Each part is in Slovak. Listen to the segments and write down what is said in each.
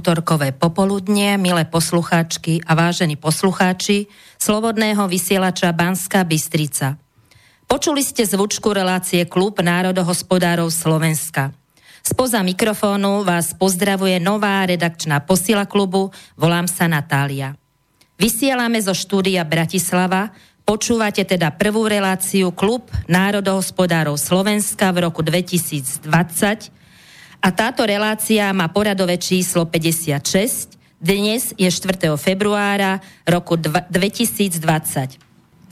útorkové popoludnie, milé poslucháčky a vážení poslucháči Slobodného vysielača Banska Bystrica. Počuli ste zvučku relácie Klub národohospodárov Slovenska. Spoza mikrofónu vás pozdravuje nová redakčná posila klubu, volám sa Natália. Vysielame zo štúdia Bratislava, počúvate teda prvú reláciu Klub národohospodárov Slovenska v roku 2020 a táto relácia má poradové číslo 56. Dnes je 4. februára roku 2020.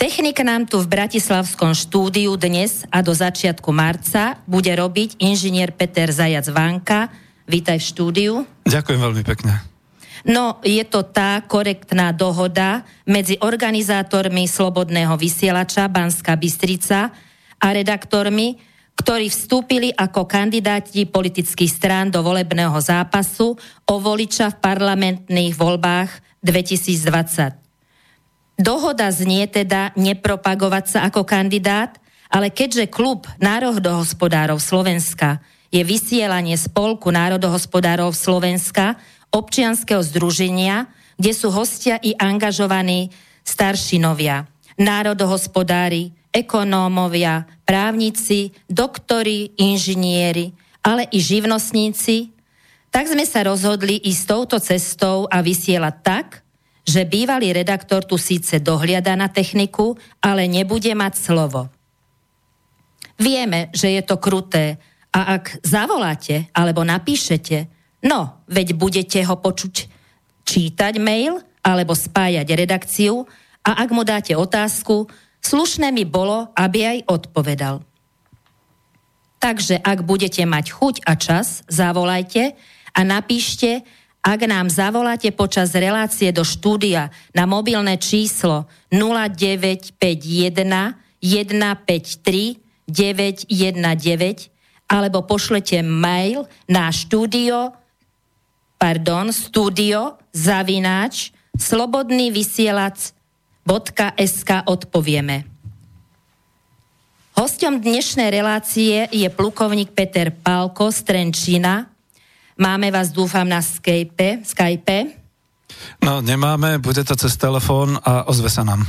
Technik nám tu v Bratislavskom štúdiu dnes a do začiatku marca bude robiť inžinier Peter Zajac Vánka. Vítaj v štúdiu. Ďakujem veľmi pekne. No, je to tá korektná dohoda medzi organizátormi Slobodného vysielača Banska Bystrica a redaktormi, ktorí vstúpili ako kandidáti politických strán do volebného zápasu o voliča v parlamentných voľbách 2020. Dohoda znie teda nepropagovať sa ako kandidát, ale keďže klub národohospodárov Slovenska je vysielanie spolku národohospodárov Slovenska, občianského združenia, kde sú hostia i angažovaní staršinovia, národohospodári, ekonómovia, právnici, doktori, inžinieri, ale i živnostníci, tak sme sa rozhodli ísť touto cestou a vysielať tak, že bývalý redaktor tu síce dohliada na techniku, ale nebude mať slovo. Vieme, že je to kruté a ak zavoláte alebo napíšete, no, veď budete ho počuť čítať mail alebo spájať redakciu a ak mu dáte otázku, Slušné mi bolo, aby aj odpovedal. Takže ak budete mať chuť a čas, zavolajte a napíšte, ak nám zavoláte počas relácie do štúdia na mobilné číslo 0951 153 919 alebo pošlete mail na štúdio, pardon, studio zavináč slobodný vysielač.sk odpovieme. Hostom dnešnej relácie je plukovník Peter Palko z Trenčína. Máme vás, dúfam, na Skype. Skype. No, nemáme, bude to cez telefón a ozve sa nám.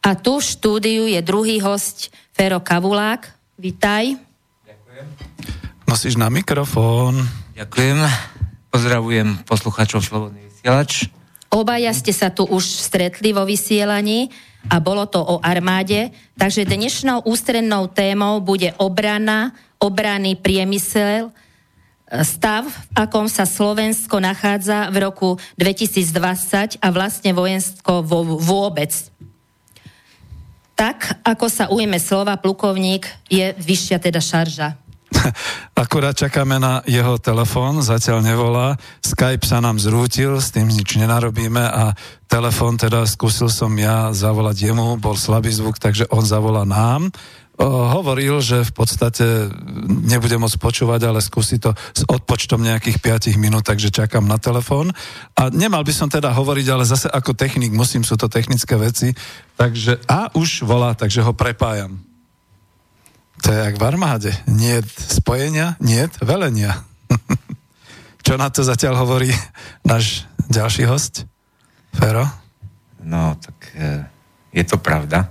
A tu v štúdiu je druhý host, Fero Kavulák. Vítaj. Ďakujem. Nosíš na mikrofón. Ďakujem. Pozdravujem poslucháčov Slobodný vysielač. Obaja ste sa tu už stretli vo vysielaní a bolo to o armáde, takže dnešnou ústrednou témou bude obrana, obranný priemysel, stav, v akom sa Slovensko nachádza v roku 2020 a vlastne vojensko vôbec. Tak, ako sa ujme slova plukovník, je vyššia teda šarža. Akurát čakáme na jeho telefón, zatiaľ nevolá. Skype sa nám zrútil, s tým nič nenarobíme a telefón teda skúsil som ja zavolať jemu, bol slabý zvuk, takže on zavolá nám. O, hovoril, že v podstate nebude môcť počúvať, ale skúsi to s odpočtom nejakých 5 minút, takže čakám na telefón. A nemal by som teda hovoriť, ale zase ako technik musím, sú to technické veci. Takže, a už volá, takže ho prepájam. To je jak v armáde. Nie spojenia, nie velenia. Čo na to zatiaľ hovorí náš ďalší host? Fero? No, tak e, je to pravda.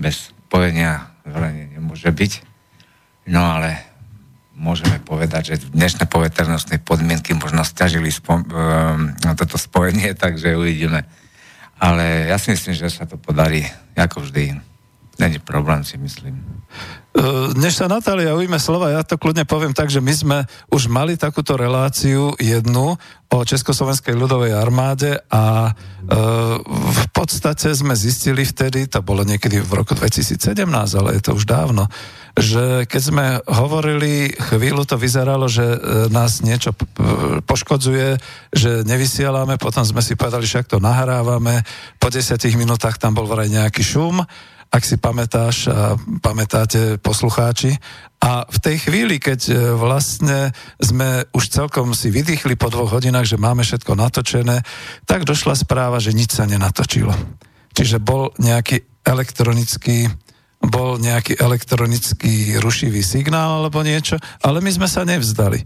Bez spojenia velenie nemôže byť. No ale môžeme povedať, že dnešné poveternostné podmienky možno stiažili spo- e, toto spojenie, takže uvidíme. Ale ja si myslím, že sa to podarí, ako vždy. Není problém, si myslím. E, než sa Natália ujme slova, ja to kľudne poviem tak, že my sme už mali takúto reláciu jednu o Československej ľudovej armáde a e, v podstate sme zistili vtedy, to bolo niekedy v roku 2017, ale je to už dávno, že keď sme hovorili, chvíľu to vyzeralo, že e, nás niečo poškodzuje, že nevysielame, potom sme si povedali, však to nahrávame, po desiatich minútach tam bol vraj nejaký šum ak si pamätáš a pamätáte poslucháči. A v tej chvíli, keď e, vlastne sme už celkom si vydýchli po dvoch hodinách, že máme všetko natočené, tak došla správa, že nič sa nenatočilo. Čiže bol nejaký elektronický bol nejaký elektronický rušivý signál alebo niečo, ale my sme sa nevzdali.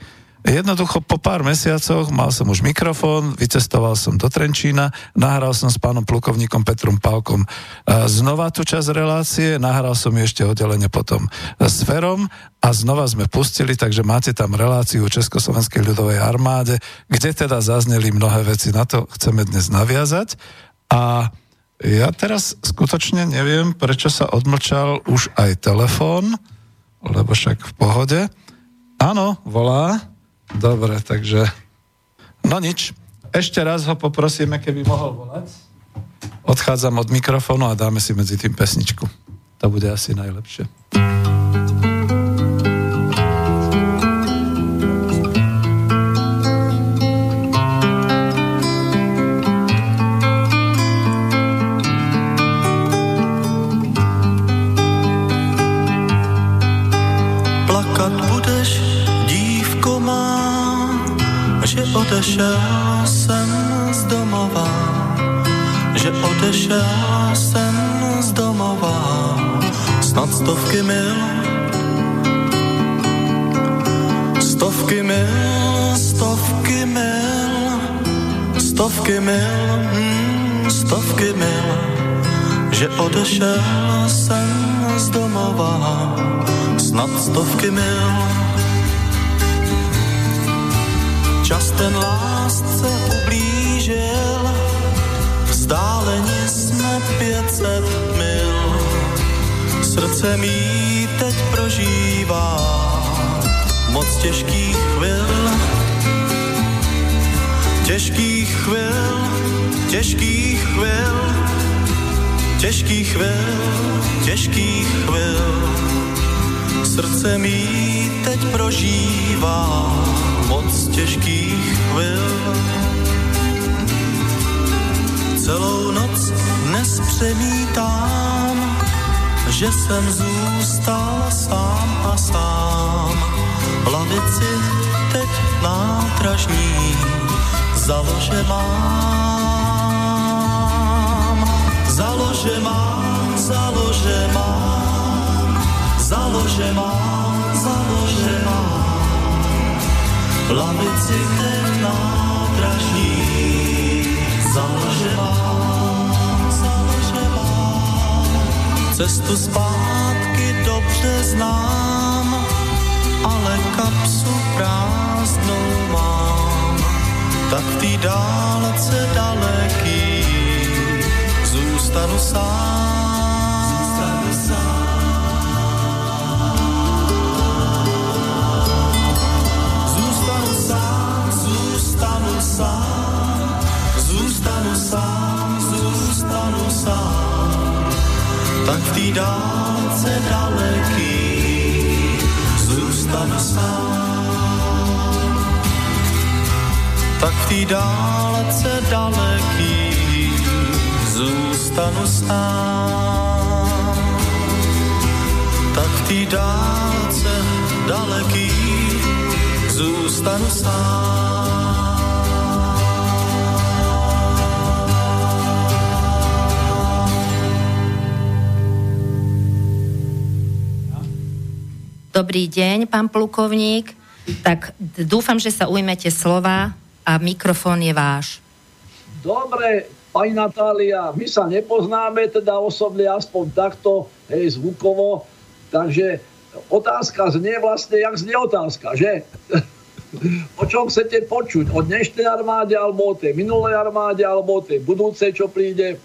Jednoducho po pár mesiacoch mal som už mikrofón, vycestoval som do Trenčína, nahral som s pánom plukovníkom Petrom Palkom e, znova tú časť relácie, nahral som ešte oddelenie potom s Ferom a znova sme pustili, takže máte tam reláciu Československej ľudovej armáde, kde teda zazneli mnohé veci. Na to chceme dnes naviazať. A ja teraz skutočne neviem, prečo sa odmlčal už aj telefón, lebo však v pohode. Áno, volá. Dobre, takže... No nič. Ešte raz ho poprosíme, keby mohol volať. Odchádzam od mikrofónu a dáme si medzi tým pesničku. To bude asi najlepšie. Odešel jsem z domova, že odešel jsem z domova, snad stovky mil, stovky mil, stovky mil, stovky mil, hmm, stovky mil, že odešel jsem z domova, snad stovky mil. Čas ten lásce ublížil, vzdáleni jsme 500 mil. Srdce mý teď prožívá moc těžkých chvil. Těžkých chvil, těžkých chvil, těžkých chvil, těžkých chvil. Srdce mý teď prožívá moc těžkých chvil. Celou noc dnes přemítám, že jsem zůstal sám a sám. V lavici teď nátražní založe mám. Založe mám, založe mám, založe mám, založe mám. Lavici ten nádražní založe mám, založe. Cestu zpátky dobře znám, ale kapsu prázdnou mám. Tak v té dálce daleký zůstanu sám. Té dálce daleký zůstanu sám. Tak té dálce daleký zůstanu sám. Dobrý deň, pán plukovník. Tak dúfam, že sa ujmete slova a mikrofón je váš. Dobre, pani Natália, my sa nepoznáme teda osobne aspoň takto, hej, zvukovo, takže otázka znie vlastne, jak znie otázka, že? o čom chcete počuť? O dnešnej armáde alebo o tej minulej armáde alebo o tej budúcej, čo príde?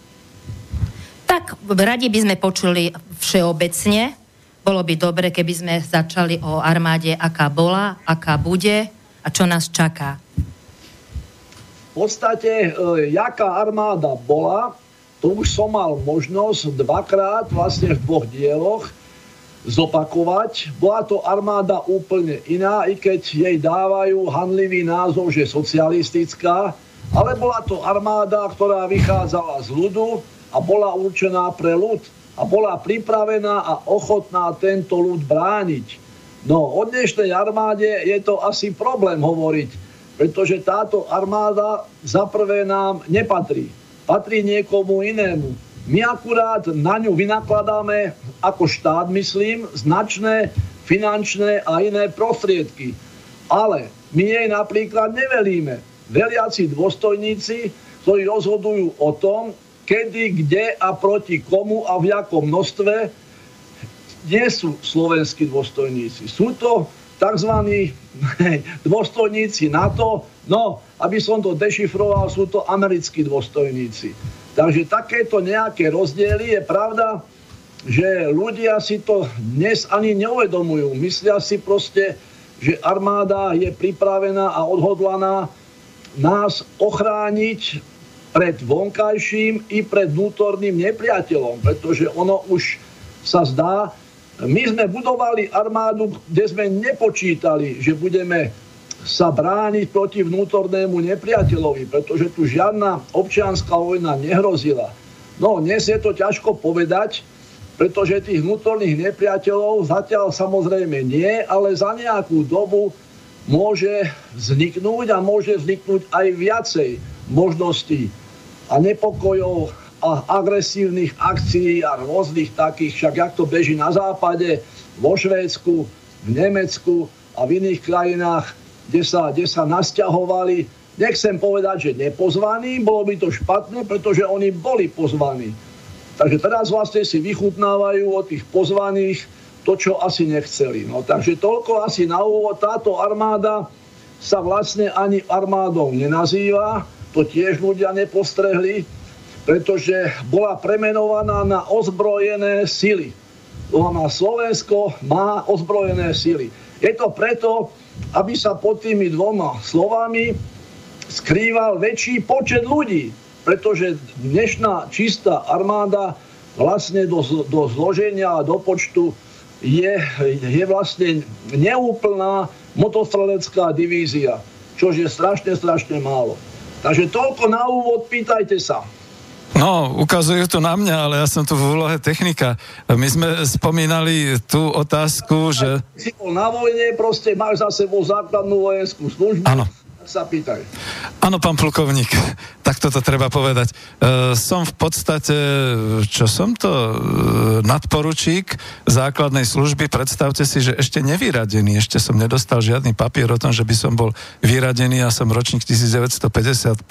Tak radi by sme počuli všeobecne. Bolo by dobre, keby sme začali o armáde, aká bola, aká bude a čo nás čaká. V podstate, e, jaká armáda bola, to už som mal možnosť dvakrát vlastne v dvoch dieloch zopakovať. Bola to armáda úplne iná, i keď jej dávajú hanlivý názov, že socialistická, ale bola to armáda, ktorá vychádzala z ľudu a bola určená pre ľud a bola pripravená a ochotná tento ľud brániť. No, o dnešnej armáde je to asi problém hovoriť, pretože táto armáda za prvé nám nepatrí. Patrí niekomu inému. My akurát na ňu vynakladáme ako štát, myslím, značné finančné a iné prostriedky. Ale my jej napríklad nevelíme. Veliaci dôstojníci, ktorí rozhodujú o tom, kedy, kde a proti komu a v jakom množstve nie sú slovenskí dôstojníci. Sú to tzv. dôstojníci NATO, no, aby som to dešifroval, sú to americkí dôstojníci. Takže takéto nejaké rozdiely je pravda, že ľudia si to dnes ani neuvedomujú. Myslia si proste, že armáda je pripravená a odhodlaná nás ochrániť pred vonkajším i pred vnútorným nepriateľom, pretože ono už sa zdá, my sme budovali armádu, kde sme nepočítali, že budeme sa brániť proti vnútornému nepriateľovi, pretože tu žiadna občianská vojna nehrozila. No, dnes je to ťažko povedať, pretože tých vnútorných nepriateľov zatiaľ samozrejme nie, ale za nejakú dobu môže vzniknúť a môže vzniknúť aj viacej možností a nepokojov a agresívnych akcií a rôznych takých, však jak to beží na západe, vo Švédsku, v Nemecku a v iných krajinách, kde sa, kde sa nasťahovali. Nechcem povedať, že nepozvaní, bolo by to špatné, pretože oni boli pozvaní. Takže teraz vlastne si vychutnávajú od tých pozvaných to, čo asi nechceli. No, takže toľko asi na úvod. Táto armáda sa vlastne ani armádou nenazýva, to tiež ľudia nepostrehli, pretože bola premenovaná na ozbrojené sily. Znamená, Slovensko má ozbrojené sily. Je to preto, aby sa pod tými dvoma slovami skrýval väčší počet ľudí, pretože dnešná čistá armáda vlastne do, do zloženia a do počtu je, je vlastne neúplná motostrelecká divízia, čo je strašne, strašne málo. Takže toľko na úvod, pýtajte sa. No, ukazujú to na mňa, ale ja som tu v úlohe technika. My sme spomínali tú otázku, že... Si bol na vojne, proste máš za sebou základnú vojenskú službu. Áno. Sa pýtaj. Áno, pán plukovník, tak toto treba povedať. E, som v podstate, čo som to, e, nadporučík základnej služby, predstavte si, že ešte nevyradený, ešte som nedostal žiadny papier o tom, že by som bol vyradený a som ročník 1955,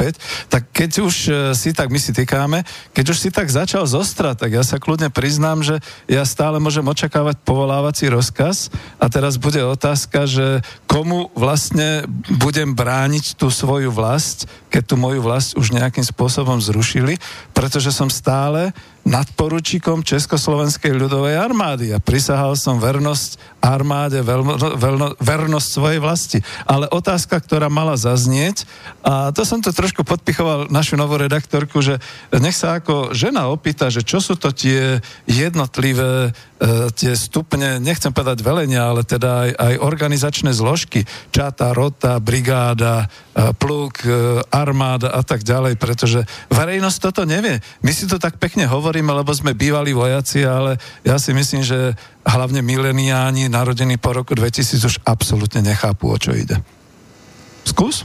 tak keď už e, si tak, my si týkáme, keď už si tak začal zostrať, tak ja sa kľudne priznám, že ja stále môžem očakávať povolávací rozkaz. A teraz bude otázka, že komu vlastne budem brániť brániť tú svoju vlast, keď tú moju vlast už nejakým spôsobom zrušili, pretože som stále nadporučíkom Československej ľudovej armády a prisahal som vernosť armáde, veľno, veľno, vernosť svojej vlasti. Ale otázka, ktorá mala zaznieť, a to som to trošku podpichoval našu novú redaktorku, že nech sa ako žena opýta, že čo sú to tie jednotlivé e, tie stupne, nechcem povedať velenia, ale teda aj, aj organizačné zložky, čata, rota, brigáda, e, pluk, e, armáda a tak ďalej, pretože verejnosť toto nevie. My si to tak pekne hovoríme, hovoríme, lebo sme bývali vojaci, ale ja si myslím, že hlavne mileniáni narodení po roku 2000 už absolútne nechápu, o čo ide. Skús?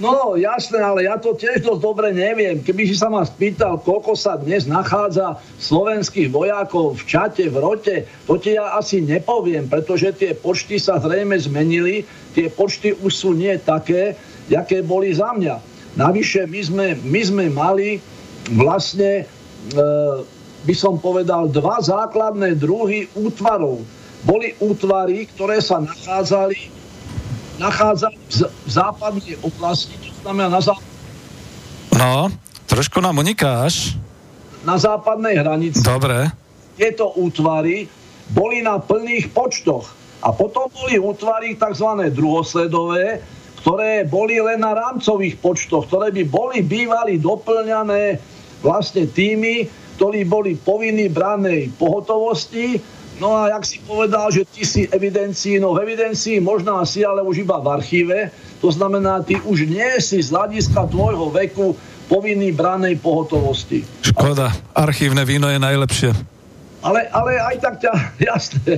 No, jasné, ale ja to tiež dosť dobre neviem. Keby si sa ma spýtal, koľko sa dnes nachádza slovenských vojakov v čate, v rote, to ti ja asi nepoviem, pretože tie počty sa zrejme zmenili, tie počty už sú nie také, jaké boli za mňa. Navyše my sme, my sme mali vlastne by som povedal, dva základné druhy útvarov. Boli útvary, ktoré sa nachádzali, nachádzali v, západnej oblasti, to znamená na západ... No, trošku nám unikáš. Na západnej hranici. Dobre. Tieto útvary boli na plných počtoch. A potom boli útvary tzv. druhosledové, ktoré boli len na rámcových počtoch, ktoré by boli bývali doplňané vlastne tými, ktorí boli povinní branej pohotovosti. No a jak si povedal, že ty si evidencii, no v evidencii možná si, ale už iba v archíve. To znamená, ty už nie si z hľadiska tvojho veku povinný branej pohotovosti. Škoda, archívne víno je najlepšie. Ale, ale aj tak ťa, jasné,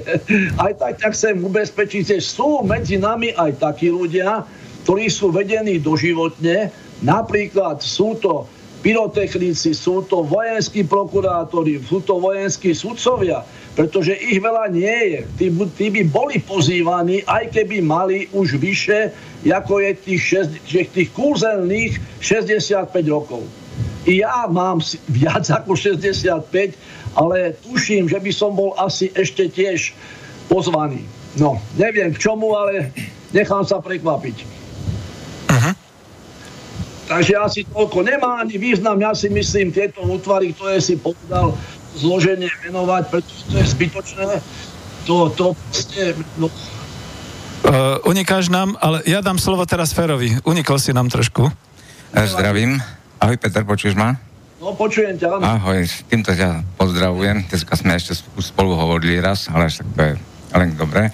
aj tak ťa chcem ubezpečiť, že sú medzi nami aj takí ľudia, ktorí sú vedení doživotne, napríklad sú to pyrotechnici, sú to vojenskí prokurátori, sú to vojenskí sudcovia, pretože ich veľa nie je. Tí, tí by boli pozývaní, aj keby mali už vyše, ako je tých, šest, tých kúzelných 65 rokov. I ja mám viac ako 65, ale tuším, že by som bol asi ešte tiež pozvaný. No, neviem k čomu, ale nechám sa prekvapiť. Takže asi toľko nemá ani význam, ja si myslím, tieto útvary, ktoré si povedal, zloženie venovať, pretože to je zbytočné. To, to proste, no, Uh, unikáš nám, ale ja dám slovo teraz Ferovi. Unikol si nám trošku. Zdravím. Ahoj Peter, počuješ ma? No, počujem ťa. Ahoj, týmto ťa pozdravujem. Dneska sme ešte spolu hovorili raz, ale až tak to je len dobre.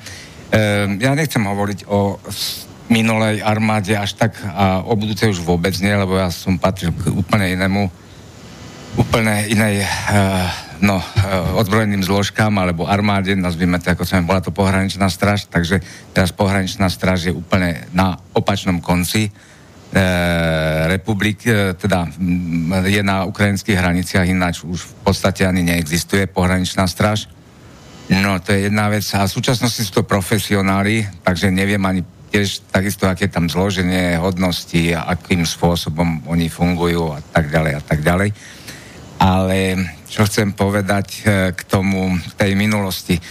Uh, ja nechcem hovoriť o minulej armáde až tak a o budúcej už vôbec nie, lebo ja som patril k úplne inému úplne inej uh, no, uh, odbrojeným zložkám alebo armáde, nazvime to ako som bola to pohraničná straž, takže teraz pohraničná straž je úplne na opačnom konci uh, republik, uh, teda je na ukrajinských hraniciach, ináč už v podstate ani neexistuje pohraničná straž. No, to je jedna vec. A v súčasnosti sú to profesionáli, takže neviem ani tiež takisto, aké tam zloženie hodnosti a akým spôsobom oni fungujú a tak ďalej a tak ďalej. Ale čo chcem povedať e, k tomu, k tej minulosti. E,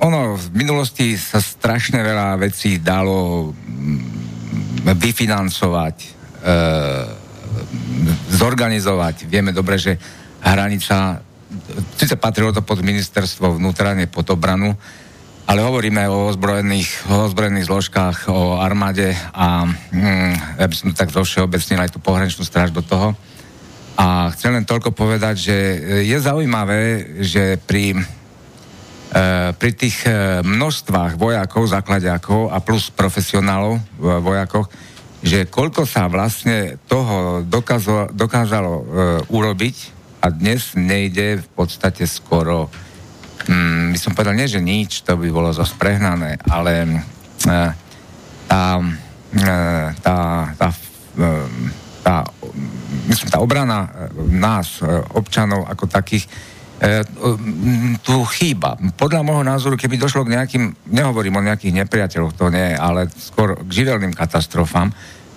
ono, v minulosti sa strašne veľa vecí dalo mm, vyfinancovať, e, zorganizovať. Vieme dobre, že hranica, síce patrilo to pod ministerstvo vnútra, nie pod obranu, ale hovoríme o ozbrojených, o ozbrojených zložkách, o armáde a hm, ja by som tak zo všeobecnil aj tú pohraničnú stráž do toho. A chcem len toľko povedať, že je zaujímavé, že pri, e, pri tých e, množstvách vojakov, zakladiakov a plus profesionálov v vojakoch, že koľko sa vlastne toho dokázalo, dokázalo e, urobiť a dnes nejde v podstate skoro mm, by som povedal, nie že nič, to by bolo zase prehnané, ale uh, tá, tá, tá, e, tá, myslím, tá obrana nás, občanov ako takých, tu chýba. Podľa môjho názoru, keby došlo k nejakým, nehovorím o nejakých nepriateľoch, to nie, ale skôr k živelným katastrofám,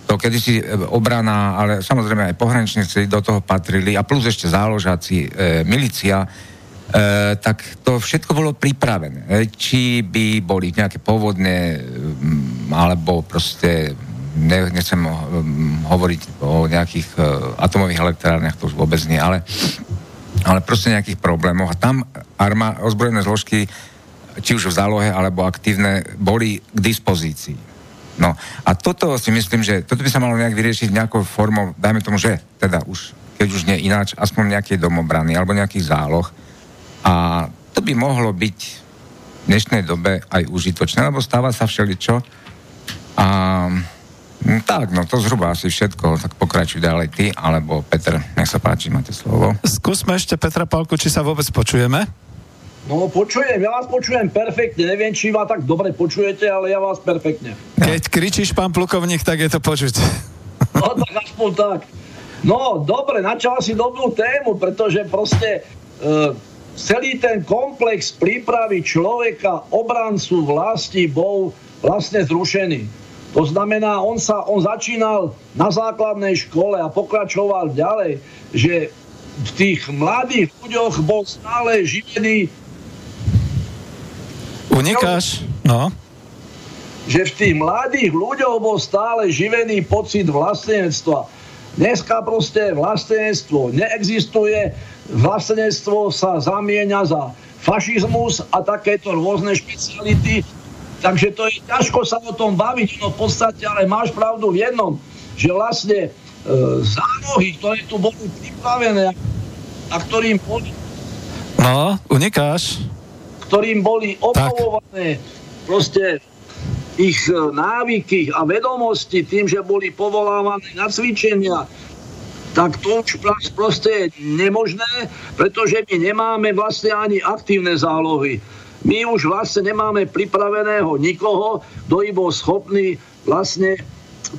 to kedysi obrana, ale samozrejme aj pohraničníci do toho patrili a plus ešte záložáci, e, milícia, tak to všetko bolo pripravené. E, či by boli nejaké povodne, alebo proste, ne, nechcem hovoriť o nejakých e, atomových elektrárniach, to už vôbec nie, ale, ale proste nejakých problémoch. A tam arma, ozbrojené zložky, či už v zálohe, alebo aktívne, boli k dispozícii. No a toto si myslím, že toto by sa malo nejak vyriešiť nejakou formou, dajme tomu, že teda už, keď už nie ináč, aspoň nejakej domobrany alebo nejakých záloh, a to by mohlo byť v dnešnej dobe aj užitočné, lebo stáva sa všeličo. A no, tak, no to zhruba asi všetko. Tak pokračuj ďalej ty, alebo Peter, nech sa páči, máte slovo. Skúsme ešte Petra Palku, či sa vôbec počujeme. No počujem, ja vás počujem perfektne. Neviem, či vás tak dobre počujete, ale ja vás perfektne. Keď kričíš, pán plukovník, tak je to počuť. No tak aspoň tak. No, dobre, načal si dobrú tému, pretože proste e, celý ten komplex prípravy človeka, obrancu vlasti bol vlastne zrušený. To znamená, on, sa, on začínal na základnej škole a pokračoval ďalej, že v tých mladých ľuďoch bol stále živený Unikáš? No. Že v tých mladých ľuďoch bol stále živený pocit vlastnenstva. Dneska proste vlastenectvo neexistuje, vlastenectvo sa zamieňa za fašizmus a takéto rôzne špeciality. Takže to je ťažko sa o tom baviť, no v podstate, ale máš pravdu v jednom, že vlastne e, zálohy, ktoré tu boli pripravené a ktorým boli... No, unikáš. Ktorým boli obnovované proste ich e, návyky a vedomosti tým, že boli povolávané na cvičenia, tak to už proste je nemožné, pretože my nemáme vlastne ani aktívne zálohy. My už vlastne nemáme pripraveného nikoho, kto by bol schopný vlastne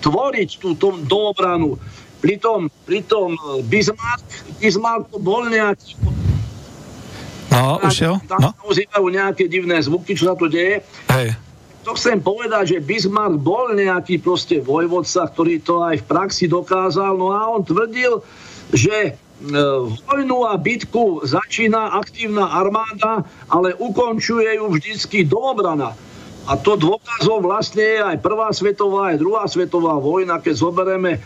tvoriť túto doobranu. Pritom, pritom Bismarck, Bismarck to bol nejaký No, už jo. Tam no. nejaké divné zvuky, čo sa tu deje. Hej to chcem povedať, že Bismarck bol nejaký proste vojvodca, ktorý to aj v praxi dokázal, no a on tvrdil, že e, vojnu a bitku začína aktívna armáda, ale ukončuje ju vždycky doobrana. A to dôkazom vlastne je aj prvá svetová, aj druhá svetová vojna, keď zoberieme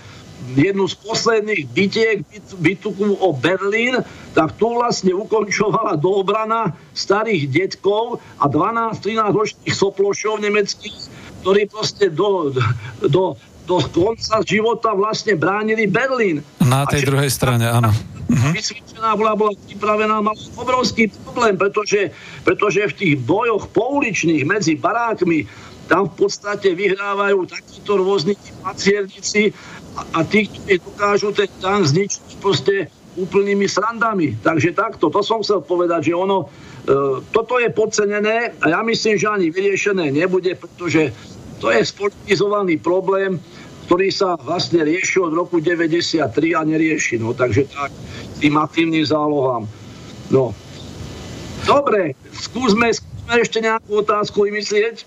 jednu z posledných bitiek, bitku o Berlín, tak tu vlastne ukončovala doobrana starých detkov a 12-13 ročných soplošov nemeckých, ktorí proste do, do, do konca života vlastne bránili Berlín. Na tej druhej strane, áno. Uh-huh. Vysvičená bola, bola pripravená, mal obrovský problém, pretože, pretože v tých bojoch pouličných medzi barákmi tam v podstate vyhrávajú takíto rôzni pacientici a, tí, ktorí dokážu ten tank zničiť proste úplnými srandami. Takže takto, to som chcel povedať, že ono, e, toto je podcenené a ja myslím, že ani vyriešené nebude, pretože to je spolitizovaný problém, ktorý sa vlastne rieši od roku 93 a nerieši. No, takže tak, tým aktívnym zálohám. No. Dobre, skúsme, skúsme ešte nejakú otázku vymyslieť.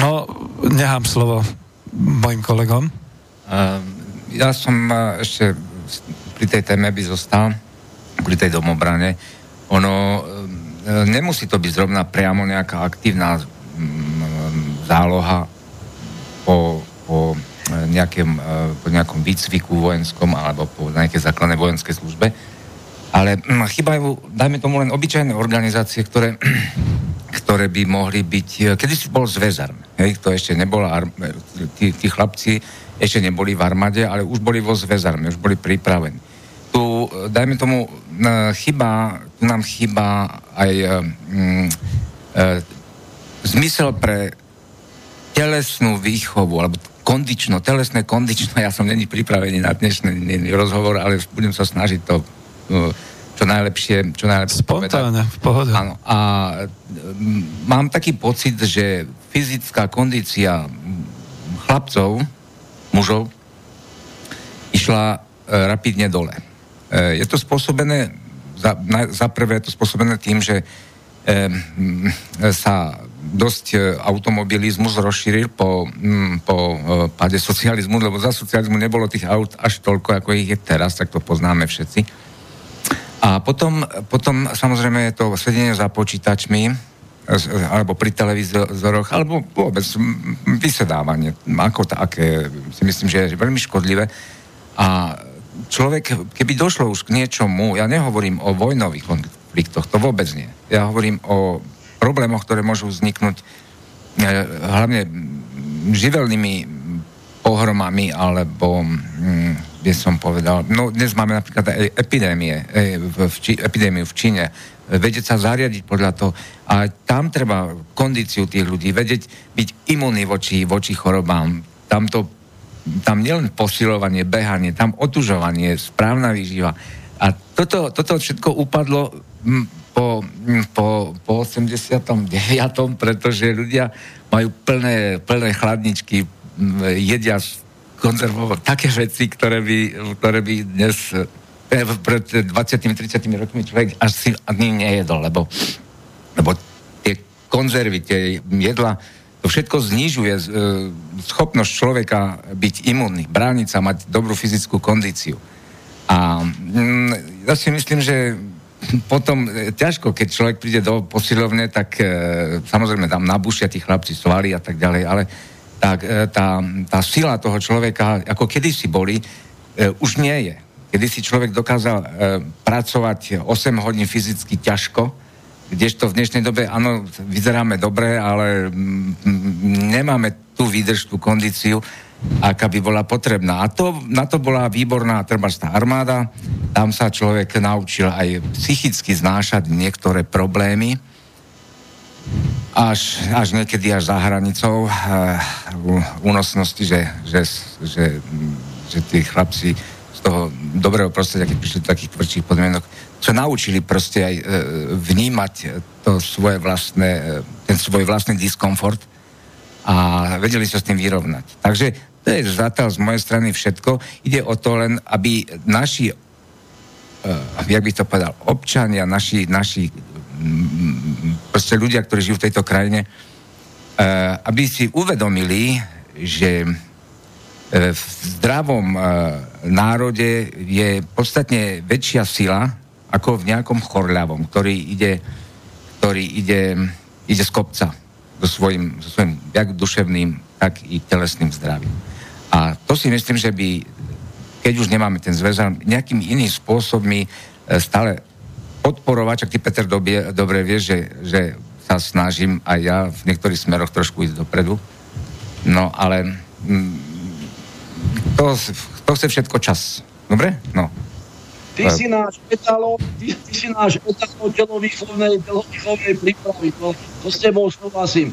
No, nechám slovo mojim kolegom? Uh, ja som uh, ešte pri tej téme by zostal, pri tej domobrane. Ono, uh, nemusí to byť zrovna priamo nejaká aktívna um, záloha po, po, nejakém, uh, po nejakom výcviku vojenskom alebo po nejakej základnej vojenskej službe, ale um, chýbajú, dajme tomu len obyčajné organizácie, ktoré ktoré by mohli byť... Eh, kedy si bol zväzar, hej, to ešte nebola... Tí, tí chlapci ešte neboli v armáde, ale už boli vo zväzarme, už boli pripravení. Tu, eh, dajme tomu, chyba, tu nám chýba aj mm, e, zmysel pre telesnú výchovu, alebo kondično, telesné kondično, ja som není pripravený na dnešný rozhovor, ale budem sa snažiť to čo najlepšie, čo najlepšie Spontánne, v pohode. Áno. A m, mám taký pocit, že fyzická kondícia chlapcov, mužov, išla e, rapidne dole. E, je to spôsobené, za, na, za prvé je to spôsobené tým, že e, sa dosť automobilizmus rozšíril po, m, po páde socializmu, lebo za socializmu nebolo tých aut až toľko, ako ich je teraz, tak to poznáme všetci. A potom, potom samozrejme je to sedenie za počítačmi, alebo pri televízoroch, alebo vôbec vysedávanie, ako také, si myslím, že je veľmi škodlivé. A človek, keby došlo už k niečomu, ja nehovorím o vojnových konfliktoch, to vôbec nie. Ja hovorím o problémoch, ktoré môžu vzniknúť e, hlavne živelnými pohromami, alebo by som povedal, no dnes máme napríklad aj epidémie, e, v, v, epidémiu v Číne, vedieť sa zariadiť podľa toho. A tam treba kondíciu tých ľudí, vedieť byť imunný voči, voči chorobám. Tam, to, tam nielen posilovanie, behanie, tam otužovanie, správna výživa. A toto, toto všetko upadlo po, po, po 89., pretože ľudia majú plné, plné chladničky, jedia konzervovať také veci, ktoré by, ktoré by dnes E, pred 20-30 rokmi človek asi ani nejedol, lebo, lebo tie konzervy, tie jedla, to všetko znižuje e, schopnosť človeka byť imunný, brániť sa, mať dobrú fyzickú kondíciu. A mm, ja si myslím, že potom e, ťažko, keď človek príde do posilovne, tak e, samozrejme tam nabušia tí chlapci svaly a tak ďalej, ale tak, e, tá, tá sila toho človeka, ako kedysi boli, e, už nie je kedy si človek dokázal e, pracovať 8 hodín fyzicky ťažko, kdežto v dnešnej dobe, áno, vyzeráme dobre, ale mm, nemáme tú výdrž, tú kondíciu, aká by bola potrebná. A to, na to bola výborná treba tá armáda. Tam sa človek naučil aj psychicky znášať niektoré problémy, až, až niekedy až za hranicou uh, únosnosti, že, že, že, že tí chlapci toho dobrého prostredia, keď prišli do takých tvrdších podmienok, sa naučili proste aj e, vnímať to svoje vlastné, e, ten svoj vlastný diskomfort a vedeli sa s tým vyrovnať. Takže to je zatiaľ z mojej strany všetko. Ide o to len, aby naši, e, jak by to povedal, občania, naši, naši proste ľudia, ktorí žijú v tejto krajine, e, aby si uvedomili, že E, v zdravom e, národe je podstatne väčšia sila ako v nejakom chorľavom, ktorý ide, ktorý ide, ide z kopca so svojím, so svojím jak duševným, tak i telesným zdravím. A to si myslím, že by, keď už nemáme ten zväz, nejakým iným spôsobmi stále podporovať, ak ty Peter dobie, dobre vieš, že, že sa snažím aj ja v niektorých smeroch trošku ísť dopredu. No ale mm, to, to chce všetko čas. Dobre? No. Ty si náš etalo, ty, ty si náš etalo telovýchovnej, telovýchovnej prípravy. To, to s tebou súhlasím.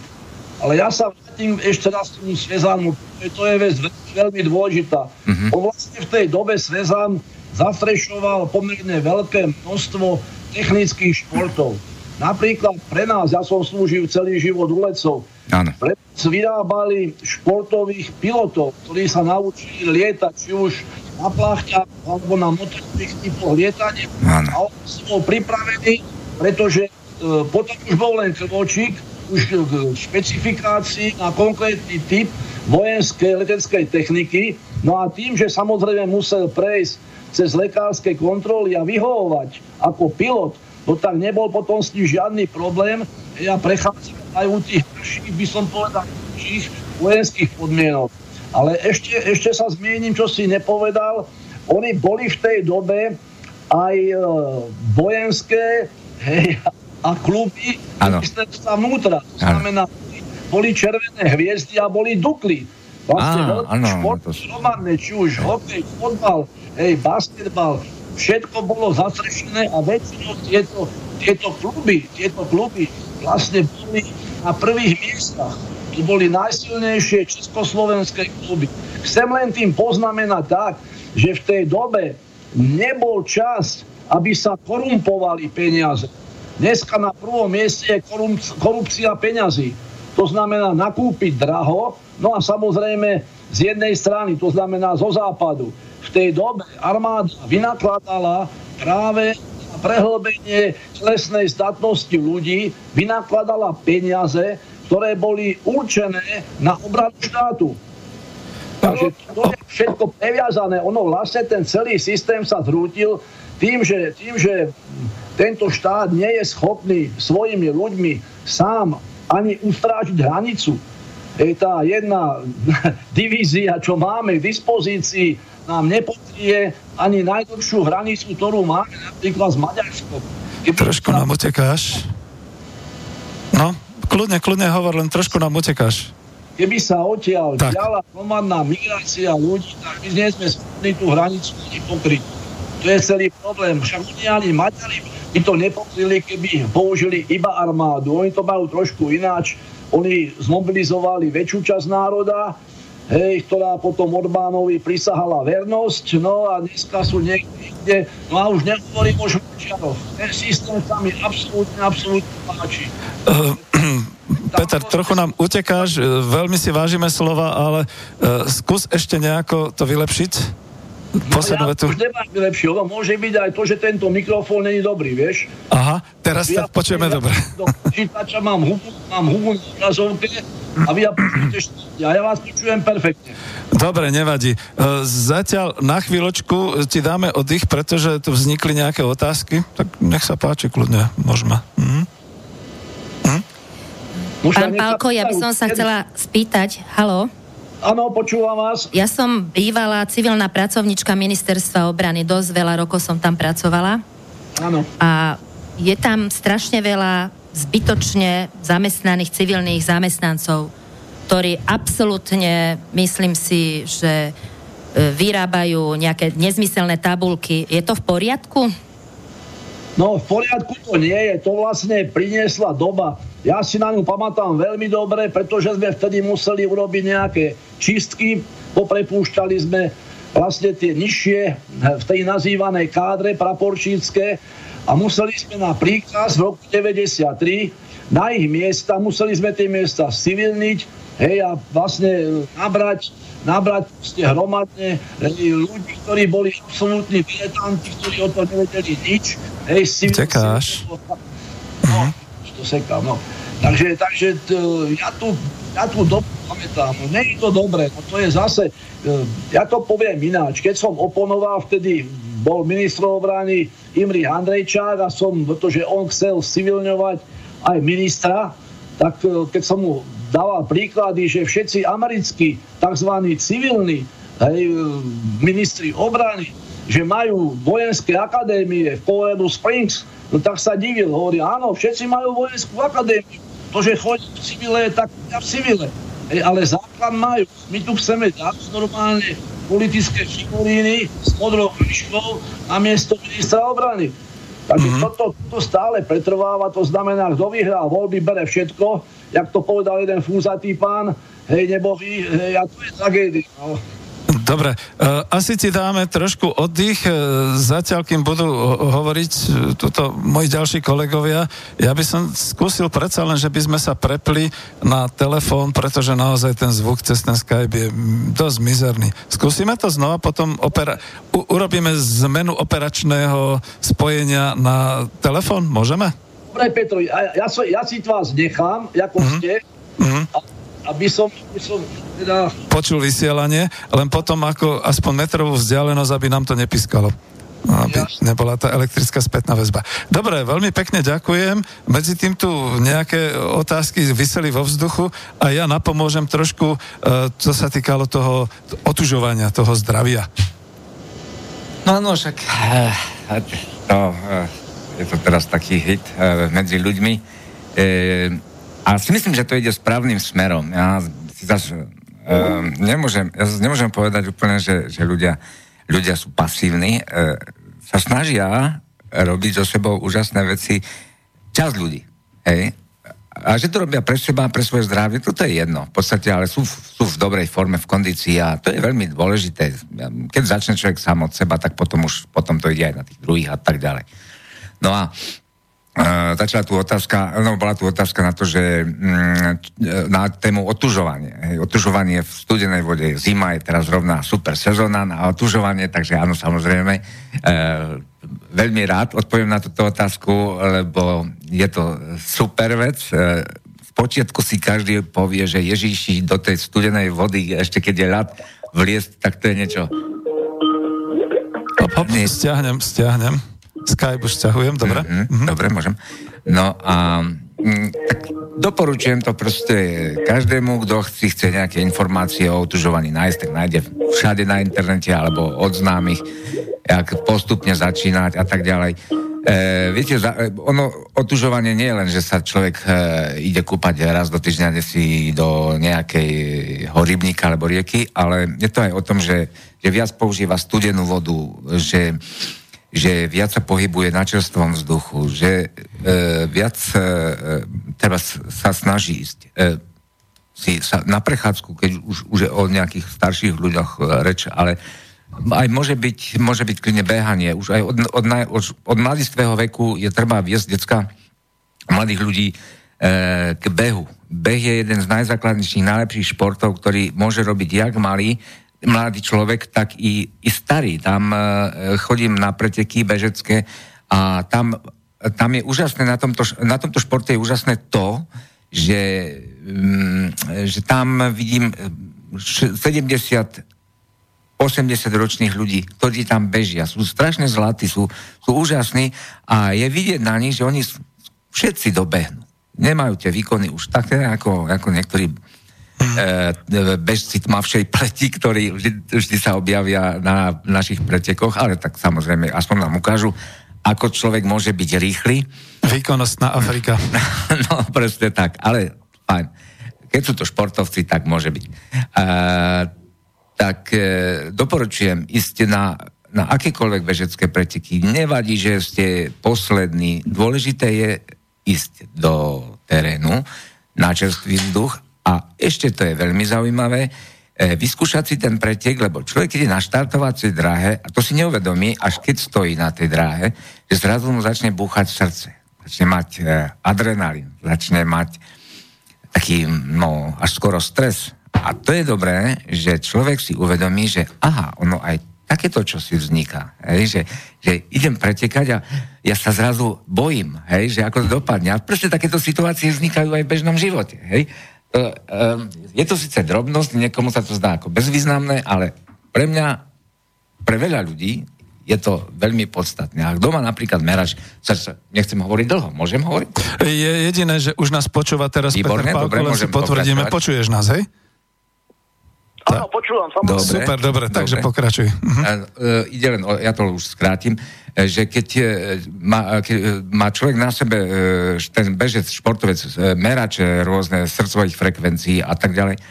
Ale ja sa vrátim ešte raz k tomu Svezanu, to je vec veľmi dôležitá. Mm-hmm. On vlastne v tej dobe Svezan zafrešoval pomerne veľké množstvo technických športov. Napríklad pre nás, ja som slúžil celý život u lecov. Pre nás vyrábali športových pilotov, ktorí sa naučili lietať, či už na plachťach alebo na motorových typoch lietania. Áno. A on bol pripravený, pretože e, potom už bol len krvočík, už k špecifikácii na konkrétny typ vojenskej leteckej techniky. No a tým, že samozrejme musel prejsť cez lekárske kontroly a vyhovovať ako pilot, no tak nebol potom s tým žiadny problém. Ja prechádzam aj u tých by som povedal, tých vojenských podmienok. Ale ešte, ešte sa zmiením, čo si nepovedal. Oni boli v tej dobe aj e, vojenské hej, a kluby ministerstva vnútra. To znamená, boli červené hviezdy a boli dukly. Vlastne veľký šport, hromadné, či už hokej, fotbal, hej, basketbal, všetko bolo zastrešené a väčšinou tieto, tieto kluby, tieto kluby vlastne boli na prvých miestach. To boli najsilnejšie československé kluby. Chcem len tým poznamenať tak, že v tej dobe nebol čas, aby sa korumpovali peniaze. Dneska na prvom mieste je korupcia peňazí. To znamená nakúpiť draho, no a samozrejme z jednej strany, to znamená zo západu. V tej dobe armáda vynakladala práve na prehlbenie telesnej statnosti ľudí, vynakladala peniaze, ktoré boli určené na obranu štátu. Takže to je všetko previazané. Ono vlastne ten celý systém sa zrútil tým, že, tým, že tento štát nie je schopný svojimi ľuďmi sám ani ustrážiť hranicu. Je tá jedna divízia, čo máme k dispozícii, nám nepokrie ani najdlhšiu hranicu, ktorú máme napríklad s Maďarskom. Trošku nám utekáš. No, kľudne, kľudne hovor, len trošku nám utekáš. Keby sa odtiaľ diala hromadná migrácia ľudí, tak my nie sme schopní tú hranicu ani pokryť. To je celý problém. Však ani Maďari by to nepokryli, keby použili iba armádu. Oni to majú trošku ináč. Oni zmobilizovali väčšiu časť národa, hej, ktorá potom Orbánovi prisahala vernosť, no a dneska sú niekde, no a už nehovorím o Švečarov. Ten systém sa mi absolútne, absolútne páči. Uh, Peter, trochu nám utekáš, veľmi si vážime slova, ale uh, skús ešte nejako to vylepšiť. Poslednú no ja už nemám lepšie, lebo môže byť aj to, že tento mikrofón není dobrý, vieš. Aha, teraz ja počujeme ja, dobre. Do počítača mám hubu, mám hubu na obrazovke a vy ja počujete a ja vás počujem perfektne. Dobre, nevadí. E, zatiaľ na chvíľočku ti dáme oddych, pretože tu vznikli nejaké otázky, tak nech sa páči, kľudne, môžeme. Mhm. Mhm. Pán Pálko, ja by som sa chcela spýtať, halo? Áno, počúvam vás. Ja som bývala civilná pracovnička ministerstva obrany, dosť veľa rokov som tam pracovala. Áno. A je tam strašne veľa zbytočne zamestnaných civilných zamestnancov, ktorí absolútne, myslím si, že e, vyrábajú nejaké nezmyselné tabulky. Je to v poriadku? No v poriadku to nie je, to vlastne priniesla doba. Ja si na ňu pamätám veľmi dobre, pretože sme vtedy museli urobiť nejaké čistky, poprepúšťali sme vlastne tie nižšie v tej nazývanej kádre praporčícke a museli sme na príkaz v roku 93 na ich miesta, museli sme tie miesta civilniť, hej, a vlastne nabrať nabrať ste hromadne ľudí, ktorí boli absolútni diletanti, ktorí o to nevedeli nič. Hej, Tekáš. No, to sekám, no. Takže, takže t, ja, tu, ja tu dobu pamätám, no nie je to dobré, no to je zase, e, ja to poviem ináč, keď som oponoval, vtedy bol ministr obrany Imri Handrejčák a som, pretože on chcel civilňovať aj ministra, tak e, keď som mu dával príklady, že všetci americkí tzv. civilní hej, ministri obrany, že majú vojenské akadémie v Colorado Springs, no tak sa divil, hovorí, áno, všetci majú vojenskú akadémiu. To, že chodí v civile, tak v civile. Hej, ale základ majú. My tu chceme dať normálne politické figuríny s modrou myškou na miesto ministra obrany. Takže mm-hmm. toto, toto stále pretrváva, to znamená, kto vyhrá voľby, bere všetko, jak to povedal jeden fúzatý pán, hej, nebohý, hej, a to je tragédia. No. Dobre, uh, asi ti dáme trošku oddych, uh, zatiaľ, kým budú hovoriť uh, tuto moji ďalší kolegovia. Ja by som skúsil predsa len, že by sme sa prepli na telefón, pretože naozaj ten zvuk cez ten Skype je dosť mizerný. Skúsime to znova, potom opera- u- urobíme zmenu operačného spojenia na telefón, môžeme? Dobre, Petro, ja, ja, so, ja si vás nechám, ako mm-hmm. ste, mm-hmm. Aby som, aby som teda... Počul vysielanie, len potom ako aspoň metrovú vzdialenosť, aby nám to nepiskalo aby nebola tá elektrická spätná väzba. Dobre, veľmi pekne ďakujem. Medzi tým tu nejaké otázky vyseli vo vzduchu a ja napomôžem trošku, čo sa týkalo toho otužovania, toho zdravia. No, no, však to, uh, je to teraz taký hit e, medzi ľuďmi. E, a si myslím, že to ide správnym smerom. Ja si zase e, nemôžem, ja nemôžem povedať úplne, že, že ľudia, ľudia sú pasívni. E, sa snažia robiť so sebou úžasné veci. Čas ľudí. Hej? A že to robia pre seba, pre svoje zdravie, toto je jedno. V podstate, ale sú, sú v dobrej forme, v kondícii a to je veľmi dôležité. Keď začne človek sám od seba, tak potom už potom to ide aj na tých druhých a tak ďalej. No a Uh, začala tu otázka, no bola tu otázka na to, že mm, na tému otužovanie. Hej, otužovanie v studenej vode, zima je teraz rovná super sezóna na otužovanie, takže áno, samozrejme. Uh, veľmi rád odpoviem na túto otázku, lebo je to super vec. Uh, v počiatku si každý povie, že Ježíši do tej studenej vody, ešte keď je ľad vliesť, tak to je niečo... Hop, hop, stiahnem, stiahnem. Skype už ťahujem, dobre? Mm-hmm, mm-hmm. Dobre, môžem. No a mm, tak doporučujem to proste každému, kto si chce nejaké informácie o otužovaní nájsť, tak nájde všade na internete alebo od známych, jak postupne začínať a tak ďalej. E, viete, za, e, ono, otužovanie nie je len, že sa človek e, ide kúpať raz do týždňa si do nejakej rybníka alebo rieky, ale je to aj o tom, že, že viac používa studenú vodu, že že viac sa pohybuje na čerstvom vzduchu, že e, viac e, treba sa snaží ísť e, si sa na prechádzku, keď už, už je o nejakých starších ľuďoch e, reč, ale aj môže byť, môže byť klidne behanie. Už aj od, od, od, od mladistvého veku je treba viesť decka mladých ľudí e, k behu. Beh je jeden z najzákladnejších, najlepších športov, ktorý môže robiť jak malý, mladý človek, tak i, i starý. Tam e, chodím na preteky bežecké a tam, tam je úžasné, na tomto, na tomto športe je úžasné to, že, mm, že tam vidím 70 80 ročných ľudí, ktorí tam bežia. Sú strašne zlatí, sú, sú úžasní a je vidieť na nich, že oni všetci dobehnú. Nemajú tie výkony už také, ako, ako niektorí e, bežci tmavšej pleti, ktorí vždy, vždy sa objavia na našich pretekoch, ale tak samozrejme, aspoň nám ukážu, ako človek môže byť rýchly. Výkonnostná Afrika. no, presne tak, ale fajn. Keď sú to športovci, tak môže byť. E, tak e, doporučujem ísť na, na akékoľvek bežecké preteky. Nevadí, že ste poslední. Dôležité je ísť do terénu na čerstvý vzduch a ešte to je veľmi zaujímavé, e, vyskúšať si ten pretek, lebo človek, keď je na štartovacej dráhe, a to si neuvedomí, až keď stojí na tej dráhe, že zrazu mu začne búchať srdce. Začne mať e, adrenalín, začne mať taký, no, až skoro stres. A to je dobré, že človek si uvedomí, že aha, ono aj takéto čo si vzniká. Hej, že, že idem pretekať a ja sa zrazu bojím, hej, že ako to dopadne. A presne takéto situácie vznikajú aj v bežnom živote. Hej. E, e, je to síce drobnosť, niekomu sa to zdá ako bezvýznamné, ale pre mňa, pre veľa ľudí je to veľmi podstatné. A kto má napríklad merač, sa, sa, nechcem hovoriť dlho, môžem hovoriť? Je jediné, že už nás počúva teraz Výborné, Peter Pálko, len si potvrdíme. Počuješ nás, hej? Áno, počúvam, samozrejme. Dobre. Super, dobre, takže Dobre. pokračuj. Mhm. A, e, ide len, o, ja to už skrátim, že keď e, má, keď e, má človek na sebe, e, ten bežec, športovec, e, merače rôzne srdcových frekvencií a tak ďalej,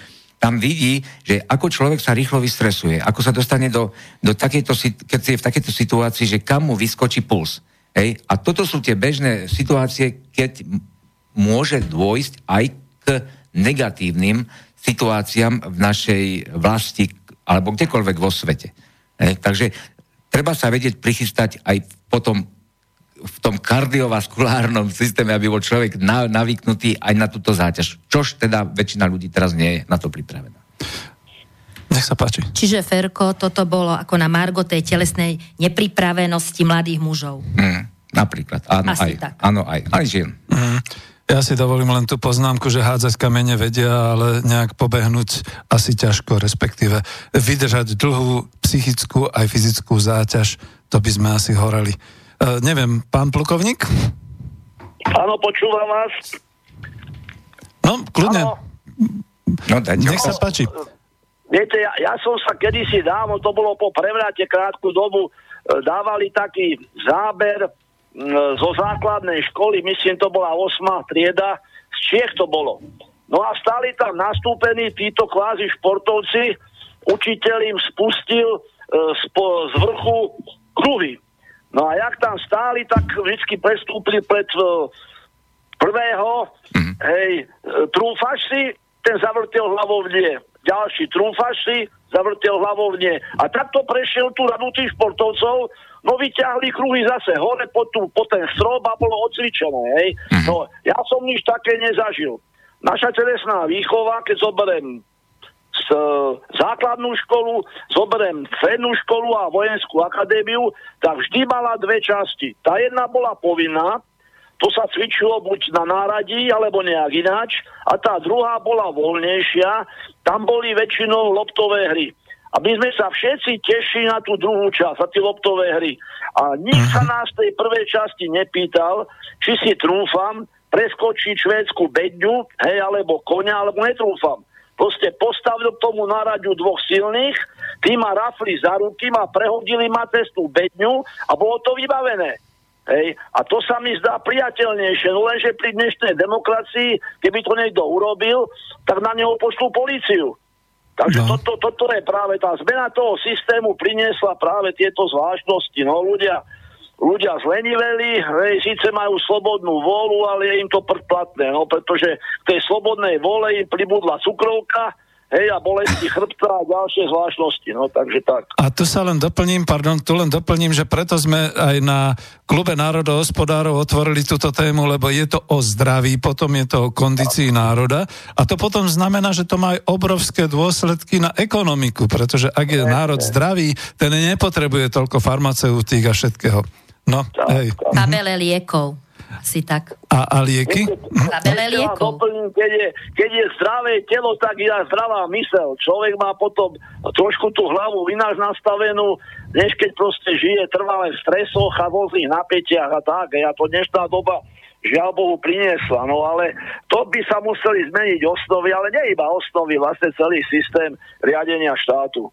tam vidí, že ako človek sa rýchlo vystresuje, ako sa dostane do, do takejto, keď je v takejto situácii, že kam mu vyskočí puls. Hej? A toto sú tie bežné situácie, keď môže dôjsť aj k negatívnym situáciám v našej vlasti alebo kdekoľvek vo svete. Hej? Takže treba sa vedieť prichystať aj potom v tom kardiovaskulárnom systéme, aby bol človek na, navyknutý aj na túto záťaž. Čož teda väčšina ľudí teraz nie je na to pripravená. Nech sa páči. Čiže Ferko, toto bolo ako na Margo tej telesnej nepripravenosti mladých mužov. Mm, napríklad. Áno, Asi aj. tak. Áno, aj. Aj žien. Ja si dovolím len tú poznámku, že hádzať kamene vedia, ale nejak pobehnúť asi ťažko, respektíve vydržať dlhú psychickú aj fyzickú záťaž, to by sme asi horeli. E, neviem, pán plukovník? Áno, počúvam vás. No, kľudne, Áno. No, dajte nech sa páči. Viete, ja, ja som sa kedysi dávno, to bolo po prevrate krátku dobu, e, dávali taký záber zo základnej školy, myslím, to bola 8. trieda, z Čiech to bolo. No a stali tam nastúpení títo kvázi športovci, učiteľ im spustil e, spo, z vrchu kruhy. No a jak tam stáli, tak vždy prestúpili pred e, prvého, mm-hmm. hej, e, trúfaš si, ten zavrtel hlavou v nie. Ďalší trúfaš si, zavrtel hlavou v nie. A takto prešiel tú radu tých športovcov, no vyťahli kruhy zase hore po, tú, po ten strop a bolo odcvičené, hej. No, ja som nič také nezažil. Naša telesná výchova, keď zoberiem z, základnú školu, zoberiem strednú školu a vojenskú akadémiu, tak vždy mala dve časti. Tá jedna bola povinná, to sa cvičilo buď na náradí, alebo nejak ináč, a tá druhá bola voľnejšia, tam boli väčšinou loptové hry. A my sme sa všetci tešili na tú druhú časť, na tie loptové hry. A nik sa nás tej prvej časti nepýtal, či si trúfam preskočiť švédsku bedňu, hej, alebo konia, alebo netrúfam. Proste postavil k tomu náradiu dvoch silných, tí ma rafli za ruky, ma prehodili ma cez tú bedňu a bolo to vybavené. Hej. A to sa mi zdá priateľnejšie, no lenže pri dnešnej demokracii, keby to niekto urobil, tak na neho pošlú políciu. Takže no. toto, toto je práve tá zmena toho systému priniesla práve tieto zvláštnosti. No ľudia, ľudia zleniveli, hej, síce majú slobodnú vôľu, ale je im to predplatné, no, pretože v tej slobodnej vôle im pribudla cukrovka, hej, a bolesti chrbta a ďalšie zvláštnosti, no, takže tak. A tu sa len doplním, pardon, tu len doplním, že preto sme aj na klube národohospodárov otvorili túto tému, lebo je to o zdraví, potom je to o kondícii národa a to potom znamená, že to má aj obrovské dôsledky na ekonomiku, pretože ak je národ zdravý, ten nepotrebuje toľko farmaceutík a všetkého. No, hej. Tabele liekov. Asi tak. A, a lieky? Tabele Ešte vám liekov. doplním, keď je, keď je zdravé telo, tak je aj zdravá mysel. Človek má potom trošku tú hlavu ináč nastavenú, než keď proste žije trvalé v stresoch a rôznych napätiach a tak. A to dnešná doba žiaľ Bohu priniesla. No ale to by sa museli zmeniť osnovy, ale nie iba osnovy, vlastne celý systém riadenia štátu.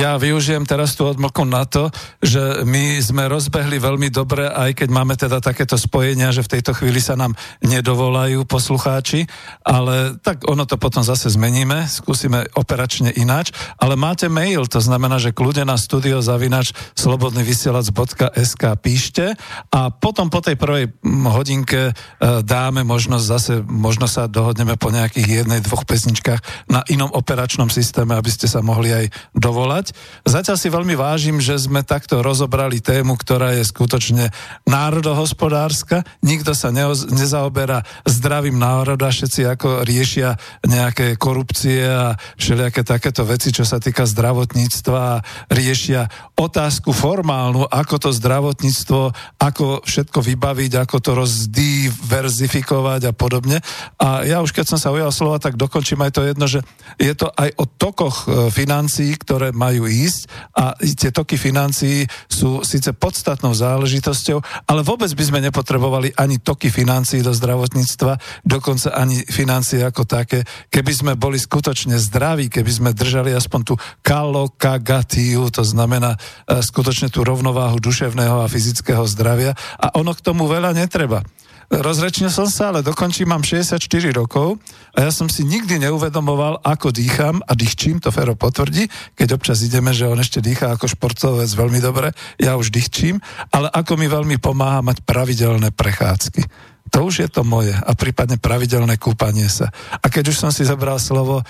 Ja využijem teraz tú odmlku na to, že my sme rozbehli veľmi dobre, aj keď máme teda takéto spojenia, že v tejto chvíli sa nám nedovolajú poslucháči, ale tak ono to potom zase zmeníme, skúsime operačne ináč, ale máte mail, to znamená, že kľude na studio zavinač slobodnyvysielac.sk píšte a potom po tej prvej mm, hodinke e, dáme možnosť zase, možno sa dohodneme po nejakých jednej, dvoch pesničkách na inom operačnom systéme, aby ste sa mohli aj dovolať. Zatiaľ si veľmi vážim, že sme takto rozobrali tému, ktorá je skutočne národohospodárska. Nikto sa neoz, nezaoberá zdravím národa, všetci ako riešia nejaké korupcie a všelijaké takéto veci, čo sa týka zdravotníctva a riešia otázku formálnu, ako to zdravotníctvo, ako všetko vybaviť, ako to rozdiverzifikovať a podobne. A ja už keď som sa ujal slova, tak dokončím aj to jedno, že je to aj o tokoch e, financií, ktoré majú ísť a tie toky financií sú síce podstatnou záležitosťou, ale vôbec by sme nepotrebovali ani toky financií do zdravotníctva, dokonca ani financie ako také, keby sme boli skutočne zdraví, keby sme držali aspoň tú kalokagatiu, to znamená e, skutočne tú rovnováhu duševného a fyzického zdravia a ono k tomu veľa netreba. Rozrečnil som sa, ale dokončím, mám 64 rokov a ja som si nikdy neuvedomoval, ako dýcham a dýchčím, to Fero potvrdí, keď občas ideme, že on ešte dýchá ako športovec veľmi dobre, ja už dýchčím, ale ako mi veľmi pomáha mať pravidelné prechádzky. To už je to moje a prípadne pravidelné kúpanie sa. A keď už som si zabral slovo,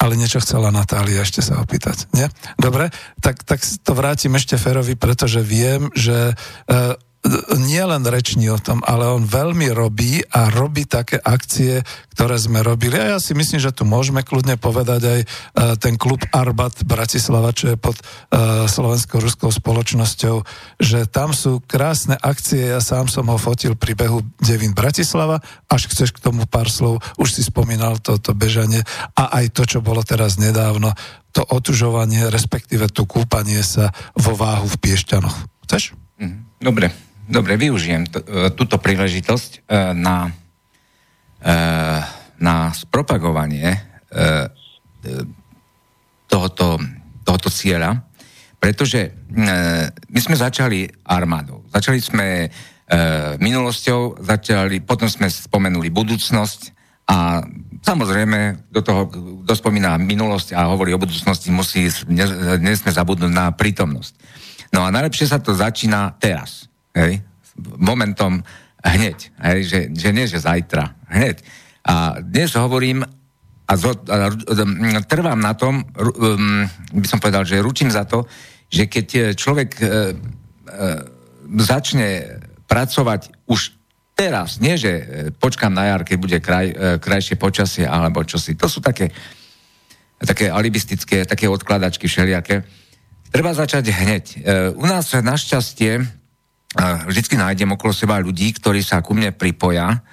ale niečo chcela Natália ešte sa opýtať, nie? Dobre, tak, tak to vrátim ešte Ferovi, pretože viem, že uh, nie len reční o tom, ale on veľmi robí a robí také akcie, ktoré sme robili. A ja si myslím, že tu môžeme kľudne povedať aj uh, ten klub Arbat Bratislava, čo je pod uh, slovensko-ruskou spoločnosťou, že tam sú krásne akcie. Ja sám som ho fotil pri behu Devín Bratislava. Až chceš k tomu pár slov, už si spomínal toto bežanie a aj to, čo bolo teraz nedávno, to otužovanie, respektíve to kúpanie sa vo váhu v Piešťanoch. Chceš? Mhm. Dobre, dobre, využijem t- e, túto príležitosť e, na, e, na spropagovanie tohoto, tohoto cieľa, pretože my sme začali armádou. Začali sme minulosťou, začali, potom sme spomenuli budúcnosť a samozrejme, do toho, kto spomína minulosť a hovorí o budúcnosti, musí, nesme zabudnúť na prítomnosť. No a najlepšie sa to začína teraz. Hej? Momentom hneď. Hej? Že, že nie, že zajtra. Hneď. A dnes hovorím a, zo, a trvám na tom, um, by som povedal, že ručím za to, že keď e, človek e, e, začne pracovať už teraz, nie že e, počkám na jar, keď bude kraj, e, krajšie počasie alebo čosi. To sú také, také alibistické, také odkladačky všelijaké. Treba začať hneď. E, u nás našťastie vždycky nájdem okolo seba ľudí, ktorí sa ku mne pripoja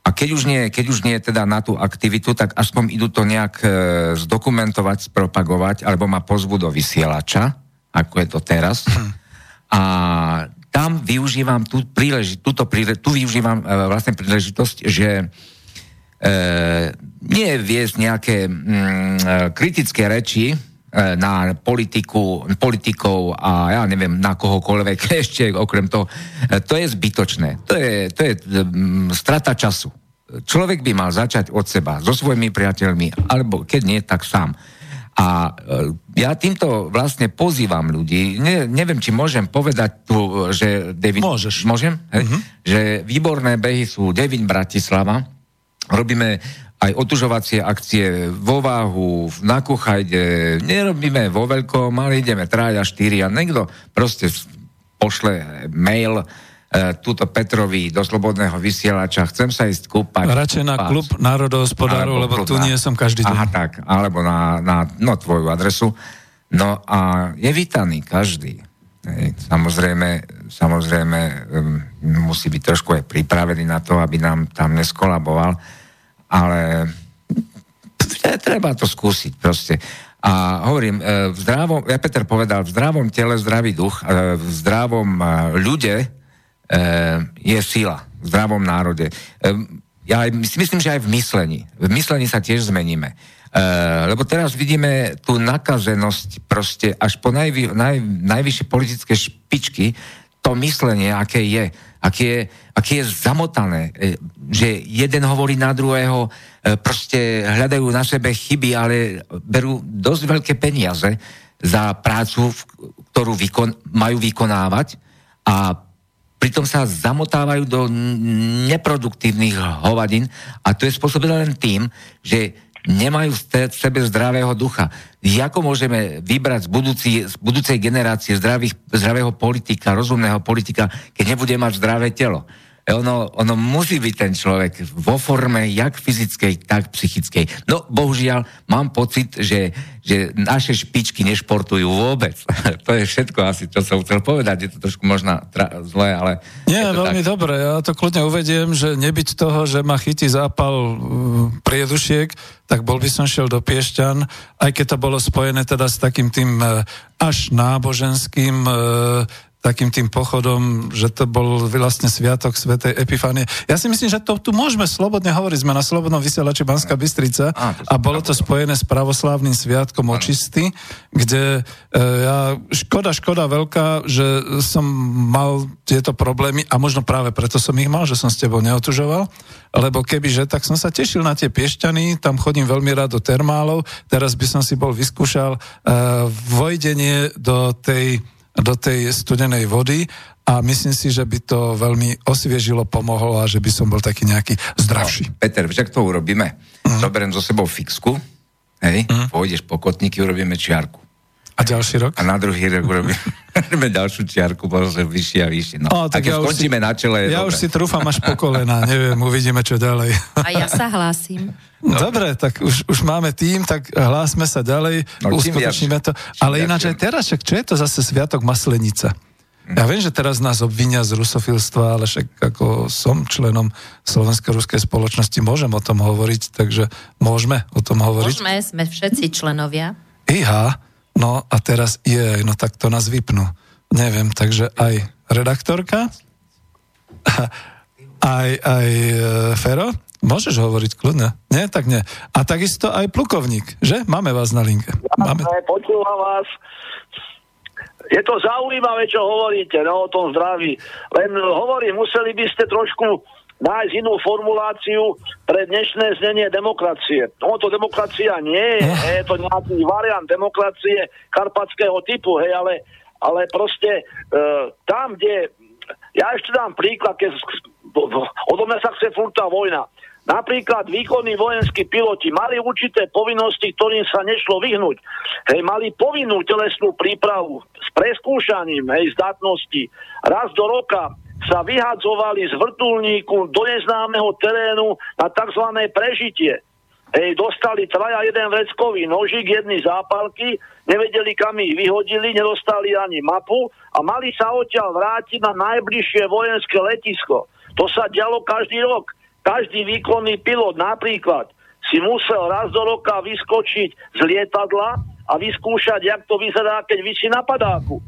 a keď už nie, keď už nie teda na tú aktivitu, tak aspoň idú to nejak e, zdokumentovať, spropagovať, alebo ma pozvu do vysielača, ako je to teraz. Hm. A tam využívam tú príleži, túto príle, tu využívam e, vlastne príležitosť, že e, nie viesť nejaké mm, e, kritické reči, na politiku, politikov a ja neviem, na kohokoľvek ešte okrem toho. E, to je zbytočné. To je, to je um, strata času. Človek by mal začať od seba, so svojimi priateľmi, alebo keď nie, tak sám. A ja týmto vlastne pozývam ľudí, ne, neviem, či môžem povedať tu, že... David, Môžeš. Môžem? Uh-huh. Že výborné behy sú Devin Bratislava, robíme aj otužovacie akcie vo váhu, na kuchajde, nerobíme vo veľkom, ale ideme trája, štyri a niekto proste pošle mail e, túto Petrovi do slobodného vysielača, chcem sa ísť kúpať. Radšej na klub národohospodárov, lebo tu nie som každý deň. Aha, tak, alebo na, na no, tvoju adresu. No a je vítaný každý. Samozrejme, samozrejme musí byť trošku aj pripravený na to, aby nám tam neskolaboval ale treba to skúsiť proste. A hovorím, e, v zdravom, ja Peter povedal, v zdravom tele zdravý duch, e, v zdravom e, ľude je sila, v zdravom národe. Ja myslím, že aj v myslení. V myslení sa tiež zmeníme. lebo teraz vidíme tú nakazenosť proste až po najvy, naj, najvyššie politické špičky, to myslenie, aké je aké je, aké je zamotané, e, že jeden hovorí na druhého, e, proste hľadajú na sebe chyby, ale berú dosť veľké peniaze za prácu, ktorú vykon, majú vykonávať a pritom sa zamotávajú do neproduktívnych hovadín a to je spôsobené len tým, že nemajú v sebe zdravého ducha. Ako môžeme vybrať z, budúci, z budúcej generácie zdravých, zdravého politika, rozumného politika, keď nebude mať zdravé telo? Ono, ono musí byť ten človek vo forme jak fyzickej, tak psychickej. No, bohužiaľ, mám pocit, že, že naše špičky nešportujú vôbec. to je všetko asi, čo som chcel povedať. Je to trošku možno tra- zlé, ale... Nie, veľmi tak. dobre. Ja to kľudne uvediem, že nebyť toho, že ma chytí zápal uh, priedušiek, tak bol by som šiel do Piešťan, aj keď to bolo spojené teda s takým tým uh, až náboženským uh, takým tým pochodom, že to bol vlastne sviatok Svetej Epifánie. Ja si myslím, že to tu môžeme slobodne hovoriť. Sme na Slobodnom vysielači Banská Bystrica a bolo to spojené s pravoslávnym sviatkom očisty, kde e, ja, škoda, škoda veľká, že som mal tieto problémy a možno práve preto som ich mal, že som s tebou neotužoval, lebo kebyže, tak som sa tešil na tie piešťany, tam chodím veľmi rád do termálov, teraz by som si bol vyskúšal e, vojdenie do tej do tej studenej vody a myslím si, že by to veľmi osviežilo, pomohlo a že by som bol taký nejaký zdravší. No, Peter, vieš, ak to urobíme? Uh-huh. Zoberiem sebou fixku, hej, uh-huh. pôjdeš po kotníky, urobíme čiarku. A ďalší rok? A na druhý rok urobíme ďalšiu čiarku, potom vyššie a vyššie. No. O, tak a keď ja skončíme si, na čele... Ja dobre. už si trúfam až po kolena, neviem, uvidíme, čo ďalej. A ja sa hlásim. No. Dobre, tak už, už máme tým, tak hlásme sa ďalej, no, uskutočníme to. Ale ináč aj teraz, však čo je to zase Sviatok Maslenica? Hm. Ja viem, že teraz nás obvinia z rusofilstva, ale však ako som členom Slovenskej ruskej spoločnosti, môžem o tom hovoriť, takže môžeme o tom hovoriť. Môžeme, sme všetci členovia. Iha, no a teraz je, no tak to nás vypnú. Neviem, takže aj redaktorka, aj, aj e, Fero, Môžeš hovoriť kľudne. Nie, tak nie. A takisto aj plukovník, že? Máme vás na linke. Máme... Počúvam vás. Je to zaujímavé, čo hovoríte, no, o tom zdraví. Len hovorím, museli by ste trošku nájsť inú formuláciu pre dnešné znenie demokracie. No to demokracia nie je, no. je to nejaký variant demokracie karpatského typu, hej, ale, ale proste e, tam, kde... Ja ešte dám príklad, keď odo mňa sa chce furt tá vojna. Napríklad výkonní vojenskí piloti mali určité povinnosti, ktorým sa nešlo vyhnúť. Hej, mali povinnú telesnú prípravu s preskúšaním hej, zdatnosti. Raz do roka sa vyhadzovali z vrtulníku do neznámeho terénu na tzv. prežitie. Hej, dostali traja jeden vreckový nožik, jedny zápalky, nevedeli kam ich vyhodili, nedostali ani mapu a mali sa odtiaľ vrátiť na najbližšie vojenské letisko. To sa dialo každý rok. Každý výkonný pilot napríklad si musel raz do roka vyskočiť z lietadla a vyskúšať, jak to vyzerá, keď vysí na padáku.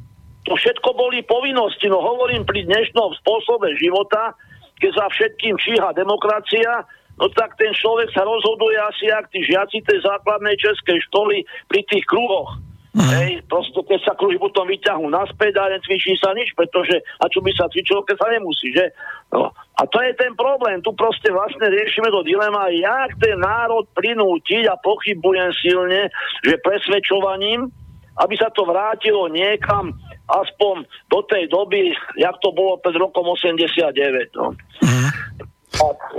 To všetko boli povinnosti, no hovorím pri dnešnom spôsobe života, keď za všetkým číha demokracia, no tak ten človek sa rozhoduje asi jak tí žiaci tej základnej českej školy pri tých kruhoch. Mm. Hej, proste keď sa kruhy potom vyťahnú naspäť a necvičí sa nič, pretože a čo by sa cvičilo, keď sa nemusí, že? No. A to je ten problém, tu proste vlastne riešime to dilema, jak ten národ prinútiť a pochybujem silne, že presvedčovaním, aby sa to vrátilo niekam aspoň do tej doby, jak to bolo pred rokom 89. No. Mm.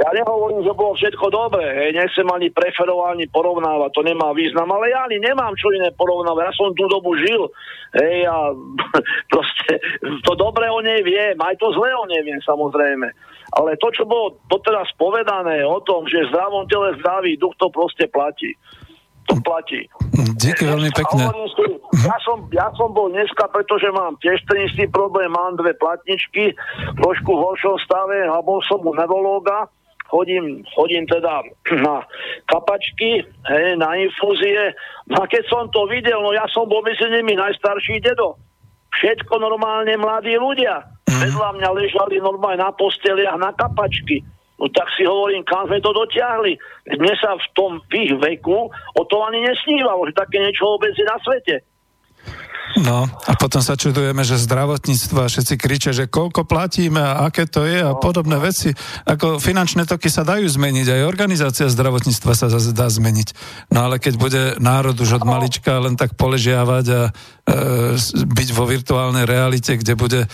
Ja nehovorím, že bolo všetko dobré, hej, nechcem ani preferovať, ani porovnávať, to nemá význam, ale ja ani nemám čo iné porovnávať, ja som tú dobu žil, hej, a proste to dobré o nej viem, aj to zlé o nej viem, samozrejme. Ale to, čo bolo doteraz povedané o tom, že zdravom tele zdravý duch, to proste platí to platí. Díky veľmi pekne. Ja som, ja som bol dneska, pretože mám tiež ten istý problém, mám dve platničky, trošku v horšom stave a bol som u neurológa, chodím, chodím teda na kapačky, hej, na infúzie. No a keď som to videl, no ja som bol medzi nimi najstarší dedo. Všetko normálne mladí ľudia. Mm. Vedľa mňa ležali normálne na posteliach na kapačky. No tak si hovorím, kam sme to dotiahli. Mne sa v tom v ich veku o to ani nesnívalo, že také niečo vôbec je na svete. No a potom sa čudujeme, že zdravotníctvo a všetci kričia, že koľko platíme a aké to je a no, podobné no. veci. Ako finančné toky sa dajú zmeniť, aj organizácia zdravotníctva sa zase dá zmeniť. No ale keď bude národ už od malička len tak poležiavať a e, byť vo virtuálnej realite, kde bude e,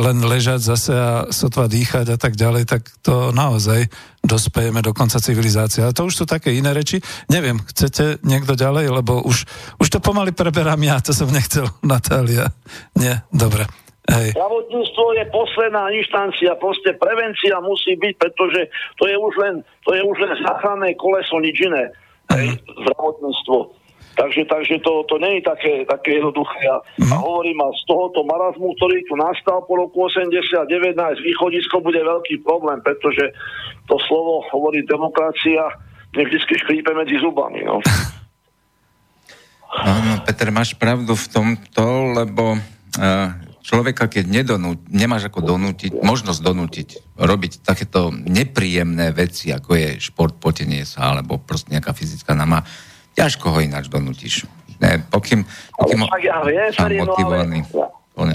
len ležať zase a sotva dýchať a tak ďalej, tak to naozaj dospejeme do konca civilizácie. A to už sú také iné reči. Neviem, chcete niekto ďalej, lebo už, už to pomaly preberám ja, to som nechcel, Natália. Nie, dobre. Hej. Zdravotníctvo je posledná inštancia, proste prevencia musí byť, pretože to je už len, to je už len záchranné koleso, nič iné. Hej, zdravotníctvo. Takže, takže to, to nie je také, také jednoduché. A, mm. a hovorím, a z tohoto marazmu, ktorý tu nastal po roku 89, nájsť východisko bude veľký problém, pretože to slovo hovorí demokracia, mne vždy škrípe medzi zubami. No. No, no, Peter, máš pravdu v tomto, lebo uh, človeka, keď nedonú, nemáš ako donútiť, možnosť donútiť robiť takéto nepríjemné veci, ako je šport, potenie sa, alebo proste nejaká fyzická nama, ťažko ho ináč donútiš. Ne, pokým, pokým ale, ja viem, motivovaný.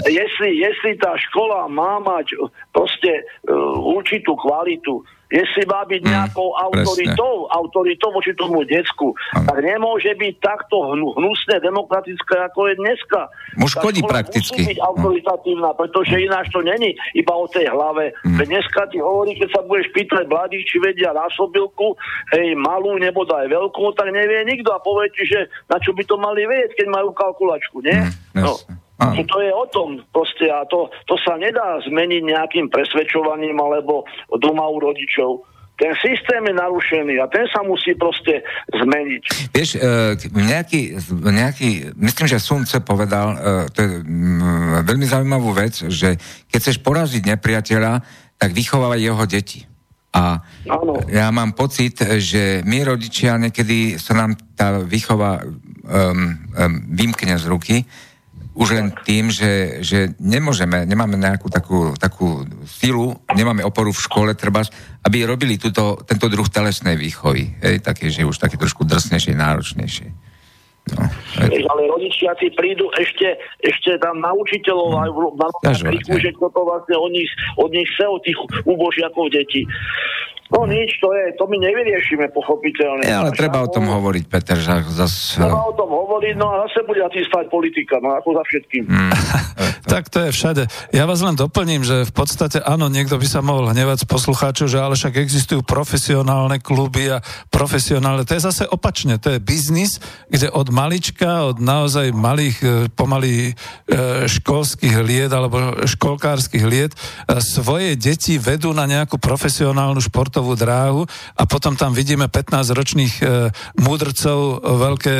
Jestli, jestli tá škola má mať proste uh, určitú kvalitu, jestli má byť mm, nejakou autoritou, presne. autoritou voči tomu decku, ano. tak nemôže byť takto hnusné, demokratické, ako je dneska. Mu škodí prakticky. Musí byť autoritatívna, pretože ináč to není iba o tej hlave. Mm. Dneska ti hovorí, keď sa budeš pýtať mladých, či vedia násobilku, hej, malú nebo aj veľkú, tak nevie nikto a povie ti, že na čo by to mali vedieť, keď majú kalkulačku, nie? Mm, no. Áno. To je o tom proste a to, to sa nedá zmeniť nejakým presvedčovaním alebo doma u rodičov. Ten systém je narušený a ten sa musí proste zmeniť. Vieš, e, nejaký, nejaký, myslím, že Sunce povedal, e, to je mm, veľmi zaujímavú vec, že keď chceš poraziť nepriateľa, tak vychovávaj jeho deti. A ja mám pocit, že my rodičia niekedy sa nám tá výchova um, um, vymkne z ruky, už len tým, že, že nemôžeme, nemáme nejakú takú, takú silu, nemáme oporu v škole, treba, aby robili túto, tento druh telesnej výchovy. Hej, také, že už také trošku drsnejšie, náročnejšie. No, ale rodičia si prídu ešte, ešte tam na učiteľov no, aj na kriku, že to vlastne od nich, od nich chce, od tých ubožiakov detí. No nič, to je, to my nevyriešime pochopiteľne. Ja, ale treba o tom hovoriť, Peter, že zas... Treba o tom hovoriť, no a zase bude stať politika, no ako za všetkým. Mm. tak to je všade. Ja vás len doplním, že v podstate áno, niekto by sa mohol hnevať z poslucháčov, že ale však existujú profesionálne kluby a profesionálne. To je zase opačne, to je biznis, kde od malička, od naozaj malých, e, pomaly e, školských liet alebo školkárskych liet e, svoje deti vedú na nejakú profesionálnu športovú dráhu a potom tam vidíme 15-ročných múdrcov, veľké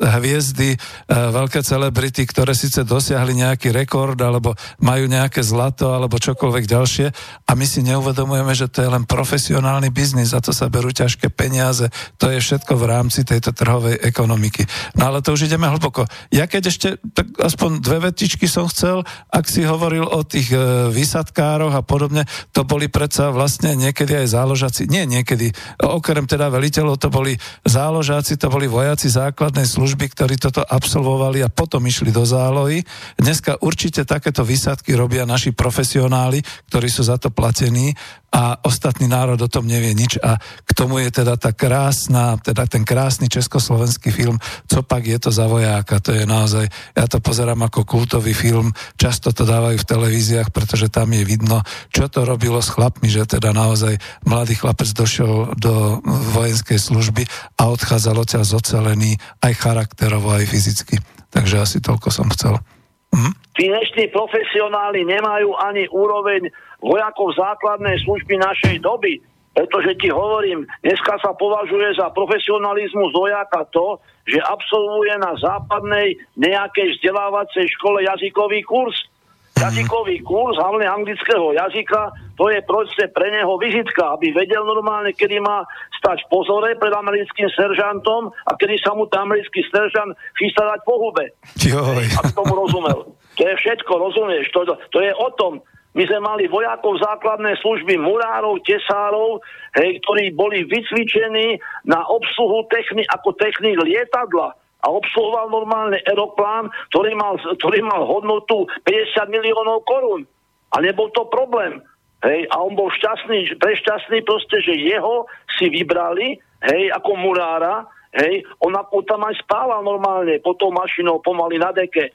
hviezdy, veľké celebrity, ktoré síce dosiahli nejaký rekord alebo majú nejaké zlato alebo čokoľvek ďalšie a my si neuvedomujeme, že to je len profesionálny biznis, za to sa berú ťažké peniaze, to je všetko v rámci tejto trhovej ekonomiky. No ale to už ideme hlboko. Ja keď ešte, tak aspoň dve vetičky som chcel, ak si hovoril o tých e, výsadkároch a podobne, to boli predsa vlastne niekedy aj záložáci, nie niekedy, okrem teda veliteľov, to boli záložáci, to boli vojaci základnej služby, ktorí toto absolvovali a potom išli do zálohy. Dneska určite takéto výsadky robia naši profesionáli, ktorí sú za to platení a ostatný národ o tom nevie nič a k tomu je teda tá krásna, teda ten krásny československý film Co pak je to za vojáka, to je naozaj, ja to pozerám ako kultový film, často to dávajú v televíziách, pretože tam je vidno, čo to robilo s chlapmi, že teda naozaj mladý chlapec došiel do vojenskej služby a odchádzal odtiaľ zocelený aj charakterovo, aj fyzicky. Takže asi toľko som chcel. Hm? Tí dnešní profesionáli nemajú ani úroveň vojakov základnej služby našej doby. Pretože ti hovorím, dneska sa považuje za profesionalizmus vojaka to, že absolvuje na západnej nejakej vzdelávacej škole jazykový kurz. Jazykový kurz, hlavne anglického jazyka, to je proste pre neho vizitka, aby vedel normálne, kedy má stať v pozore pred americkým seržantom a kedy sa mu ten americký seržant chystá dať po hube. Aby tomu rozumel. To je všetko, rozumieš? To, to je o tom, my sme mali vojakov základnej služby, murárov, tesárov, hej, ktorí boli vycvičení na obsluhu techni- ako technik lietadla a obsluhoval normálne aeroplán, ktorý mal, ktorý mal hodnotu 50 miliónov korún. A nebol to problém. Hej, a on bol šťastný, prešťastný proste, že jeho si vybrali, hej, ako murára, hej, on, on tam aj spával normálne pod tou mašinou pomaly na deke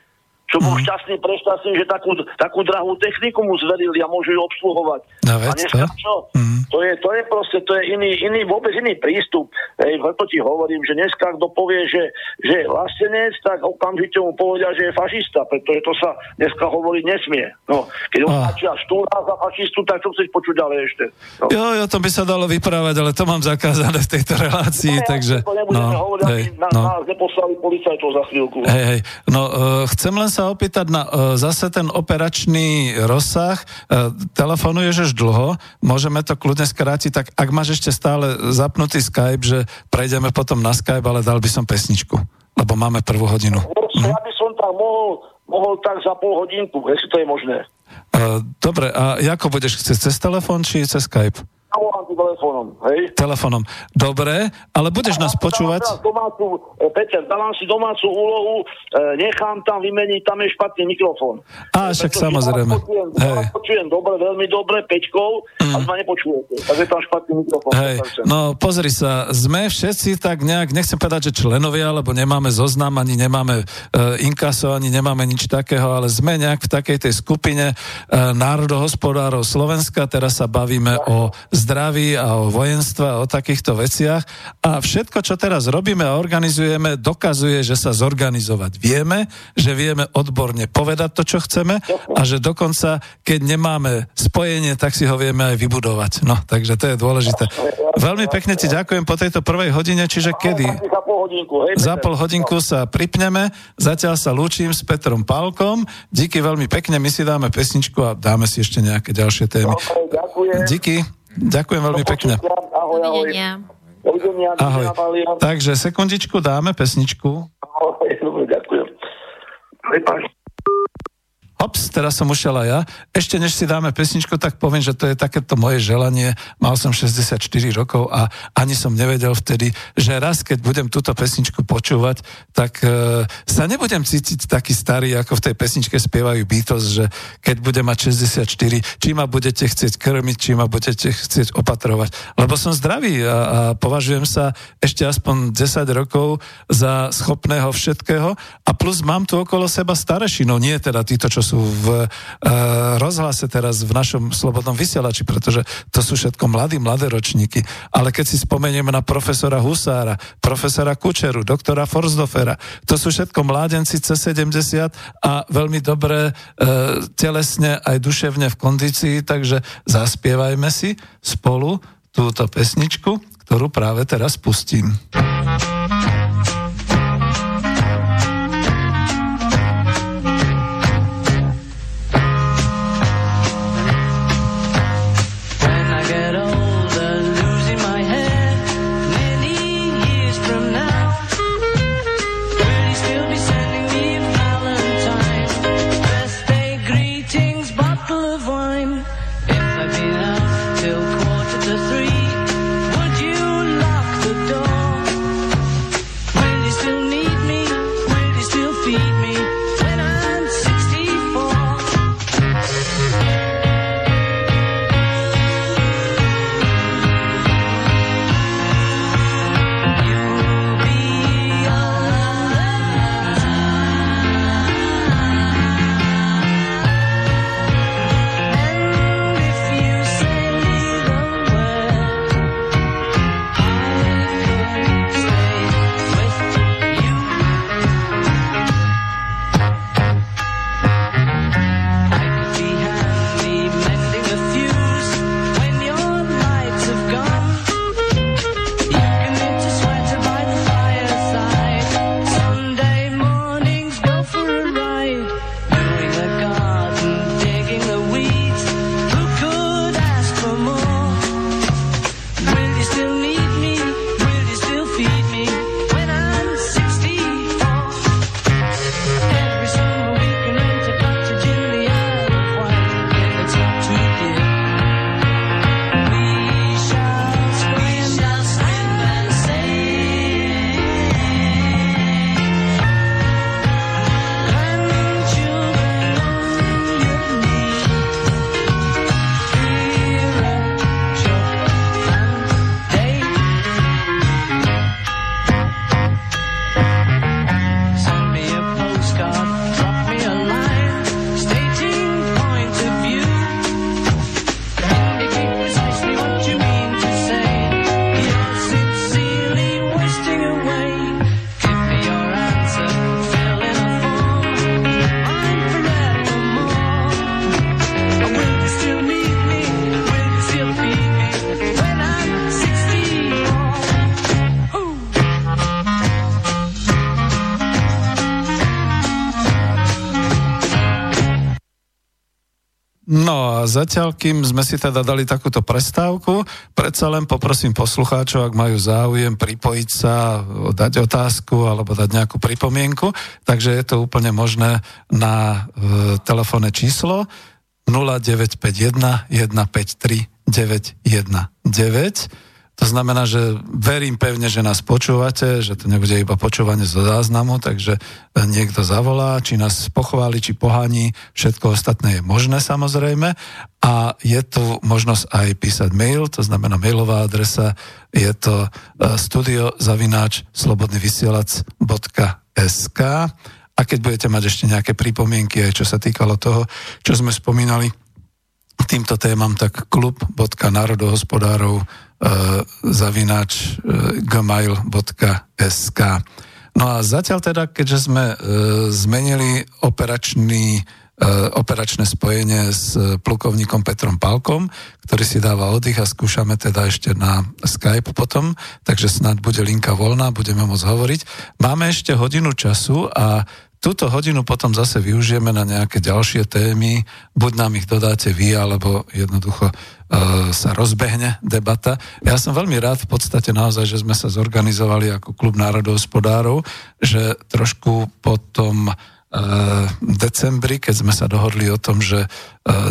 čo bol mm. šťastný, prešťastný, že takú, takú drahú techniku mu zverili a môžu ju obsluhovať. No, a dneska čo? Mm. To, je, to je proste, to je iný, iný, vôbec iný prístup. Hej, to ti hovorím, že dneska kto povie, že, že je vlastenec, tak okamžite mu povedia, že je fašista, pretože to sa dneska hovoriť nesmie. No, keď označia štúra za fašistu, tak čo chceš počuť ďalej ešte? No. Jo, jo, to by sa dalo vyprávať, ale to mám zakázané v tejto relácii, no, takže... To no, hovoriť, hej, na, no. nás neposlali policajtov za chvíľku. Hej, hej, no, uh, chcem len sa opýtať na uh, zase ten operačný rozsah. Uh, telefonuješ už dlho, môžeme to kľudne skrátiť, tak ak máš ešte stále zapnutý Skype, že prejdeme potom na Skype, ale dal by som pesničku, lebo máme prvú hodinu. Hm? Ja by som tam mohol, mohol tak za pol hodinku, jestli to je možné. Uh, dobre, a ako budeš chcieť, cez telefón či cez Skype? Telefónom, hej? Telefónom. Dobre, ale budeš nás počúvať? Domácu, e, Peter, dávam si domácu úlohu, e, nechám tam vymeniť, tam je špatný mikrofón. A, však samozrejme. Ja počujem, hej. Ja počujem dobre, veľmi dobre, pečkou, mm. a ma nepočujete. Takže tam špatný mikrofón. Hej, no pozri sa, sme všetci tak nejak, nechcem povedať, že členovia, lebo nemáme zoznam, ani nemáme e, inkaso, ani nemáme nič takého, ale sme nejak v takej tej skupine e, národohospodárov Slovenska, teraz sa bavíme o zdraví a o vojenstve a o takýchto veciach. A všetko, čo teraz robíme a organizujeme, dokazuje, že sa zorganizovať vieme, že vieme odborne povedať to, čo chceme a že dokonca, keď nemáme spojenie, tak si ho vieme aj vybudovať. No, takže to je dôležité. Veľmi pekne ti ďakujem po tejto prvej hodine, čiže kedy? Za pol hodinku. Sa pripneme, zatiaľ sa lúčim s Petrom Palkom. Díky veľmi pekne, my si dáme pesničku a dáme si ešte nejaké ďalšie témy. Díky. Ďakujem veľmi pekne. Ahoj, ahoj. Dovidenia. Ahoj. Takže sekundičku dáme pesničku. Ahoj, dobre, ďakujem. Ops, teraz som ušiel aj ja. Ešte než si dáme pesničku, tak poviem, že to je takéto moje želanie. Mal som 64 rokov a ani som nevedel vtedy, že raz, keď budem túto pesničku počúvať, tak e, sa nebudem cítiť taký starý, ako v tej pesničke spievajú Beatles, že keď budem mať 64, či ma budete chcieť krmiť, či ma budete chcieť opatrovať. Lebo som zdravý a, a považujem sa ešte aspoň 10 rokov za schopného všetkého a plus mám tu okolo seba starešinov, nie teda títo, čo sú v uh, rozhlase teraz v našom slobodnom vysielači, pretože to sú všetko mladí, mladé ročníky. Ale keď si spomenieme na profesora Husára, profesora Kučeru, doktora Forsdofera, to sú všetko mládenci C70 a veľmi dobré uh, telesne aj duševne v kondícii, takže zaspievajme si spolu túto pesničku, ktorú práve teraz pustím. Zatiaľ, kým sme si teda dali takúto prestávku, predsa len poprosím poslucháčov, ak majú záujem pripojiť sa, dať otázku alebo dať nejakú pripomienku, takže je to úplne možné na e, telefónne číslo 0951 153 919 to znamená, že verím pevne, že nás počúvate, že to nebude iba počúvanie zo záznamu, takže niekto zavolá, či nás pochváli, či pohaní, všetko ostatné je možné samozrejme. A je tu možnosť aj písať mail, to znamená mailová adresa, je to e, studiozavináč slobodnyvysielac.sk a keď budete mať ešte nejaké pripomienky, aj čo sa týkalo toho, čo sme spomínali týmto témam, tak klub.národohospodárov Eh, zavinač eh, gmail.sk. No a zatiaľ teda, keďže sme e, zmenili operačný, operačné spojenie s plukovníkom Petrom Palkom, ktorý si dáva oddych a skúšame teda ešte na Skype potom, takže snad bude linka voľná, budeme môcť hovoriť. Máme ešte hodinu času a Túto hodinu potom zase využijeme na nejaké ďalšie témy, buď nám ich dodáte vy, alebo jednoducho sa rozbehne debata. Ja som veľmi rád v podstate naozaj, že sme sa zorganizovali ako klub národohospodárov, že trošku po tom decembri, keď sme sa dohodli o tom, že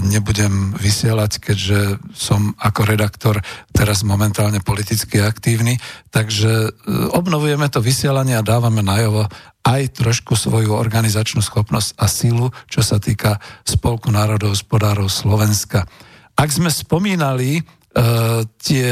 nebudem vysielať, keďže som ako redaktor teraz momentálne politicky aktívny, takže obnovujeme to vysielanie a dávame najovo aj trošku svoju organizačnú schopnosť a sílu, čo sa týka Spolku národov hospodárov Slovenska. Ak sme spomínali uh, tie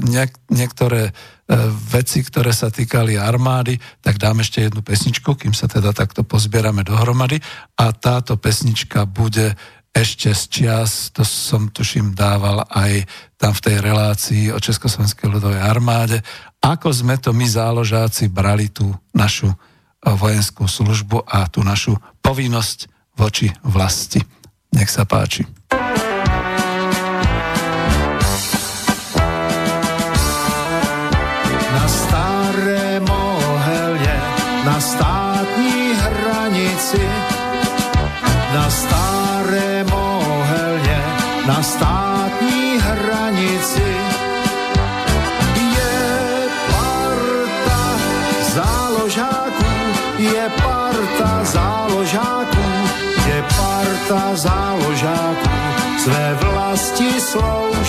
niek- niektoré uh, veci, ktoré sa týkali armády, tak dám ešte jednu pesničku, kým sa teda takto pozbierame dohromady a táto pesnička bude ešte z čias, to som tuším dával aj tam v tej relácii o Československej ľudovej armáde, ako sme to my záložáci brali tú našu vojenskú službu a tú našu povinnosť voči vlasti. Nech sa páči. Hranici, na staré mohelně, na státní hranici. Je parta záložáků, je parta záložáků, je parta záložáků, své vlasti sloužící.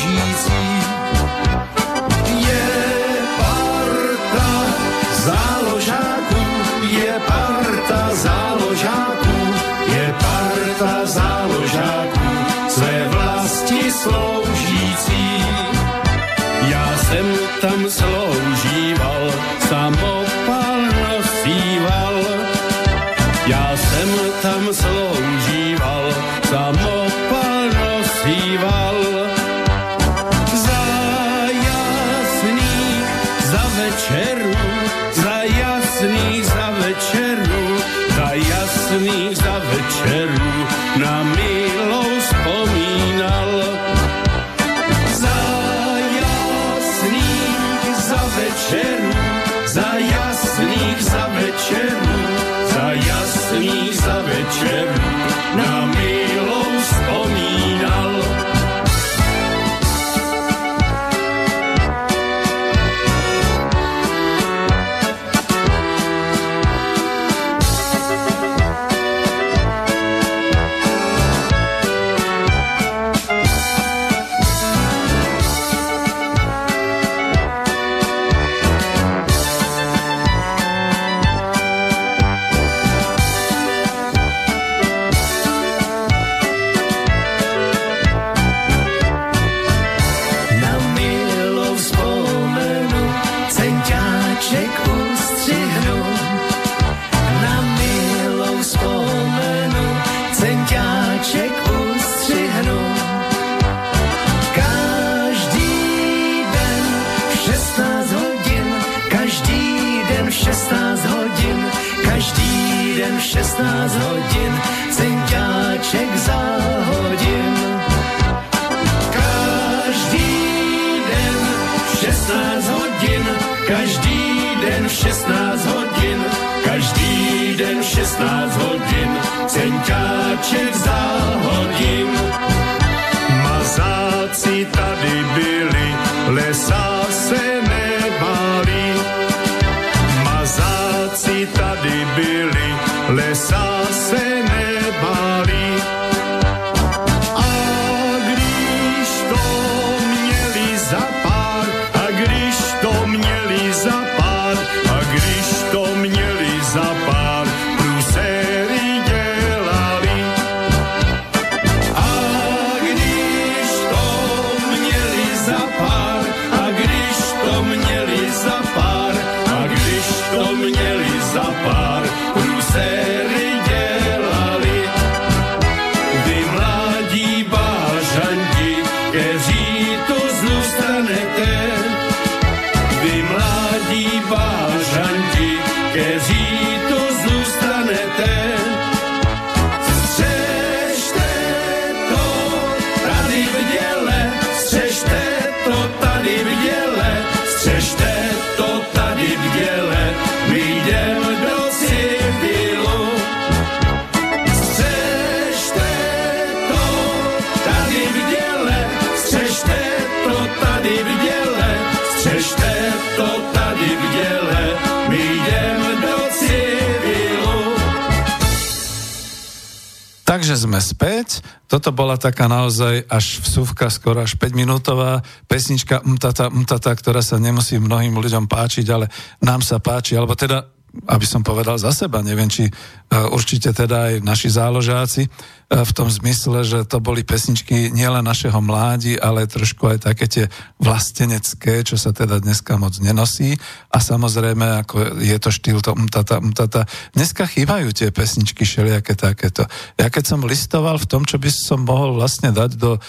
Toto bola taká naozaj až vsúvka, skoro až 5 minútová pesnička Mtata, Mtata, ktorá sa nemusí mnohým ľuďom páčiť, ale nám sa páči, alebo teda aby som povedal za seba, neviem, či uh, určite teda aj naši záložáci uh, v tom zmysle, že to boli pesničky nielen našeho mládi, ale trošku aj také tie vlastenecké, čo sa teda dneska moc nenosí a samozrejme, ako je to štýl to mtata, mtata. Dneska chýbajú tie pesničky všelijaké takéto. Ja keď som listoval v tom, čo by som mohol vlastne dať do uh,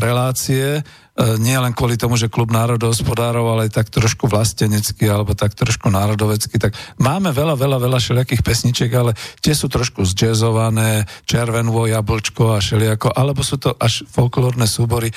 relácie, E, nie len kvôli tomu, že klub národohospodárov, ale aj tak trošku vlastenecky alebo tak trošku národovecky, tak máme veľa, veľa, veľa všelijakých pesničiek, ale tie sú trošku zjazzované, červenvo, jablčko a všelijako, alebo sú to až folklórne súbory.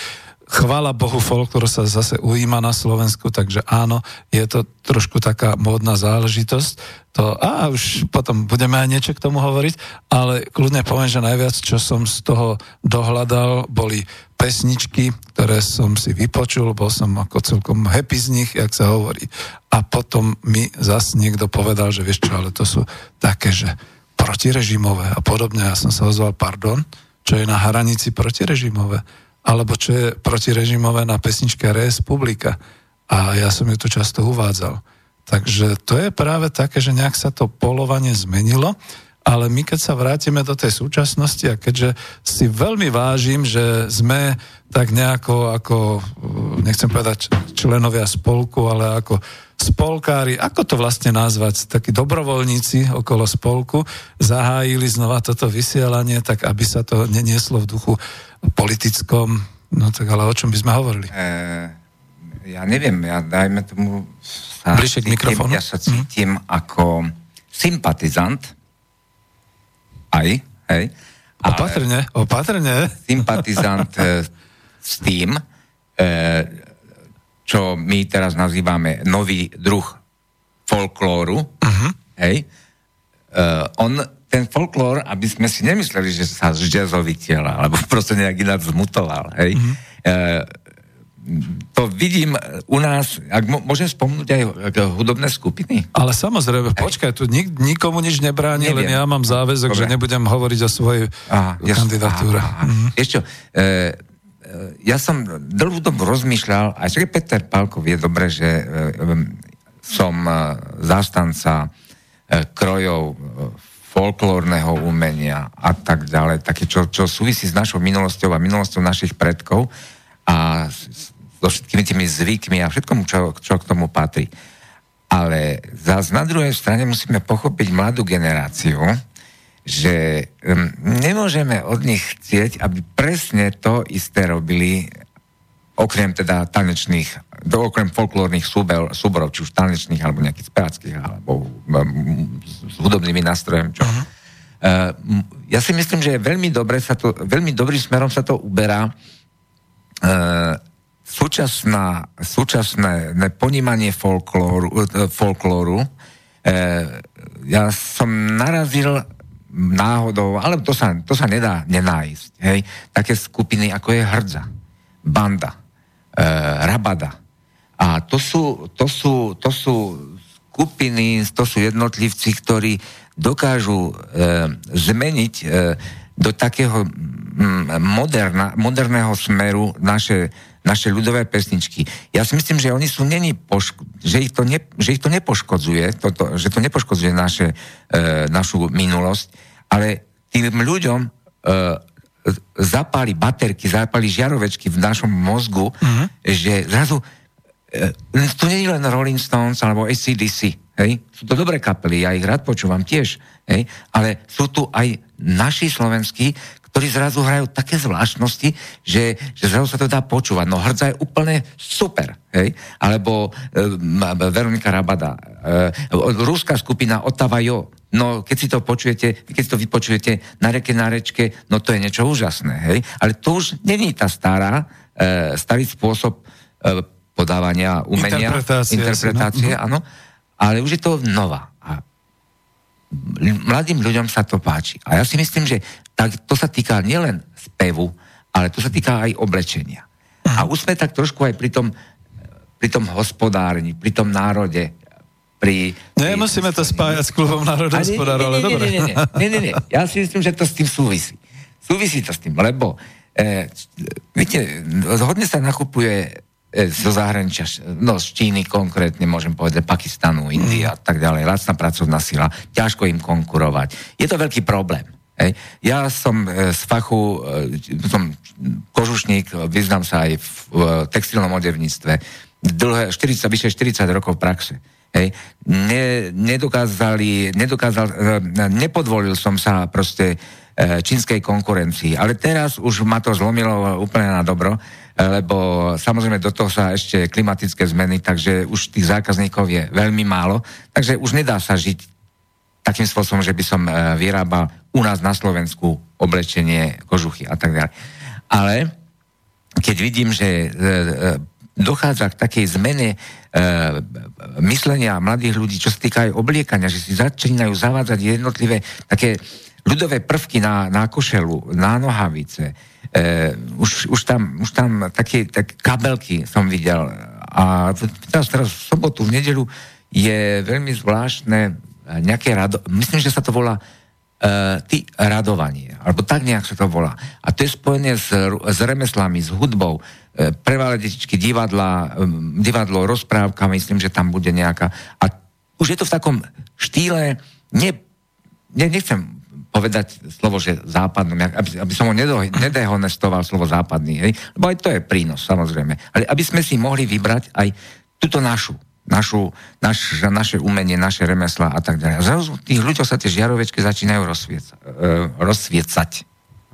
Chvála Bohu, folklor sa zase ujíma na Slovensku, takže áno, je to trošku taká módna záležitosť. To, a už potom budeme aj niečo k tomu hovoriť, ale kľudne poviem, že najviac, čo som z toho dohľadal, boli pesničky, ktoré som si vypočul, bol som ako celkom happy z nich, jak sa hovorí. A potom mi zas niekto povedal, že vieš čo, ale to sú také, že protirežimové a podobne. Ja som sa ozval, pardon, čo je na hranici protirežimové, alebo čo je protirežimové na pesničke Res Publika. A ja som ju tu často uvádzal. Takže to je práve také, že nejak sa to polovanie zmenilo ale my keď sa vrátime do tej súčasnosti a keďže si veľmi vážim, že sme tak nejako ako, nechcem povedať členovia spolku, ale ako spolkári, ako to vlastne nazvať, takí dobrovoľníci okolo spolku, zahájili znova toto vysielanie, tak aby sa to nenieslo v duchu politickom, no tak ale o čom by sme hovorili? E, ja neviem, ja dajme tomu sa Bližšie k mikrofónu. Ja sa cítim mm. ako sympatizant aj, hej. Opatrne, opatrne. Sympatizant e, s tým, e, čo my teraz nazývame nový druh folklóru, uh-huh. hej. E, on, ten folklór, aby sme si nemysleli, že sa zdezoviteľa, alebo proste nejak ináč zmutoval, hej. Uh-huh to vidím u nás, ak môžem spomnúť aj hudobné skupiny? Ale samozrejme, počkaj, tu nik, nikomu nič nebráni, Neviem. len ja mám záväzok, Dobre. že nebudem hovoriť o svojej aha, kandidatúre. Aha, aha. Mhm. Ešte, e, ja som dlhú dobu rozmýšľal, aj že Peter Pálkov je dobré, že e, som e, zástanca krojov folklórneho umenia a tak ďalej, také, čo, čo súvisí s našou minulosťou a minulosťou našich predkov a so všetkými tými zvykmi a všetkomu, čo, čo k tomu patrí. Ale zás na druhej strane musíme pochopiť mladú generáciu, že nemôžeme od nich chcieť, aby presne to isté robili, okrem teda tanečných, do, okrem folklórnych súbor, súborov, či už tanečných, alebo nejakých spevackých, alebo um, s hudobnými nástrojmi, čo. Uh-huh. Uh, ja si myslím, že je veľmi dobre sa to, veľmi dobrým smerom sa to uberá E, súčasná, súčasné ponímanie folklóru, e, folklóru e, ja som narazil náhodou, ale to sa, to sa nedá nenájsť, hej, také skupiny ako je Hrdza, Banda, e, Rabada. A to sú, to, sú, to sú skupiny, to sú jednotlivci, ktorí dokážu e, zmeniť e, do takého mm, moderna, moderného smeru naše, naše ľudové pesničky. Ja si myslím, že oni sú není poško- že, ich to ne, že ich to nepoškodzuje, toto, že to nepoškodzuje naše, e, našu minulosť, ale tým ľuďom e, zapali baterky, zapali žiarovečky v našom mozgu, uh-huh. že zrazu e, to nie je len Rolling Stones alebo ACDC, hej? sú to dobré kapely, ja ich rád počúvam tiež, hej? ale sú tu aj naši slovenskí, ktorí zrazu hrajú také zvláštnosti, že, že zrazu sa to dá počúvať. No hrdza je úplne super, hej? Alebo e, Veronika Rabada, e, ruská skupina Otava Jo, no keď si to počujete, keď si to vypočujete na reke, na rečke, no to je niečo úžasné, hej? Ale to už není tá stará, e, starý spôsob e, podávania umenia, interpretácie, interpretácie no. áno, ale už je to nová mladým ľuďom sa to páči. A ja si myslím, že tak, to sa týka nielen spevu, ale to sa týka aj oblečenia. A už sme tak trošku aj pri tom, pri tom hospodárni, pri tom národe, pri... Nemusíme to spájať s klubom národohospodárov, ale dobre. Nie, nie, nie, nie. Ja si myslím, že to s tým súvisí. súvisí to s tým, lebo e, viete, hodne sa nakupuje e, zo zahraničia, no z Číny konkrétne, môžem povedať, Pakistanu, India a tak ďalej, lacná pracovná sila, ťažko im konkurovať. Je to veľký problém. Hej. Ja som e, z fachu, e, som kožušník, vyznám sa aj v, textilnom odevníctve, dlhé, 40, vyše 40 rokov praxe. Hej. Ne, nedokázali, nedokázal, e, nepodvolil som sa proste čínskej konkurencii. Ale teraz už ma to zlomilo úplne na dobro, lebo samozrejme do toho sa ešte klimatické zmeny, takže už tých zákazníkov je veľmi málo, takže už nedá sa žiť takým spôsobom, že by som vyrábal u nás na Slovensku oblečenie, kožuchy a tak ďalej. Ale keď vidím, že dochádza k takej zmene e, myslenia mladých ľudí, čo sa týka aj obliekania, že si začínajú zavádzať jednotlivé také ľudové prvky na, na košelu, na nohavice. E, už, už, tam, už tam také tak kabelky som videl. A teraz, teraz v sobotu, v nedelu je veľmi zvláštne nejaké rado... Myslím, že sa to volá Uh, ty radovanie, alebo tak nejak sa to volá. A to je spojené s, s remeslami, s hudbou, E, prevalé detičky, divadla, divadlo, rozprávka, myslím, že tam bude nejaká. A už je to v takom štýle, ne, ne, nechcem povedať slovo, že západnom, aby, aby som ho nedehonestoval slovo západný, hej? lebo aj to je prínos, samozrejme. Ale aby sme si mohli vybrať aj túto našu, našu, naš, naše umenie, naše remesla a tak ďalej. Zrazu tých ľuďov sa tie žiarovečky začínajú rozsvieca, uh, rozsviecať.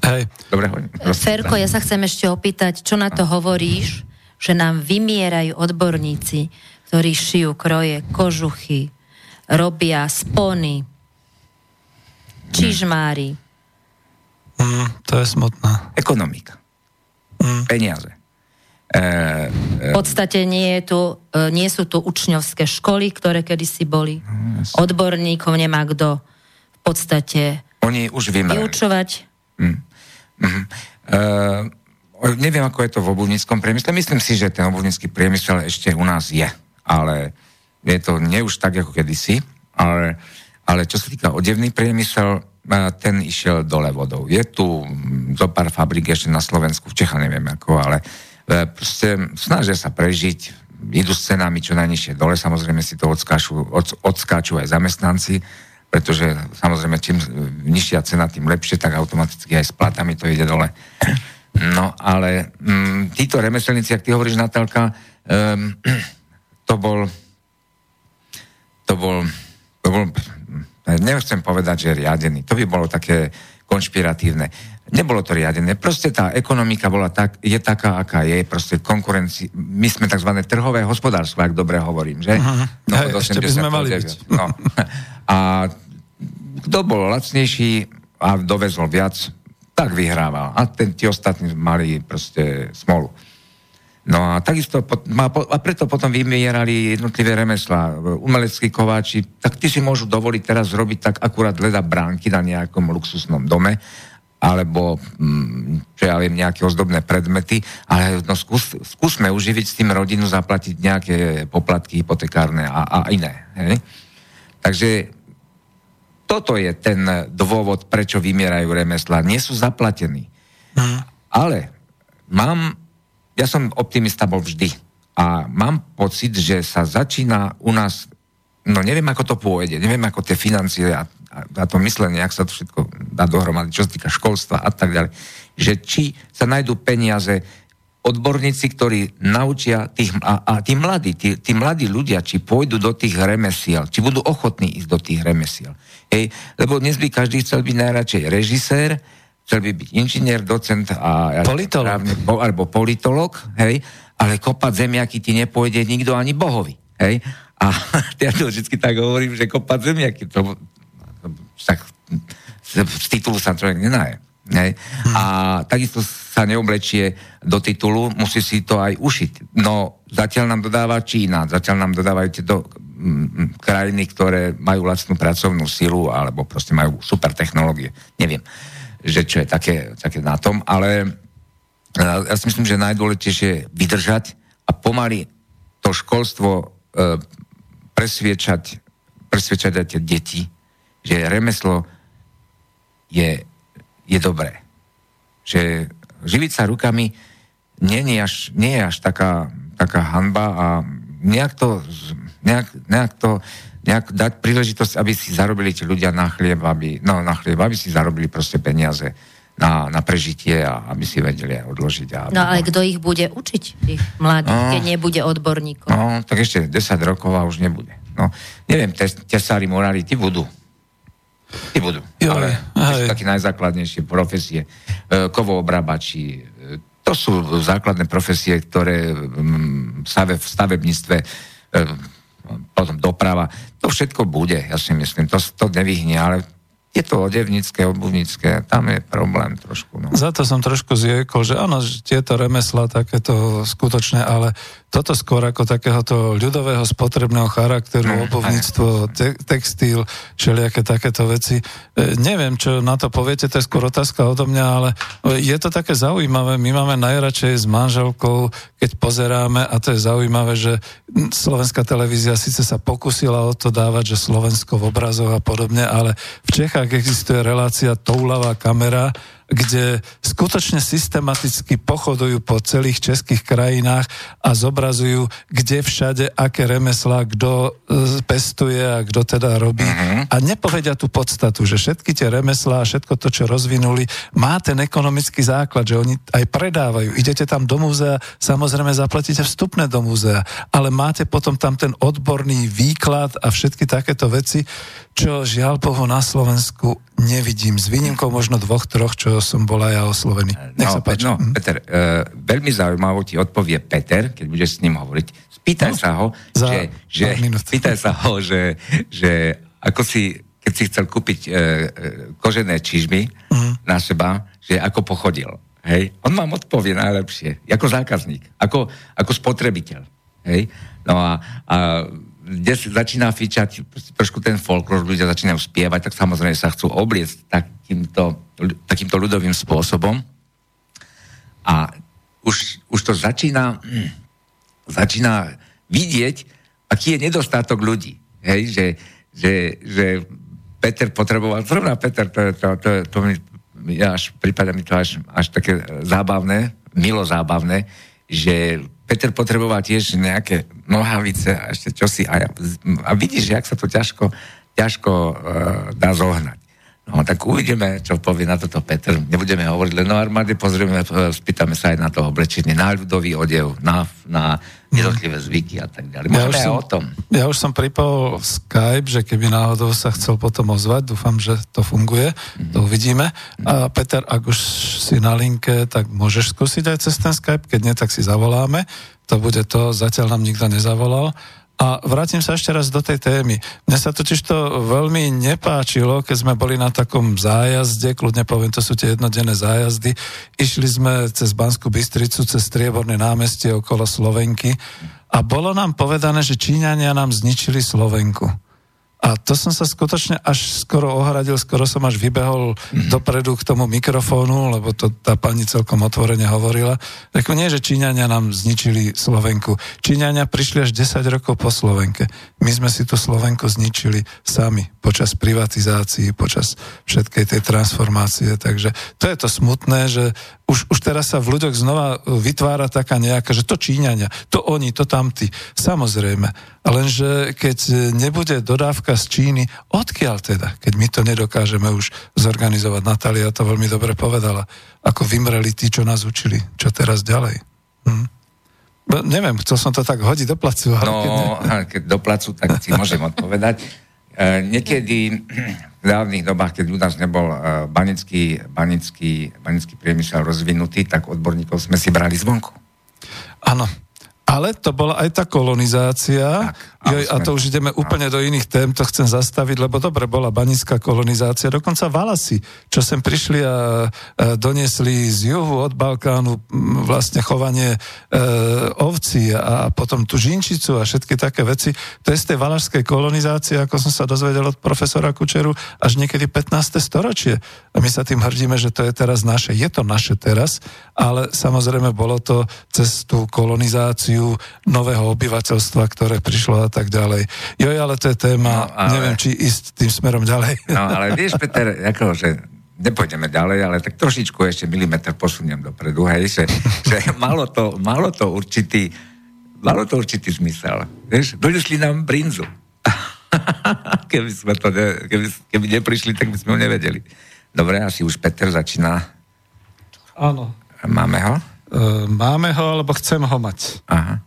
Hej. Dobre, hovorím. Ferko, ja sa chcem ešte opýtať, čo na to hovoríš, že nám vymierajú odborníci, ktorí šijú kroje, kožuchy, robia spony, čižmári. Mm, to je smutné. Ekonomika. Mm. Peniaze. E, v podstate nie, je tu, e, nie sú tu učňovské školy, ktoré kedysi boli. Yes. Odborníkov nemá kto v podstate Oni už vyučovať. Mm. Mm-hmm. Uh, neviem, ako je to v obuvníckom priemysle. Myslím si, že ten obuvnícky priemysel ešte u nás je, ale je to nie už tak, ako kedysi, ale, ale čo sa týka odevný priemysel, ten išiel dole vodou. Je tu zo pár fabrik ešte na Slovensku, v Čechách neviem ako, ale uh, proste snažia sa prežiť, idú s cenami čo najnižšie dole, samozrejme si to odskáču, od, odskáču aj zamestnanci, pretože samozrejme čím nižšia cena, tým lepšie, tak automaticky aj s platami to ide dole. No ale mm, títo remeselníci, ak ty hovoríš, Natálka, um, to bol to bol, to bol nechcem povedať, že riadený. To by bolo také konšpiratívne. Nebolo to riadené. Proste tá ekonomika bola tak, je taká, aká je. Proste konkurenci... My sme tzv. trhové hospodárstvo, ak dobre hovorím, že? Uh-huh. No, Hej, ešte by sme mali byť. No. A kto bol lacnejší a dovezol viac, tak vyhrával. A ten, tí ostatní mali proste smolu. No a takisto, a preto potom vymierali jednotlivé remesla. Umeleckí kováči, tak ty si môžu dovoliť teraz zrobiť tak akurát leda bránky na nejakom luxusnom dome, alebo mm, čo ja viem, nejaké ozdobné predmety, ale no, skús, skúsme uživiť s tým rodinu, zaplatiť nejaké poplatky hypotekárne a, a iné. Hej? Takže toto je ten dôvod, prečo vymierajú remesla. Nie sú zaplatení. Mm. Ale mám ja som optimista bol vždy. A mám pocit, že sa začína u nás, no neviem, ako to pôjde, neviem, ako tie financie a, a, a to myslenie, ak sa to všetko dá dohromady, čo sa týka školstva a tak ďalej, že či sa nájdú peniaze odborníci, ktorí naučia tých, a, a tí mladí, tí, tí mladí ľudia, či pôjdu do tých remesiel, či budú ochotní ísť do tých remesiel. Hej, lebo dnes by každý chcel byť najradšej režisér, chcel by byť inžinier, docent a... Politolog. Právne, alebo politolog, hej, ale kopať zemiaky ti nepôjde nikto ani bohovi, hej. A ja to vždy tak hovorím, že kopať zemiaky, to, tak z titulu sa človek nenaje. Hej. Hmm. A takisto sa neoblečie do titulu, musí si to aj ušiť. No, zatiaľ nám dodáva Čína, zatiaľ nám dodávajú tieto krajiny, ktoré majú lacnú pracovnú silu alebo proste majú super technológie. Neviem že čo je také, také na tom, ale ja si myslím, že najdôležitejšie je vydržať a pomaly to školstvo e, presviečať, presviečať aj tie deti, že remeslo je, je dobré. že živiť sa rukami nie je až, nie je až taká, taká hanba a nejak to, nejak, nejak to nejak dať príležitosť, aby si zarobili tí ľudia na chlieb, aby, no na chlieb, aby si zarobili proste peniaze na, na prežitie a aby si vedeli odložiť. A No ale kto ich bude učiť, tých mladých, No. keď nebude odborníkov? No, tak ešte 10 rokov a už nebude. No, neviem, tes, tesári, morári, tí budú. Tí budú. Jo, ale sú také najzákladnejšie profesie. E, Kovoobrabači, e, to sú základné profesie, ktoré v stavebníctve e, potom doprava, to všetko bude, ja si myslím, to, to nevyhne, ale je to odevnícke, obuvnícke, tam je problém trošku. No. Za to som trošku zjekol, že áno, že tieto remesla takéto skutočné, ale toto skôr ako takéhoto ľudového spotrebného charakteru, No, obuvníctvo, te- textil, všelijaké takéto veci. E, neviem, čo na to poviete, to je skôr otázka odo mňa, ale e, je to také zaujímavé. My máme najradšej s manželkou, keď pozeráme, a to je zaujímavé, že mm, slovenská televízia síce sa pokusila o to dávať, že Slovensko v obrazoch a podobne, ale v Čechách existuje relácia toulavá kamera, kde skutočne systematicky pochodujú po celých českých krajinách a zobrazujú, kde všade, aké remeslá, kto e, pestuje a kto teda robí. A nepovedia tú podstatu, že všetky tie remeslá a všetko to, čo rozvinuli, má ten ekonomický základ, že oni aj predávajú. Idete tam do múzea, samozrejme zaplatíte vstupné do múzea, ale máte potom tam ten odborný výklad a všetky takéto veci, čo žiaľ Bohu na Slovensku nevidím. S výnimkou možno dvoch, troch, čo som bol aj ja oslovený. Nech sa páči. No, Mhm. Peter, uh, veľmi zaujímavo ti odpovie Peter, keď budeš s ním hovoriť. Spýtaj No, sa ho, za že, že, spýtaj sa ho, že, že ako si, keď si chcel kúpiť uh, kožené čižmy Mhm. na seba, že ako pochodil. Hej? On vám odpovie najlepšie, ako zákazník, ako, ako spotrebiteľ. Hej? No a, a kde začína fičať trošku ten folklór, ľudia začínajú spievať, tak samozrejme sa chcú obliecť takýmto, takýmto ľudovým spôsobom. A už, už to začína, hm, začína vidieť, aký je nedostatok ľudí. Hej, že, že, že Peter potreboval, zrovna Peter, to, to, to, to mi, ja až, prípada mi to až, až také zábavné, milo zábavné, že Peter potreboval tiež nejaké nohavice a ešte čosi a, ja, a vidíš, jak sa to ťažko, ťažko uh, dá zohnať. No tak uvidíme, čo povie na toto Peter. Nebudeme hovoriť len o armáde, pozrieme, e, spýtame sa aj na to oblečenie, na ľudový odev, na, na jednotlivé zvyky a tak ďalej. Môžeme aj o tom. ja už som pripol Skype, že keby náhodou sa chcel potom ozvať, dúfam, že to funguje, mm-hmm. to uvidíme. A Peter, ak už si na linke, tak môžeš skúsiť aj cez ten Skype, keď nie, tak si zavoláme. To bude to, zatiaľ nám nikto nezavolal. A vrátim sa ešte raz do tej témy. Mne sa totiž to veľmi nepáčilo, keď sme boli na takom zájazde, kľudne poviem, to sú tie jednodenné zájazdy. Išli sme cez Banskú Bystricu, cez Strieborné námestie okolo Slovenky a bolo nám povedané, že Číňania nám zničili Slovenku. A to som sa skutočne až skoro ohradil, skoro som až vybehol mm. dopredu k tomu mikrofónu, lebo to tá pani celkom otvorene hovorila. Reku, nie, že Číňania nám zničili Slovenku. Číňania prišli až 10 rokov po Slovenke. My sme si tú Slovenku zničili sami počas privatizácií, počas všetkej tej transformácie. Takže to je to smutné, že už, už teraz sa v ľuďoch znova vytvára taká nejaká, že to Číňania, to oni, to tamtí. Samozrejme. Lenže keď nebude dodávka z Číny, odkiaľ teda, keď my to nedokážeme už zorganizovať? Natália to veľmi dobre povedala. Ako vymreli tí, čo nás učili. Čo teraz ďalej? Hm. No, neviem, chcel som to tak hodiť do placu. Ale keď ne... No, keď do placu, tak si môžem odpovedať. E, niekedy v dávnych dobách, keď u nás nebol e, banický, banický, banický priemysel rozvinutý, tak odborníkov sme si brali zvonku. Áno. Ale to bola aj tá kolonizácia. Tak, Joj, a to už ideme úplne do iných tém, to chcem zastaviť, lebo dobre, bola banická kolonizácia, dokonca Valasy, čo sem prišli a, doniesli z juhu od Balkánu vlastne chovanie e, ovcí a, potom tú žinčicu a všetky také veci. To je z tej valašskej kolonizácie, ako som sa dozvedel od profesora Kučeru, až niekedy 15. storočie. A my sa tým hrdíme, že to je teraz naše. Je to naše teraz, ale samozrejme bolo to cez tú kolonizáciu nového obyvateľstva, ktoré prišlo a tak ďalej. Joj, ale to je téma, No, ale- neviem, či ísť tým smerom ďalej. No, ale vieš, Peter, ako, že nepôjdeme ďalej, ale tak trošičku ešte milimeter posuniem dopredu, hej, že, že malo, to, malo to určitý malo to určitý zmysel. Vieš, donesli nám brinzu. keby sme to ne, keby, keby neprišli, tak by sme ho nevedeli. Dobre, asi už Peter začína. Áno. Máme ho? Uh, máme ho, alebo chcem ho mať. Aha.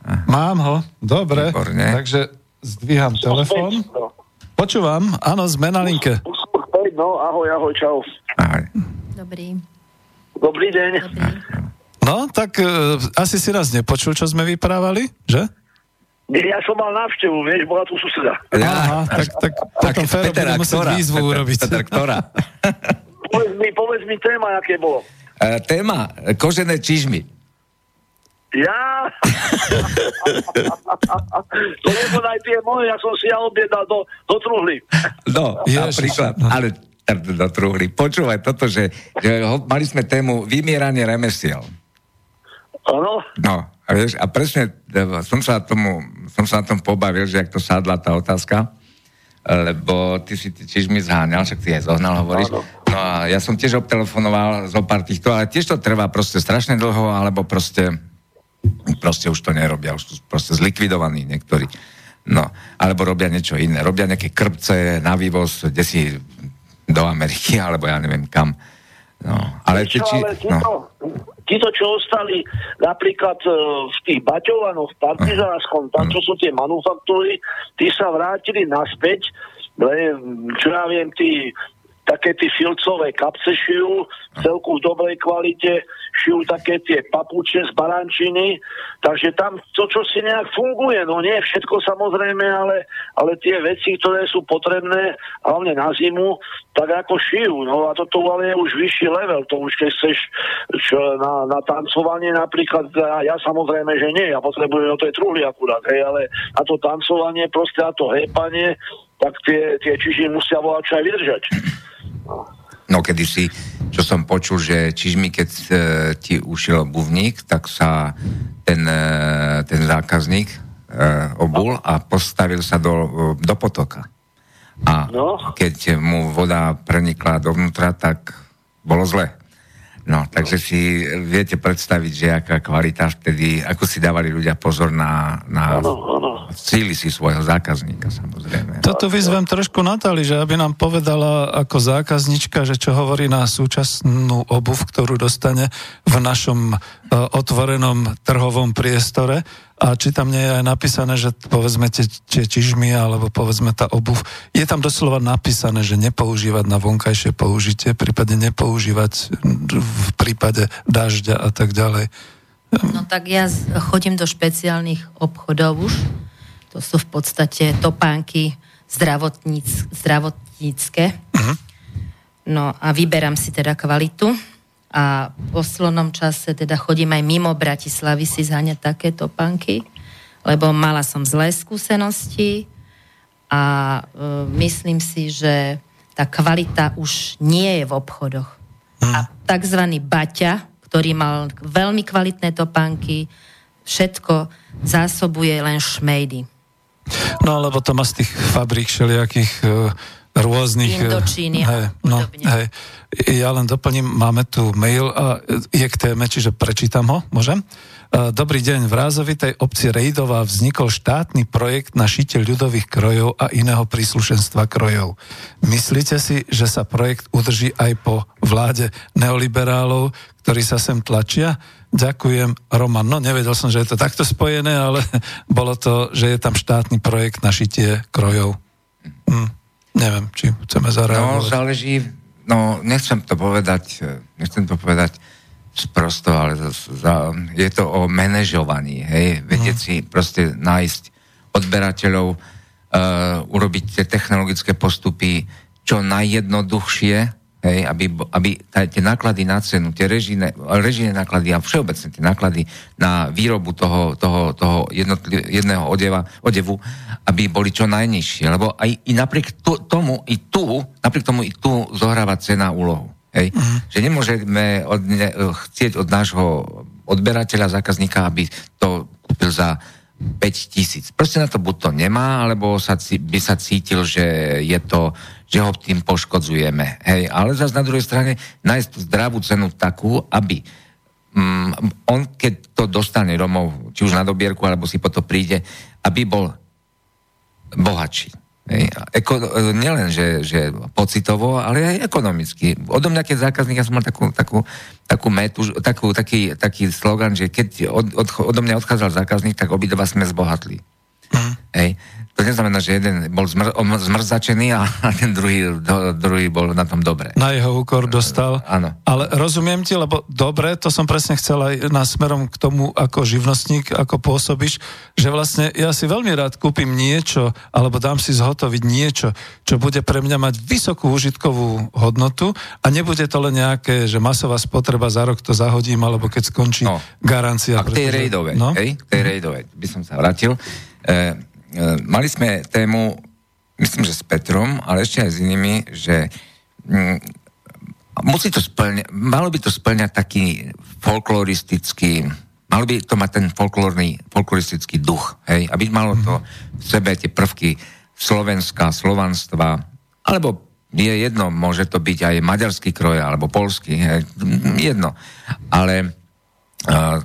Aha. Mám ho, dobre. Výborne. Takže zdvíham telefón. Počúvam, áno, sme na linke. No, ahoj, ahoj, čau. Ahoj. Dobrý. Dobrý deň. Dobrý. No, tak uh, asi si nás nepočul, čo sme vyprávali, že? Ja som mal návštevu, vieš, bola tu suseda. Aha, tak, tak potom Fero bude musieť výzvu urobiť. Peter, ktorá? Povedz mi, povedz mi téma, aké bolo. E, téma, kožené čižmy. Ja? to nebodaj tie moje, ja som si ja objednal do, do truhly. No, napríklad, ale t- do truhly. Počúvaj toto, že, že ho, mali sme tému vymieranie remesiel. Áno? No, a vieš, a presne e, som sa, tomu, som sa na tom pobavil, že ak to sádla tá otázka, lebo ty si ty čižmi zháňal, však ty aj zohnal, hovoríš. Áno. No a ja som tiež obtelefonoval zo pár týchto, ale tiež to trvá proste strašne dlho, alebo proste, proste už to nerobia, už sú proste zlikvidovaní niektorí. No, alebo robia niečo iné. Robia nejaké krpce na vývoz, kde si do Ameriky, alebo ja neviem kam. No, ale Čo, či, ale títo, no, títo, čo ostali napríklad e, v tých Baťovanoch, v Partizánskom, tam, čo sú tie manufaktúry, tí sa vrátili naspäť, čo ja viem, tí také tie filcové kapce šijú, celku v dobrej kvalite, šijú také tie papuče z barančiny, takže tam to, čo si nejak funguje, no nie všetko samozrejme, ale, ale tie veci, ktoré sú potrebné, hlavne na zimu, tak ako šijú, no a toto ale je už vyšší level, to už keď chceš čo, na, na tancovanie napríklad, ja, samozrejme, že nie, ja potrebujem o tej truhly akurát, hej, ale na to tancovanie, proste na to hepanie, tak tie, tie čiži musia volať čo aj vydržať. No kedysi, čo som počul, že čižmi, keď e, ti ušiel obuvník, tak sa ten, e, ten zákazník e, obul a postavil sa do, do potoka. A No. keď mu voda prenikla dovnútra, tak bolo zle. No, takže si viete predstaviť, že aká kvalita vtedy, ako si dávali ľudia pozor na, na Áno, áno. Síly si svojho zákazníka, samozrejme. Toto vyzvem trošku Natali, že aby nám povedala ako zákaznička, že čo hovorí na súčasnú obuv, ktorú dostane v našom uh, otvorenom trhovom priestore a či tam nie je aj napísané, že povedzme tie, tie čižmy alebo povedzme tá obuv, je tam doslova napísané, že nepoužívať na vonkajšie použitie, prípadne nepoužívať v prípade dažďa a tak ďalej. No tak ja chodím do špeciálnych obchodov už. To sú v podstate topánky zdravotníc, zdravotnícke. No a vyberám si teda kvalitu. A v poslednom čase teda chodím aj mimo Bratislavy si zháňať také topánky, lebo mala som zlé skúsenosti a e, myslím si, že tá kvalita už nie je v obchodoch. A tzv. Baťa, ktorý mal veľmi kvalitné topánky, všetko zásobuje len šmejdy. No, lebo to má z tých fabrík všelijakých e, rôznych... e, Indočíny hej, no, hej. Ja len doplním, máme tu mail a je k téme, čiže prečítam ho, môžem? E, Dobrý deň, v rázovitej obci Rejdová vznikol štátny projekt na šite ľudových krojov a iného príslušenstva krojov. Myslíte si, že sa projekt udrží aj po vláde neoliberálov, ktorí sa sem tlačia? Ďakujem, Roman. No, nevedel som, že je to takto spojené, ale bolo to, že je tam štátny projekt na šitie krojov. Hm, neviem, či chceme No, zareagovať. záleží, no, nechcem to povedať, e, nechcem to povedať sprosto, ale za, za, je to o manažovaní, hej, vedieť si proste nájsť odberateľov, uh, urobiť tie technologické postupy čo najjednoduchšie, hej, aby, aby tie náklady na cenu, tie režijné, režijné náklady a všeobecne tie náklady na výrobu toho, toho, toho jedného odeva, odevu, aby boli čo najnižšie. Lebo aj i napriek to, tomu, i tu, napriek tomu i tu zohráva cena úlohu. Hej? Že nemôžeme od, ne, chcieť od nášho odberateľa, zákazníka, aby to kúpil za 5 tisíc. Proste na to buď to nemá, alebo sa, by sa cítil, že je to, že ho tým poškodzujeme. Hej, ale zase na druhej strane nájsť tú zdravú cenu takú, aby mm, on, keď to dostane domov, či už na dobierku, alebo si po to príde, aby bol bohatší. Hej. Eko, nielen, že, že pocitovo, ale aj ekonomicky. Odo mňa, keď zákazník, ja som mal takú, takú, takú metu, takú, taký, taký slogan, že keď od, od, odo mňa odchádzal zákazník, tak obidva sme zbohatli. Mm. Hej. To neznamená, že jeden bol zmr- zmrzačený a, a ten druhý, do, druhý bol na tom dobre. Na jeho úkor dostal. Áno. Ale rozumiem ti, lebo dobre, to som presne chcel aj na smerom k tomu, ako živnostník, ako pôsobíš, že vlastne ja si veľmi rád kúpim niečo, alebo dám si zhotoviť niečo, čo bude pre mňa mať vysokú užitkovú hodnotu a nebude to len nejaké, že masová spotreba za rok to zahodím, alebo keď skončí No. garancia. A k tej pretože- rejdovej, no? hej, k tej rejdovej by som sa vrátil. Mali sme tému, myslím, že s Petrom, ale ešte aj s inými, že mm, musí to splňať, malo by to splňať taký folkloristický, malo by to mať ten folklórny, folkloristický duch, hej, aby malo to v sebe tie prvky Slovenska, slovanstva, alebo je jedno, môže to byť aj maďarský kroj, alebo polský, hej, jedno. Ale uh,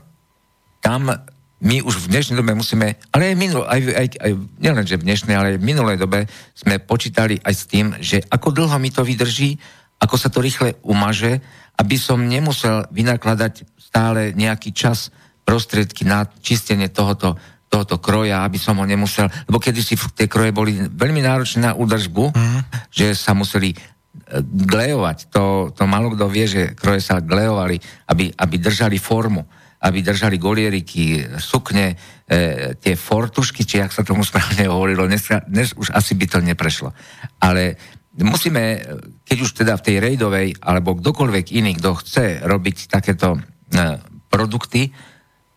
tam my už v dnešnej dobe musíme, ale aj, minul, aj, aj, aj nielen, že v dnešnej, ale aj v minulej dobe sme počítali aj s tým, že ako dlho mi to vydrží, ako sa to rýchle umaže, aby som nemusel vynakladať stále nejaký čas, prostriedky na čistenie tohoto, tohoto kroja, aby som ho nemusel, lebo kedysi tie kroje boli veľmi náročné na údržbu, mm. že sa museli e, glejovať. To, to malo kto vie, že kroje sa glejovali, aby, aby držali formu, aby držali golieriky, sukne, e, tie fortušky, či ak sa tomu správne hovorilo, dnes, dnes už asi by to neprešlo. Ale musíme, keď už teda v tej rejdovej, alebo kdokoľvek iný, kto chce robiť takéto e, produkty,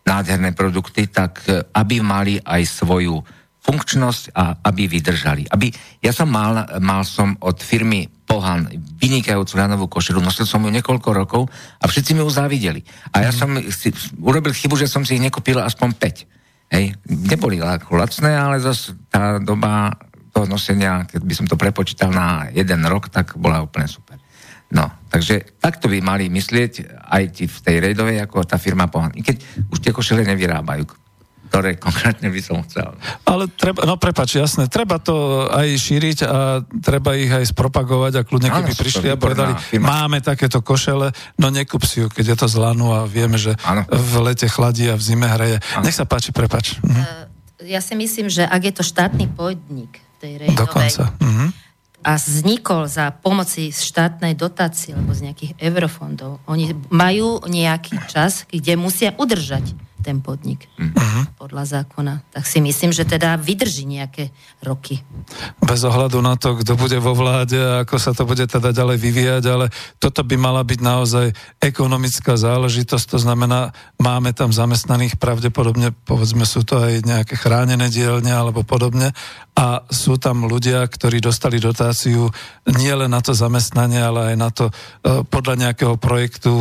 nádherné produkty, tak e, aby mali aj svoju funkčnosť a aby vydržali. Aby, ja som mal, mal som od firmy Pohan vynikajúcu lanovú košelu, nosil som ju niekoľko rokov a všetci mi ju závideli. A ja som si, urobil chybu, že som si ich nekúpil aspoň 5. Hej, neboli lacné, ale zase tá doba toho nosenia, keď by som to prepočítal na jeden rok, tak bola úplne super. No, takže takto by mali myslieť aj ti v tej rejdovej, ako tá firma Pohan. I keď už tie košele nevyrábajú, ktoré konkrétne by som chcel. Ale treba, no prepač, jasné, treba to aj šíriť a treba ich aj spropagovať a kľudne keby to prišli a povedali, firma. máme takéto košele, no nekúp si ju, keď je to z lanu a vieme, že Áno. v lete chladí a v zime hreje. Nech sa páči, prepač. Mhm. Ja si myslím, že ak je to štátny podnik tej rejdovej Dokonca. Mhm. a vznikol za pomoci štátnej dotácie alebo z nejakých eurofondov, oni majú nejaký čas, kde musia udržať ten podnik podľa zákona. Tak si myslím, že teda vydrží nejaké roky. Bez ohľadu na to, kto bude vo vláde a ako sa to bude teda ďalej vyvíjať, ale toto by mala byť naozaj ekonomická záležitosť, to znamená, máme tam zamestnaných, pravdepodobne, povedzme, sú to aj nejaké chránené dielne alebo podobne a sú tam ľudia, ktorí dostali dotáciu nie len na to zamestnanie, ale aj na to e, podľa nejakého projektu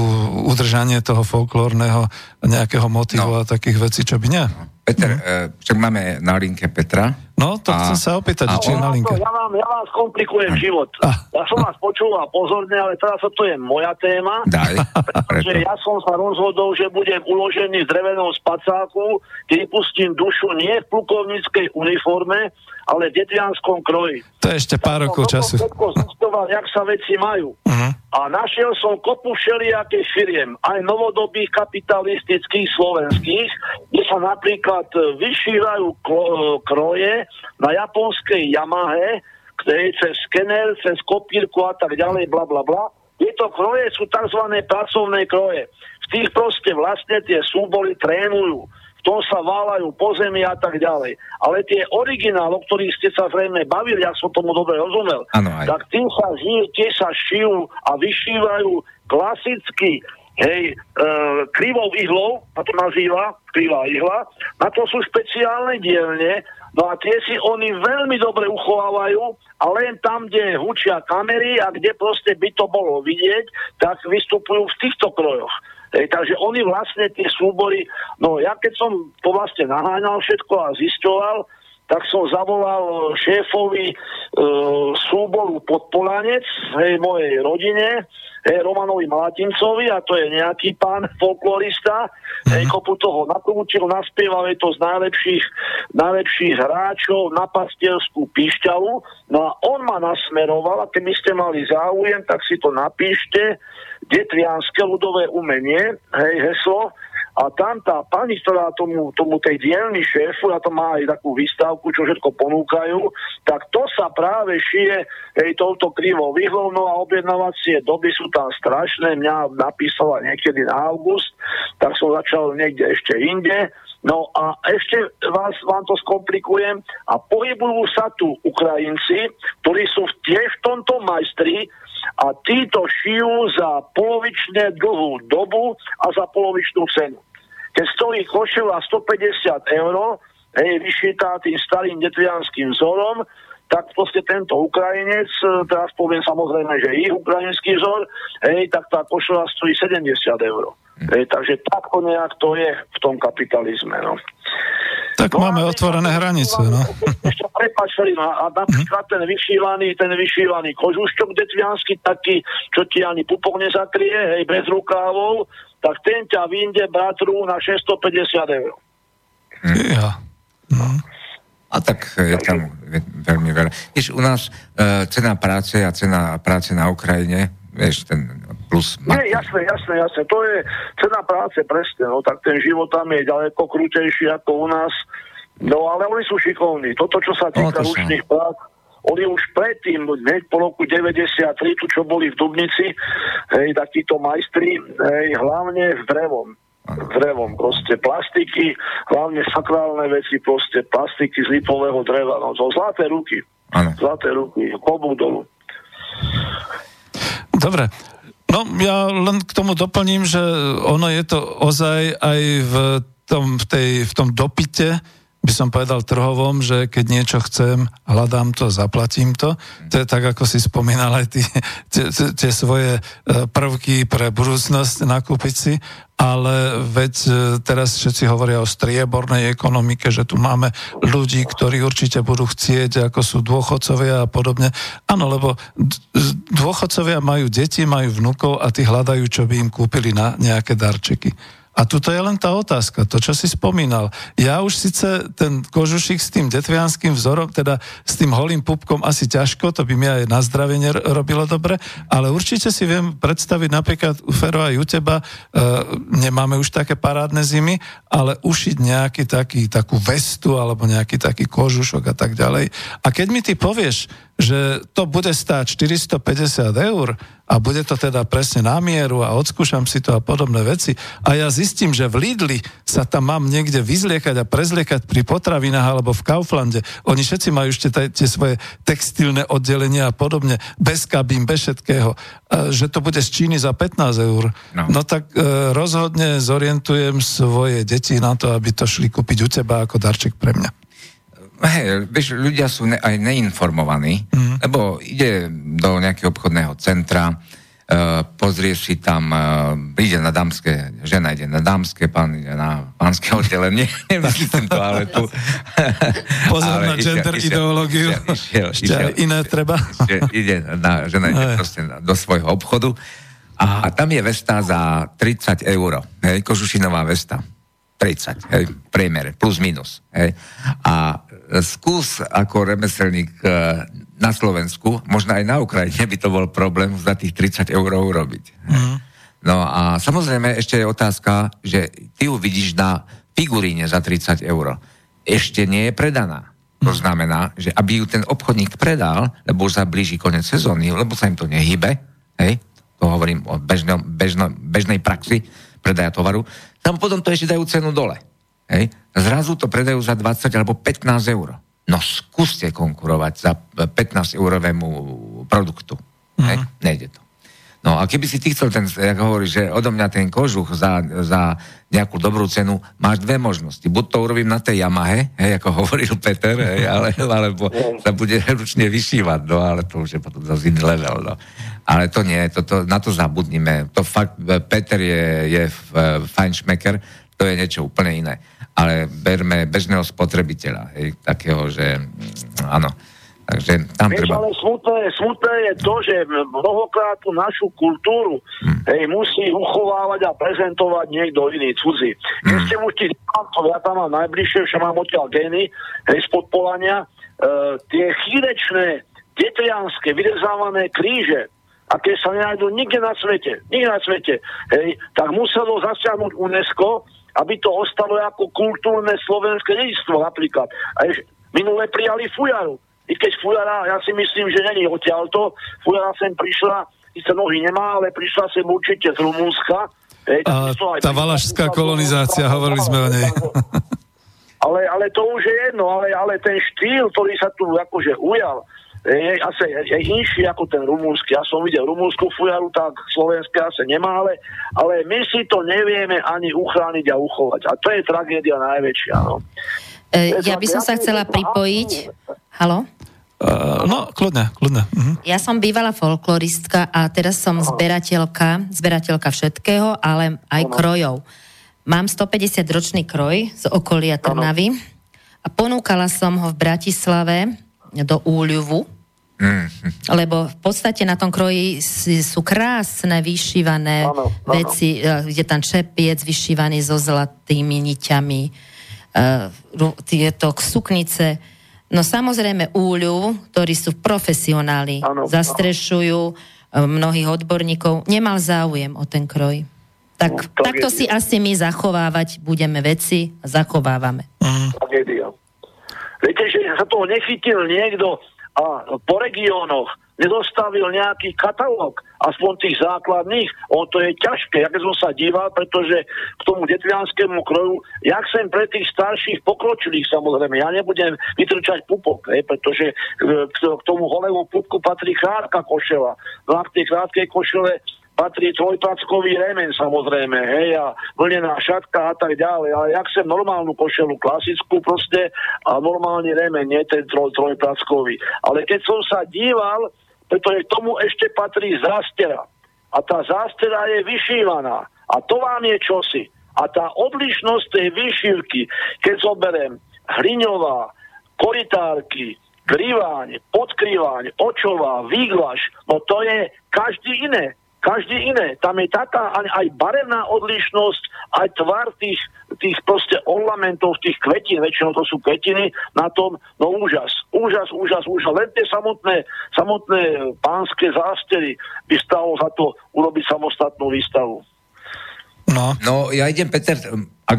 udržanie toho folklórneho nejakého motivu No. A takých vecí, čo by nie. Peter, mm. však máme na linke Petra. No, to A- chcem sa opýtať, a či je na linke. Ja vám, ja vám skomplikujem život. Ah. Ja som vás počúval pozorne, ale teraz to je moja téma. Daj. že Preto. ja som sa rozhodol, že budem uložený v drevenom spacáku, kde pustím dušu nie v plukovníckej uniforme, ale v detvianskom kroji. To je ešte pár rokov času. všetko zistoval, jak sa veci majú. Mhm. A našiel som kopu všelijakých firiem, aj novodobých kapitalistických slovenských, kde sa napríklad e, vyšívajú e, kroje na japonskej Yamahe, ktoré cez skener, cez kopírku a tak ďalej, bla bla bla. Tieto kroje sú tzv. pracovné kroje. V tých proste vlastne tie súbory trénujú. V tom sa váľajú po zemi a tak ďalej. Ale tie originál, o ktorých ste sa zrejme bavili, ja som tomu dobre rozumel, Áno, aj. tak tým sa žije, tie sa šijú a vyšívajú klasicky, hej, e, krivou ihlou, a to nazýva krivá ihla, na to sú špeciálne dielne, no a tie si oni veľmi dobre uchovávajú a len tam, kde hučia kamery a kde proste by to bolo vidieť, tak vystupujú v týchto krojoch. Hej, takže oni vlastne tie súbory, no ja keď som to vlastne naháňal všetko a zisťoval, tak som zavolal šéfovi e, súboru Podpolanec, hej, mojej rodine, hej, Romanovi Malatincovi, a to je nejaký pán folklorista, mm-hmm. hej, kopu toho nakrútil, naspieval je to z najlepších, najlepších hráčov na pastierskú píšťalu, no a on ma nasmeroval, a keby ste mali záujem, tak si to napíšte, Detrianské ľudové umenie, hej, heslo, a tam tá pani, ktorá tomu, tomu tej dielny šéfu, a to má aj takú výstavku, čo všetko ponúkajú, tak to sa práve šije hej, touto krivou vyhlovnou a objednávacie doby sú tam strašné. Mňa napísala niekedy na august, tak som začal niekde ešte inde. No a ešte vás, vám to skomplikujem a pohybujú sa tu Ukrajinci, ktorí sú tiež v tomto majstri a títo šijú za polovične dlhú dobu a za polovičnú cenu. Keď stojí košela 150 eur, hej, vyšitá tým starým detvianským vzorom, tak proste tento Ukrajinec, teraz poviem samozrejme, že ich ukrajinský vzor, hej, tak tá košela stojí 70 eur. Hej, takže takto nejak to je v tom kapitalizme. No. Tak no, máme otvorené hranice. No. Ešte prepačili, no, a napríklad ten vyšívaný, ten vyšívaný kožušťok detviansky, taký, čo ti ani pupok nezakrie, hej, bez rukávov, tak ten ťa vyjde bratru na 650 eur. Ja. No. A tak je tam veľmi veľa. Víš, u nás e, cena práce a cena práce na Ukrajine, vieš, ten plus... Nie, jasné, jasné, jasné. To je cena práce, presne. No, tak ten život tam je ďaleko krutejší ako u nás. No, ale oni sú šikovní. Toto, čo sa týka no, ručných prác, oni už predtým, hneď po roku 93, tu čo boli v Dubnici, hej, takíto majstri, hej, hlavne v drevom v drevom, proste plastiky, hlavne sakrálne veci, proste plastiky z lipového dreva, no to zlaté ruky, ano. zlaté ruky, klobúk dolu. Dobre, no ja len k tomu doplním, že ono je to ozaj aj v tom, v tej, v tom dopite, by som povedal trhovom, že keď niečo chcem, hľadám to, zaplatím to. To je tak, ako si spomínal aj tie svoje e, prvky pre budúcnosť nakúpiť si, ale veď e, teraz všetci hovoria o striebornej ekonomike, že tu máme ľudí, ktorí určite budú chcieť, ako sú dôchodcovia a podobne. Áno, lebo dôchodcovia majú deti, majú vnúkov a tí hľadajú, čo by im kúpili na nejaké darčeky. A tuto je len tá otázka, to, čo si spomínal. Ja už síce ten kožušik s tým detvianským vzorom, teda s tým holým pupkom asi ťažko, to by mi aj na zdravie robilo dobre, ale určite si viem predstaviť napríklad u Fero aj u teba, e, nemáme už také parádne zimy, ale ušiť nejaký taký, takú vestu alebo nejaký taký kožušok a tak ďalej. A keď mi ty povieš, že to bude stáť 450 eur a bude to teda presne na mieru a odskúšam si to a podobné veci a ja zistím, že v Lidli sa tam mám niekde vyzliekať a prezliekať pri potravinách alebo v Kauflande. Oni všetci majú ešte tie svoje textilné oddelenia a podobne, bez kabín, bez všetkého, že to bude z Číny za 15 eur. No, no tak e, rozhodne zorientujem svoje deti na to, aby to šli kúpiť u teba ako darček pre mňa. Hej, vieš, ľudia sú ne, aj neinformovaní, mm. lebo ide do nejakého obchodného centra, uh, pozrie si tam, uh, ide na dámske, žena ide na dámske, pán ide na pánske oddelenie, nemyslím to, ale tu... Pozor na gender išiel, ideológiu, išiel, iné treba. Išiel, ide na, žena ide proste do svojho obchodu a, a tam je vesta za 30 eur, hej, kožušinová vesta. 30, hej, priemere, plus minus. Hej. A skús ako remeselník e, na Slovensku, možno aj na Ukrajine by to bol problém za tých 30 eur urobiť. Mm. No a samozrejme ešte je otázka, že ty ju vidíš na figuríne za 30 eur. Ešte nie je predaná. To mhm. znamená, že aby ju ten obchodník predal, lebo už sa blíži konec sezóny, lebo sa im to nehybe, hej, to hovorím o bežno, bežno, bežnej praxi predaja tovaru, tam potom to ešte dajú cenu dole. Hej? Zrazu to predajú za 20 alebo 15 eur. No skúste konkurovať za 15 eurovému produktu. Mm-hmm. Hej? Nejde to. No a keby si ty chcel ten, ako hovoríš, že odo mňa ten kožuch za, za nejakú dobrú cenu, máš dve možnosti. Buď to urobím na tej Yamahe, hej, ako hovoril Peter, hej, ale, alebo sa bude ručne vyšívať, no ale to už je potom zase iný level, no. Ale to nie, to, to, na to zabudnime. To fakt, Peter je, je e, fajnšmeker, to je niečo úplne iné. Ale berme bežného spotrebiteľa, hej, takého, že mm, áno. Takže tam Vieš, treba... ale smutné, smutné je to, že mnohokrát tú našu kultúru Hm. hej, musí uchovávať a prezentovať niekto iný, cudzí. Keď Hm. ste tí, ja tam mám najbližšie, že mám odtiaľ gény, hej, z podpolania, e, tie chýrečné, detrianské, vyrezávané kríže, aké sa nenájdú nikde na svete, nikde na svete, hej, tak muselo zasiahnuť UNESCO, aby to ostalo ako kultúrne slovenské dedičstvo napríklad. A minule prijali fujaru. I keď fujara, ja si myslím, že není odtiaľto, fujara sem prišla, síce nohy nemá, ale prišla sem určite z Rumúnska. Hej, A tá valašská kolonizácia, Rumúnska. hovorili sme o nej. Ale, ale to už je jedno, ale, ale ten štýl, ktorý sa tu akože ujal, je asi je, inší ako ten rumúnsky. Ja som videl rumúnsku fujaru, tak slovenské asi nemá, ale, ale my si to nevieme ani uchrániť a uchovať. A to je tragédia najväčšia. No. E, ja by som sa chcela pripojiť. Halo? Uh, no, kľudne, kľudne. Uh-huh. Ja som bývala folkloristka a teraz som zberateľka, zberateľka všetkého, ale aj krojov. Mám 150 ročný kroj z okolia Trnavy a ponúkala som ho v Bratislave do Úľuvu, lebo v podstate na tom kroji sú krásne vyšívané Áno, áno. veci, e, je tam čepiec vyšívaný so zlatými niťami, e, ru- tieto suknice. No samozrejme úľu, ktorí sú profesionáli, áno. zastrešujú e, mnohých odborníkov, nemal záujem o ten kroj. Tak, No, takto si asi my zachovávať budeme veci a zachovávame. Tragédia. Viete, že sa toho nechytil niekto a po regiónoch nedostavil nejaký katalóg, aspoň tých základných, o to je ťažké, ja keď som sa díval, pretože k tomu detvianskému kroju, jak sem pre tých starších pokročilých samozrejme, ja nebudem vytrčať pupok, hej, pretože e, k tomu holému pupku patrí krátka košela. No a k tej krátkej košele patrí trojprackový remen samozrejme, hej, a vlnená šatka a tak ďalej, ale jak sem normálnu košelu, klasickú proste a normálny remen, nie ten troj, trojprackový. Ale keď som sa díval, pretože k tomu ešte patrí zástera. A tá zástera je vyšívaná. A to vám je čosi. A tá odlišnosť tej výšivky, keď zoberiem hliňová, koritárky, kriváň, podkriváň, očová, výglaš, no to je každý iné. Každý iné. Tam je taká aj, aj barevná odlišnosť, aj tvar tých, tých proste ornamentov, tých kvetín, väčšinou to sú kvetiny, na tom, no úžas, úžas, úžas, úžas. Len tie samotné, samotné pánske zástery by stalo za to urobiť samostatnú výstavu. No, No, ja idem, Peter, ak,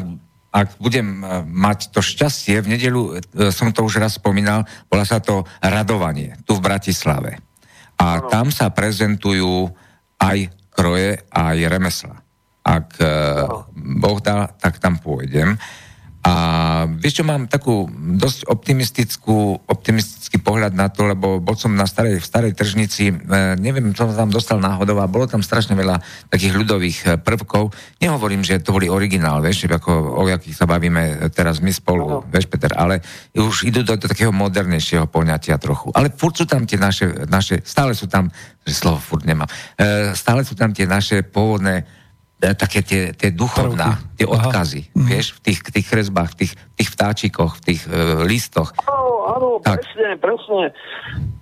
ak budem eh, mať to šťastie, v nedelu, eh, som to už raz spomínal, volá sa to Radovanie, tu v Bratislave. A tam sa prezentujú aj kroje, aj remesla. Ak eh, Boh dá, tak tam pôjdem. A vieš čo, mám takú dosť optimistickú, optimistický pohľad na to, lebo bol som na starej, v starej tržnici, e, neviem, čo som tam dostal náhodou a bolo tam strašne veľa takých ľudových e, prvkov. Nehovorím, že to boli originál, vieš, ako o jakých sa bavíme teraz my spolu, vieš, Peter, ale už idú do, do takého modernejšieho poňatia trochu. Ale furt sú tam tie naše, naše stále sú tam, že slovo furt nemám, e, stále sú tam tie naše pôvodné e, také tie, tie duchovná, Prvky. tie Aha. odkazy, vieš, v tých, tých kresbách, v tých, tých vtáčikoch, v tých e, listoch. Áno, áno, Tak. presne, presne.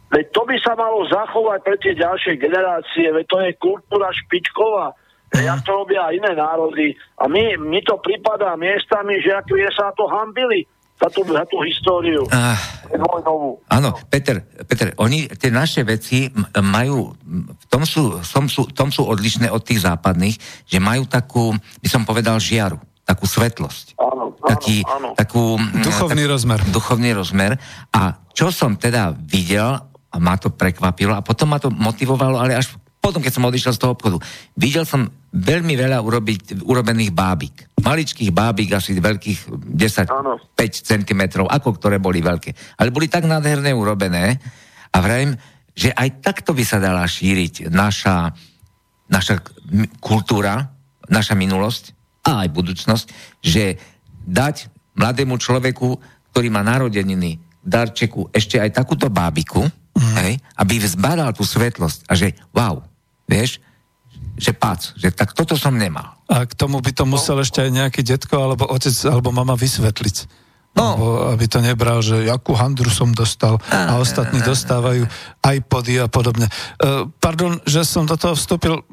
Veď to by sa malo zachovať pre tie ďalšie generácie, veď to je kultúra špičková. Mhm. Ja to robia iné národy. A my, mi to prípada miestami, že je sa to hambili za tú, za tú históriu. Ah, Vojnovú. áno, Peter, Peter, oni, tie naše veci majú, v tom sú, som sú, tom sú odlišné od tých západných, že majú takú, by som povedal, žiaru, takú svetlosť. Áno, áno, taký, áno. takú, Duchovný rozmer. Duchovný rozmer. A čo som teda videl, a ma to prekvapilo, a potom ma to motivovalo, ale až potom, keď som odišiel z toho obchodu, videl som veľmi veľa urobiť, urobených bábik. Maličkých bábik, asi veľkých 10, Áno. 5 cm, ako ktoré boli veľké. Ale boli tak nádherne urobené a vrajím, že aj takto by sa dala šíriť naša, naša kultúra, naša minulosť a aj budúcnosť, že dať mladému človeku, ktorý má narodeniny, darčeku ešte aj takúto bábiku, mm. hej, aby vzbadal tú svetlosť a že wow, vieš, že pác, že tak toto som nemal. A k tomu by to musel ešte aj nejaký detko alebo otec alebo mama vysvetliť. No. Lebo, aby to nebral, že jakú handru som dostal a ostatní dostávajú iPody a podobne. Uh, pardon, že som do toho vstúpil.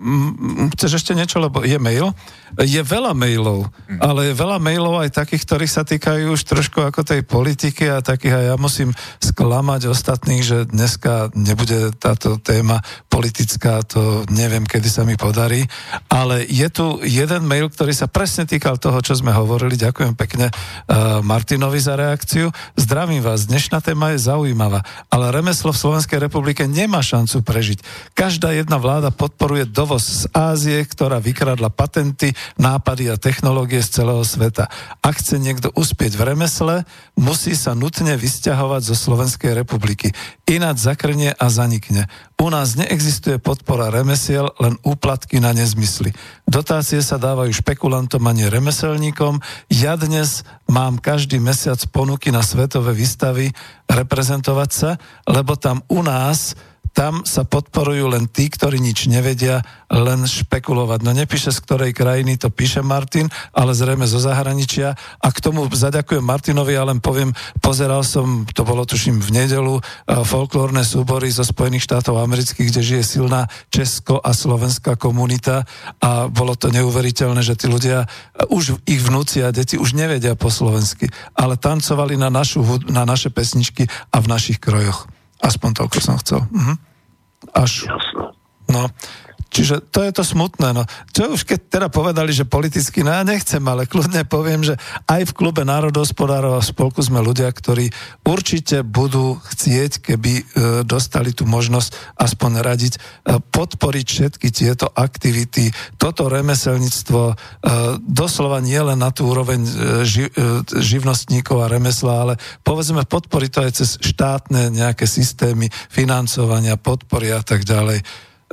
Chceš ešte niečo, lebo je mail? Je veľa mailov, mm. ale je veľa mailov aj takých, ktorých sa týkajú už trošku ako tej politiky a takých a ja musím sklamať ostatných, že dneska nebude táto téma politická, to neviem, kedy sa mi podarí, ale je tu jeden mail, ktorý sa presne týkal toho, čo sme hovorili. Ďakujem pekne uh, Martinovi za reakciu. Zdravím vás, dnešná téma je zaujímavá, ale remeslo v Slovenskej republike nemá šancu prežiť. Každá jedna vláda podporuje dovoz z Ázie, ktorá vykradla patenty, nápady a technológie z celého sveta. Ak chce niekto uspieť v remesle, musí sa nutne vysťahovať zo Slovenskej republiky. Ináč zakrnie a zanikne. U nás neexistuje podpora remesiel, len úplatky na nezmysly. Dotácie sa dávajú špekulantom a nie remeselníkom. Ja dnes mám každý mesiac ponuky na svetové výstavy reprezentovať sa, lebo tam u nás tam sa podporujú len tí, ktorí nič nevedia, len špekulovať. No nepíše z ktorej krajiny, to píše Martin, ale zrejme zo zahraničia. A k tomu zaďakujem Martinovi, ja len poviem, pozeral som, to bolo tuším v nedelu, eh, folklórne súbory zo Spojených štátov amerických, kde žije silná česko- a slovenská komunita a bolo to neuveriteľné, že tí ľudia, eh, už ich vnúci a deti už nevedia po slovensky, ale tancovali na, našu, na naše pesničky a v našich krojoch. Aspoň toľko som chcel. Mhm. Až... Jasno. No, čiže to je to smutné. No. Čo už keď teda povedali, že politicky, no ja nechcem, ale kľudne poviem, že aj v klube národohospodárov a spolku sme ľudia, ktorí určite budú chcieť, keby e, dostali tú možnosť aspoň radiť, e, podporiť všetky tieto aktivity, toto remeselníctvo, e, doslova nie len na tú úroveň e, ži, e, živnostníkov a remesla, ale povedzme podporiť to aj cez štátne nejaké systémy financovania, podpory a tak ďalej.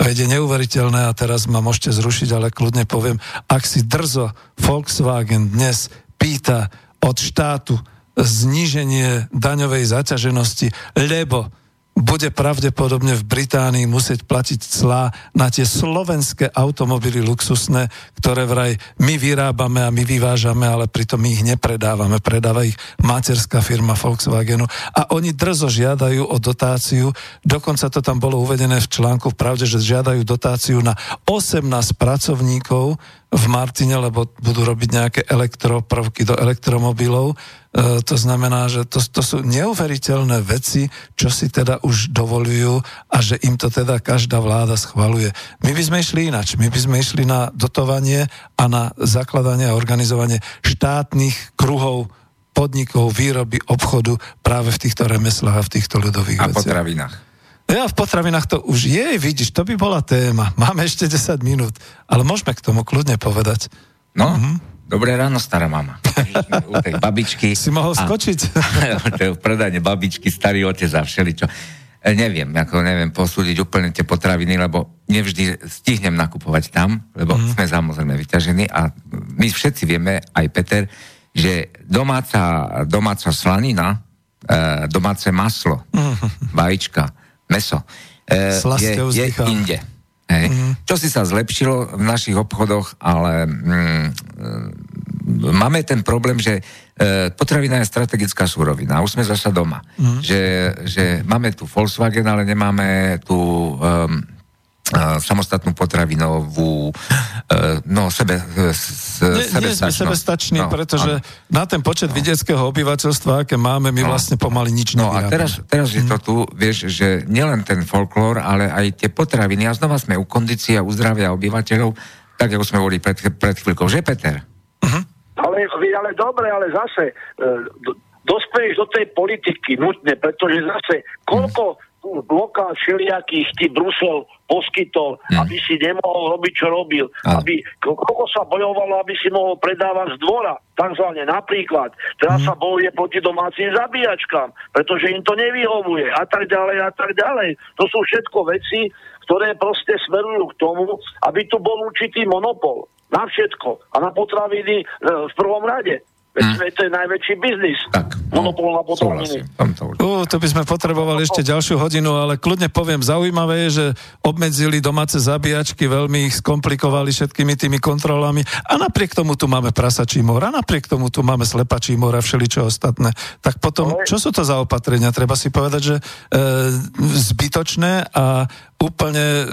Veď je neuveriteľné a teraz ma môžete zrušiť, ale kľudne poviem, ak si drzo Volkswagen dnes pýta od štátu zníženie daňovej zaťaženosti, lebo bude pravdepodobne v Británii musieť platiť clá na tie slovenské automobily luxusné, ktoré vraj my vyrábame a my vyvážame, ale pritom my ich nepredávame. Predáva ich materská firma Volkswagenu a oni drzo žiadajú o dotáciu, dokonca to tam bolo uvedené v článku v pravde, že žiadajú dotáciu na 18 pracovníkov v Martine, lebo budú robiť nejaké elektroprovky do elektromobilov. E, to znamená, že to, to sú neuveriteľné veci, čo si teda už dovolujú a že im to teda každá vláda schvaluje. My by sme išli inač. My by sme išli na dotovanie a na zakladanie a organizovanie štátnych kruhov podnikov, výroby, obchodu práve v týchto remeslách a v týchto ľudových A veciach. potravinách. Ja v potravinách to už je, vidíš, to by bola téma. Máme ešte 10 minút, ale môžeme k tomu kľudne povedať. No, dobré ráno, stará mama. U tej babičky. Si mohol A- skočiť. v predajne babičky, starý otec a všeličo. E, Neviem, ako neviem posúdiť úplne tie potraviny, lebo nevždy stihnem nakupovať tam, lebo mm. sme samozrejme vyťažení a my všetci vieme, aj Peter, že domáca, domáca slanina, e, domáce maslo, mm. vajíčka, meso, e, je, je inde. Hej. Mm. Čo si sa zlepšilo v našich obchodoch, ale mm, máme ten problém, že e, potravina je strategická surovina. Už sme zasa doma. Mm. Že, že máme tu Volkswagen, ale nemáme tu um, samostatnú potravinovú e, no, sebe, e, s, Nie, nie sme sebestační, No, pretože áno. na ten počet vidieckého obyvateľstva, aké máme, my vlastne pomaly nič No a nevyrábame. teraz, teraz je to tu, vieš, že nielen ten folklór, ale aj tie potraviny. A znova sme u kondície a u zdravia obyvateľov, tak ako sme boli pred, pred chvíľkou. Že, Peter? Ale, ale dobre, ale zase e, do- dospeješ do tej politiky nutne, pretože zase koľko tu blokál všelijakých ti Brusel poskytol, Mm. aby si nemohol robiť, čo robil. Áno. Aby, ko- koľko sa bojovalo, aby si mohol predávať z dvora, takzvané napríklad. Teraz sa bojuje proti domácim zabíjačkám, pretože im to nevyhovuje a tak ďalej a tak ďalej. To sú všetko veci, ktoré proste smerujú k tomu, aby tu bol určitý monopol na všetko a na potraviny e, v prvom rade. Veď to je najväčší biznis. Tak. monopol na potraviny. Uh, to by sme potrebovali ešte ďalšiu hodinu, ale kľudne poviem, zaujímavé je, že obmedzili domáce zabíjačky, veľmi ich skomplikovali všetkými tými kontrolami a napriek tomu tu máme prasačí mor a napriek tomu tu máme slepačí mor a všeličo ostatné. Tak potom, čo sú to za opatrenia? Treba si povedať, že e, zbytočné a úplne e,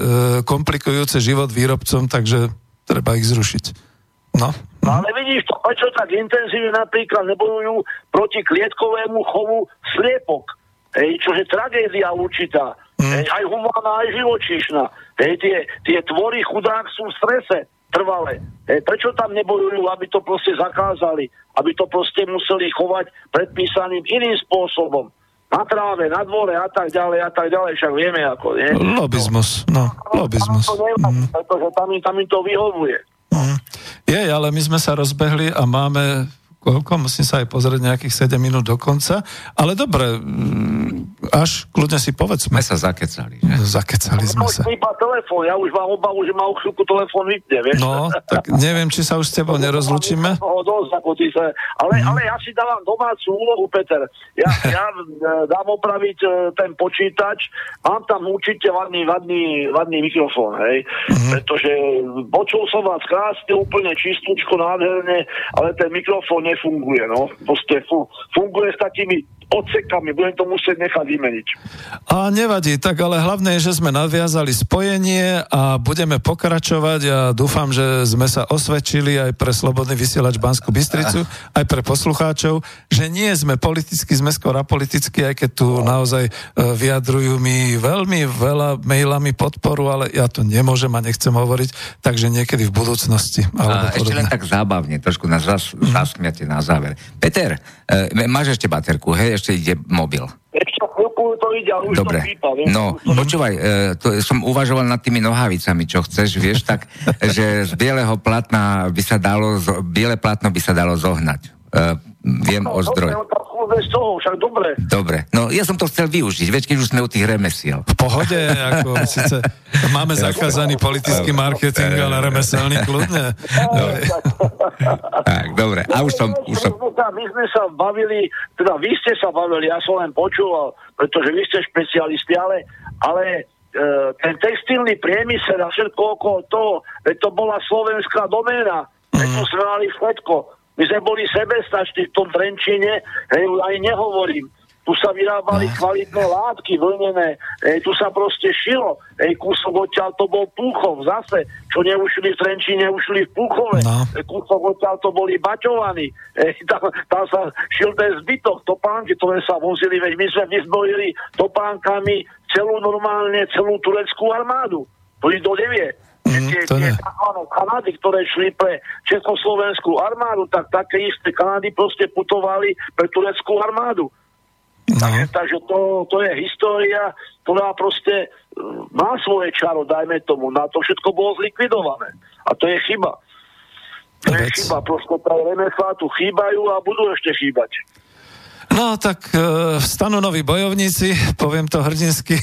komplikujúce život výrobcom, takže treba ich zrušiť. No, No ale vidíš to, prečo tak intenzívne napríklad nebojujú proti klietkovému chovu sliepok. Hej, čo je tragédia určitá. Hej, aj humánna, aj živočíšna. Hej, tie, tie tvory chudák sú v strese trvale. Hej, prečo tam nebojujú, aby to proste zakázali? Aby to proste museli chovať predpísaným iným spôsobom. Na tráve, na dvore a tak ďalej a tak ďalej. Však vieme ako, nie? lobizmus, no, lobizmus. Tam to nevadí, pretože tam, im- tam im to vyhovuje. Je, ale my sme sa rozbehli a máme koľko, musím sa aj pozrieť nejakých 7 minút do konca, ale dobre, mm, až kľudne si povedzme. Sme sa zakecali, že? Zakecali sme No, sa. iba telefón, ja už mám obavu, že ma o chvíľku telefón vypne, vieš? No, tak neviem, či sa už s tebou nerozlučíme. Ale, Mhm. ale ja si dávam domácu úlohu, Peter. Ja, ja e, dám opraviť e, ten počítač, mám tam určite vadný, vadný, vadný mikrofón, hej? Mhm. Pretože počul som vás krásne, úplne čistúčko, nádherne, ale ten mikrofón nefunguje, no. Proste fu, funguje s takými odsekami, budem to musieť nechať vymeniť. A nevadí, tak ale hlavné je, že sme nadviazali spojenie a budeme pokračovať a dúfam, že sme sa osvedčili aj pre Slobodný vysielač Banskú Bystricu, aj pre poslucháčov, že nie sme politicky, sme skôr apoliticky, aj keď tu naozaj e, vyjadrujú mi veľmi veľa mailami podporu, ale ja to nemôžem a nechcem hovoriť, takže niekedy v budúcnosti. Alebo A ešte len tak zábavne, trošku nás zas, zasmiate na záver. Peter, e, máš ešte baterku, hej, ešte ide mobil. Ešte chvíľku to ide, ale už Dobre. to? No, počúvaj, e, to, som uvažoval nad tými nohavicami, čo chceš, vieš, tak, že z bieleho platna by sa dalo, biele platno by sa dalo zohnať. Viem o zdroj. Dobre, no však dobre. Dobre, no ja som to chcel využiť, veď keď už sme u tých remesiel. V pohode, ako síce máme zakázaný politický marketing, ale remeselný kľudne. Tak, dobre, a už som, už som, My sme, sa, my sme sa bavili, teda vy ste sa bavili, ja som len počúval, pretože vy ste špecialisti, ale, ale e, ten textilný priemysel a všetko okolo toho, veď to bola slovenská doména, veď to sme mali všetko. My sme boli sebestační v tom Trenčine, hej, aj nehovorím. Tu sa vyrábali kvalitné látky, vlnené, hej, tu sa proste šilo. Hej, kúsok odtiaľ to bol Púchov zase, čo neušli v Trenčine, ušli v Púchove. No. Kúsok odtiaľ to boli baťovaní. E, tam, tam sa šil ten zbytok, topánky, ktoré sa vozili, veď my sme vyzbrojili topánkami celú normálne, celú tureckú armádu. To nikto nevie. Mm, tie, tie Kanady, ktoré šli pre Československú armádu, tak také isté Kanady proste putovali pre tureckú armádu. No. Takže, takže to, to je história, ktorá proste e, má svoje čaro, dajme tomu. Na to všetko bolo zlikvidované. A to je chyba. To je chyba, proste tá remeslá tu chýbajú a budú ešte chýbať. No tak e, vstanú noví bojovníci, poviem to hrdinsky,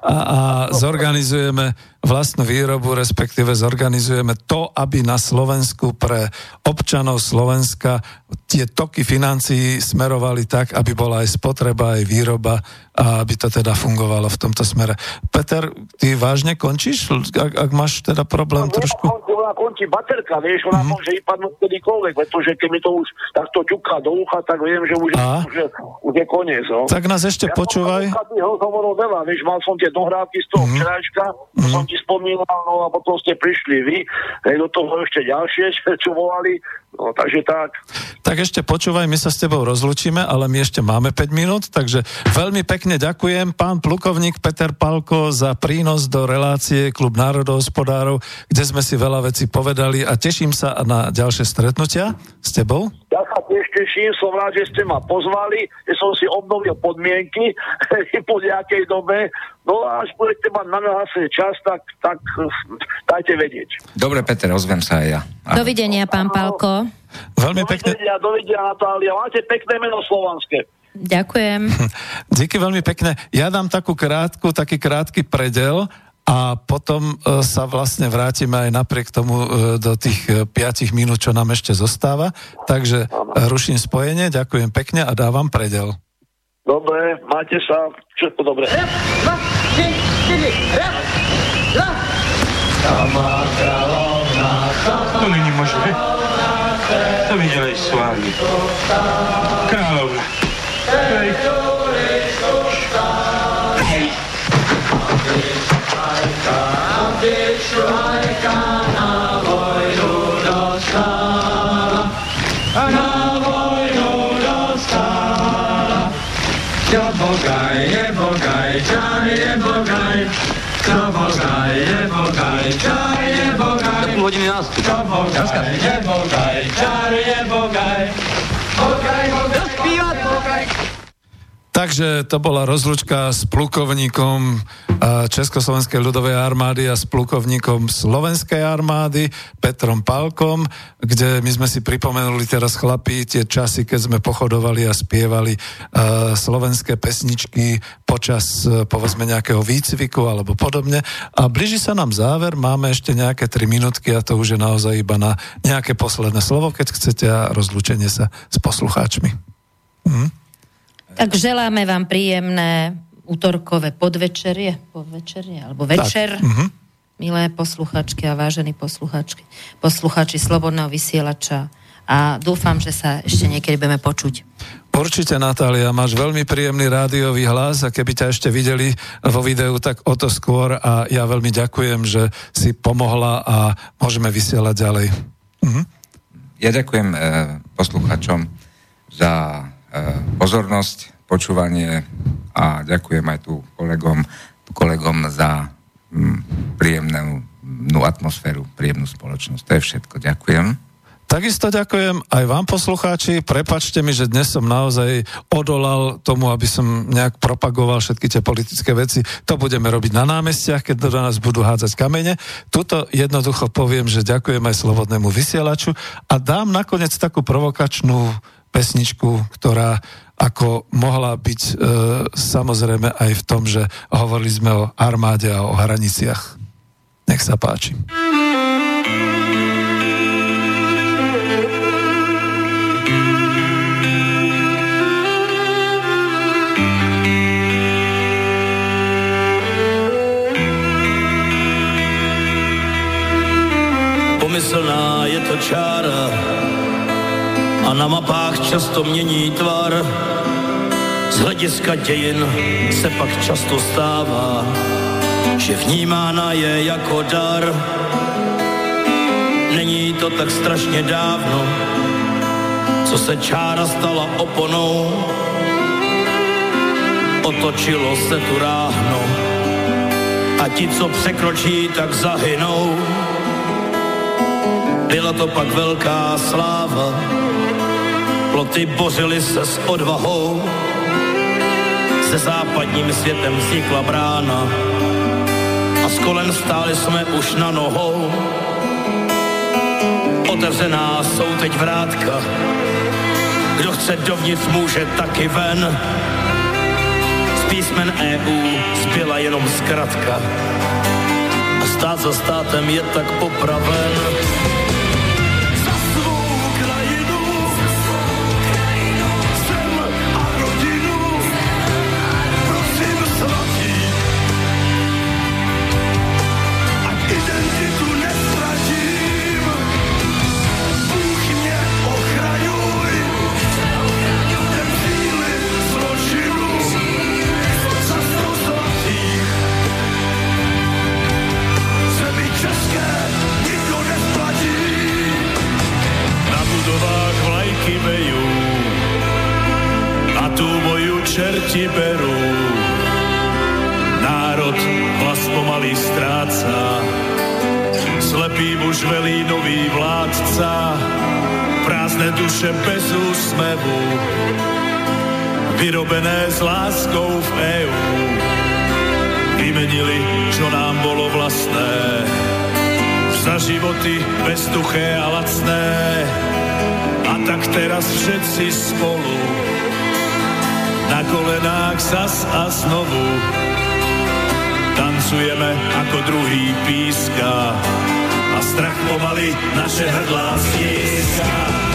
a, a zorganizujeme vlastnú výrobu, respektíve zorganizujeme to, aby na Slovensku pre občanov Slovenska tie toky financií smerovali tak, aby bola aj spotreba, aj výroba a aby to teda fungovalo v tomto smere. Peter, ty vážne končíš, ak, ak máš teda problém trošku? Ona končí, baterka, vieš, ona Mhm. môže vypadnúť kedykoľvek, pretože keď mi to už takto ťuká do ucha, tak viem, že už, je, už je koniec. No. Tak nás ešte počúvaj. Ja tých rozhovorov veľa, vieš, mal som tie dohrávky z toho Mhm. mm-hmm. včerajška, mm-hmm. som ti spomínal, no a potom ste prišli vy, hej, do toho ešte ďalšie, čo volali, no takže tak. Tak ešte počúvaj, my sa s tebou rozlučíme, ale my ešte máme 5 minút, takže veľmi pekne ďakujem pán plukovník Peter Palko za prínos do relácie Klub národohospodárov, kde sme si veľa vecí povedali a teším sa na ďalšie stretnutia s tebou. Ja sa tiež teším, som rád, že ste ma pozvali, že som si obnovil podmienky po nejakej dobe. No a až budete mať na zase čas, tak, tak dajte vedieť. dobre Peter, ozvem sa aj ja. A, Dovidenia, pán Palko. Veľmi pekne, Dovidenia, dovidenia Natália. Máte pekné meno slovanské. Ďakujem. díky veľmi pekne. Ja dám takú krátku, taký krátky predel a potom e, sa vlastne vrátime aj napriek tomu e, do tých 5 minút, čo nám ešte zostáva. Takže ruším spojenie, ďakujem pekne a dávam predel. Dobre, máte sa, všetko dobre. Raz, dva, tri, raz, dva. To není možné. To viděli s vámi. Královna. Hej. Oscar. Takže to bola rozlučka s plukovníkom Československej ľudovej armády a s plukovníkom Slovenskej armády Petrom Palkom, kde my sme si pripomenuli teraz chlapí tie časy, keď sme pochodovali a spievali slovenské pesničky počas uh, povedzme nejakého výcviku alebo podobne. A blíži sa nám záver, máme ešte nejaké tri minútky a to už je naozaj iba na nejaké posledné slovo, keď chcete a rozlúčenie sa s poslucháčmi. Mhm. Tak želáme vám príjemné útorkové podvečerie, podvečerie alebo večer. Tak, uh-huh. Milé posluchačky a vážení posluchačky, posluchači Slobodného vysielača a dúfam, že sa ešte niekedy budeme počuť. Určite, Natália, máš veľmi príjemný rádiový hlas a keby ťa ešte videli vo videu, tak o to skôr a ja veľmi ďakujem, že si pomohla a môžeme vysielať ďalej. Uh-huh. Ja ďakujem e, posluchačom za pozornosť, počúvanie a ďakujem aj tu kolegom, kolegom za mm, príjemnú no, atmosféru, príjemnú spoločnosť. To je všetko. Ďakujem. Takisto ďakujem aj vám poslucháči. Prepačte mi, že dnes som naozaj odolal tomu, aby som nejak propagoval všetky tie politické veci. To budeme robiť na námestiach, keď do nás budú hádzať kamene. Tuto jednoducho poviem, že ďakujem aj slobodnému vysielaču a dám nakoniec takú provokačnú pesničku, ktorá ako mohla byť e, samozrejme aj v tom, že hovorili sme o armáde a o hraniciach. Nech sa páči. Pomyslná je to čára, a na mapách často mění tvar. Z hlediska dějin se pak často stává, že vnímána je jako dar. Není to tak strašně dávno, co se čára stala oponou. Otočilo se tu ráhno a ti, co překročí, tak zahynou. Byla to pak velká sláva, ploty bořily se s odvahou. Se západním světem vznikla brána a s kolem stáli jsme už na nohou. Otevřená jsou teď vrátka, kdo chce dovnitř může taky ven. Z písmen EU zbyla jenom zkratka a stát za státem je tak popraven. Životy bezduché a lacné. A tak teraz všetci spolu na kolenách zas a znovu tancujeme ako druhý píska a strach pomaly naše hrdlá stíska.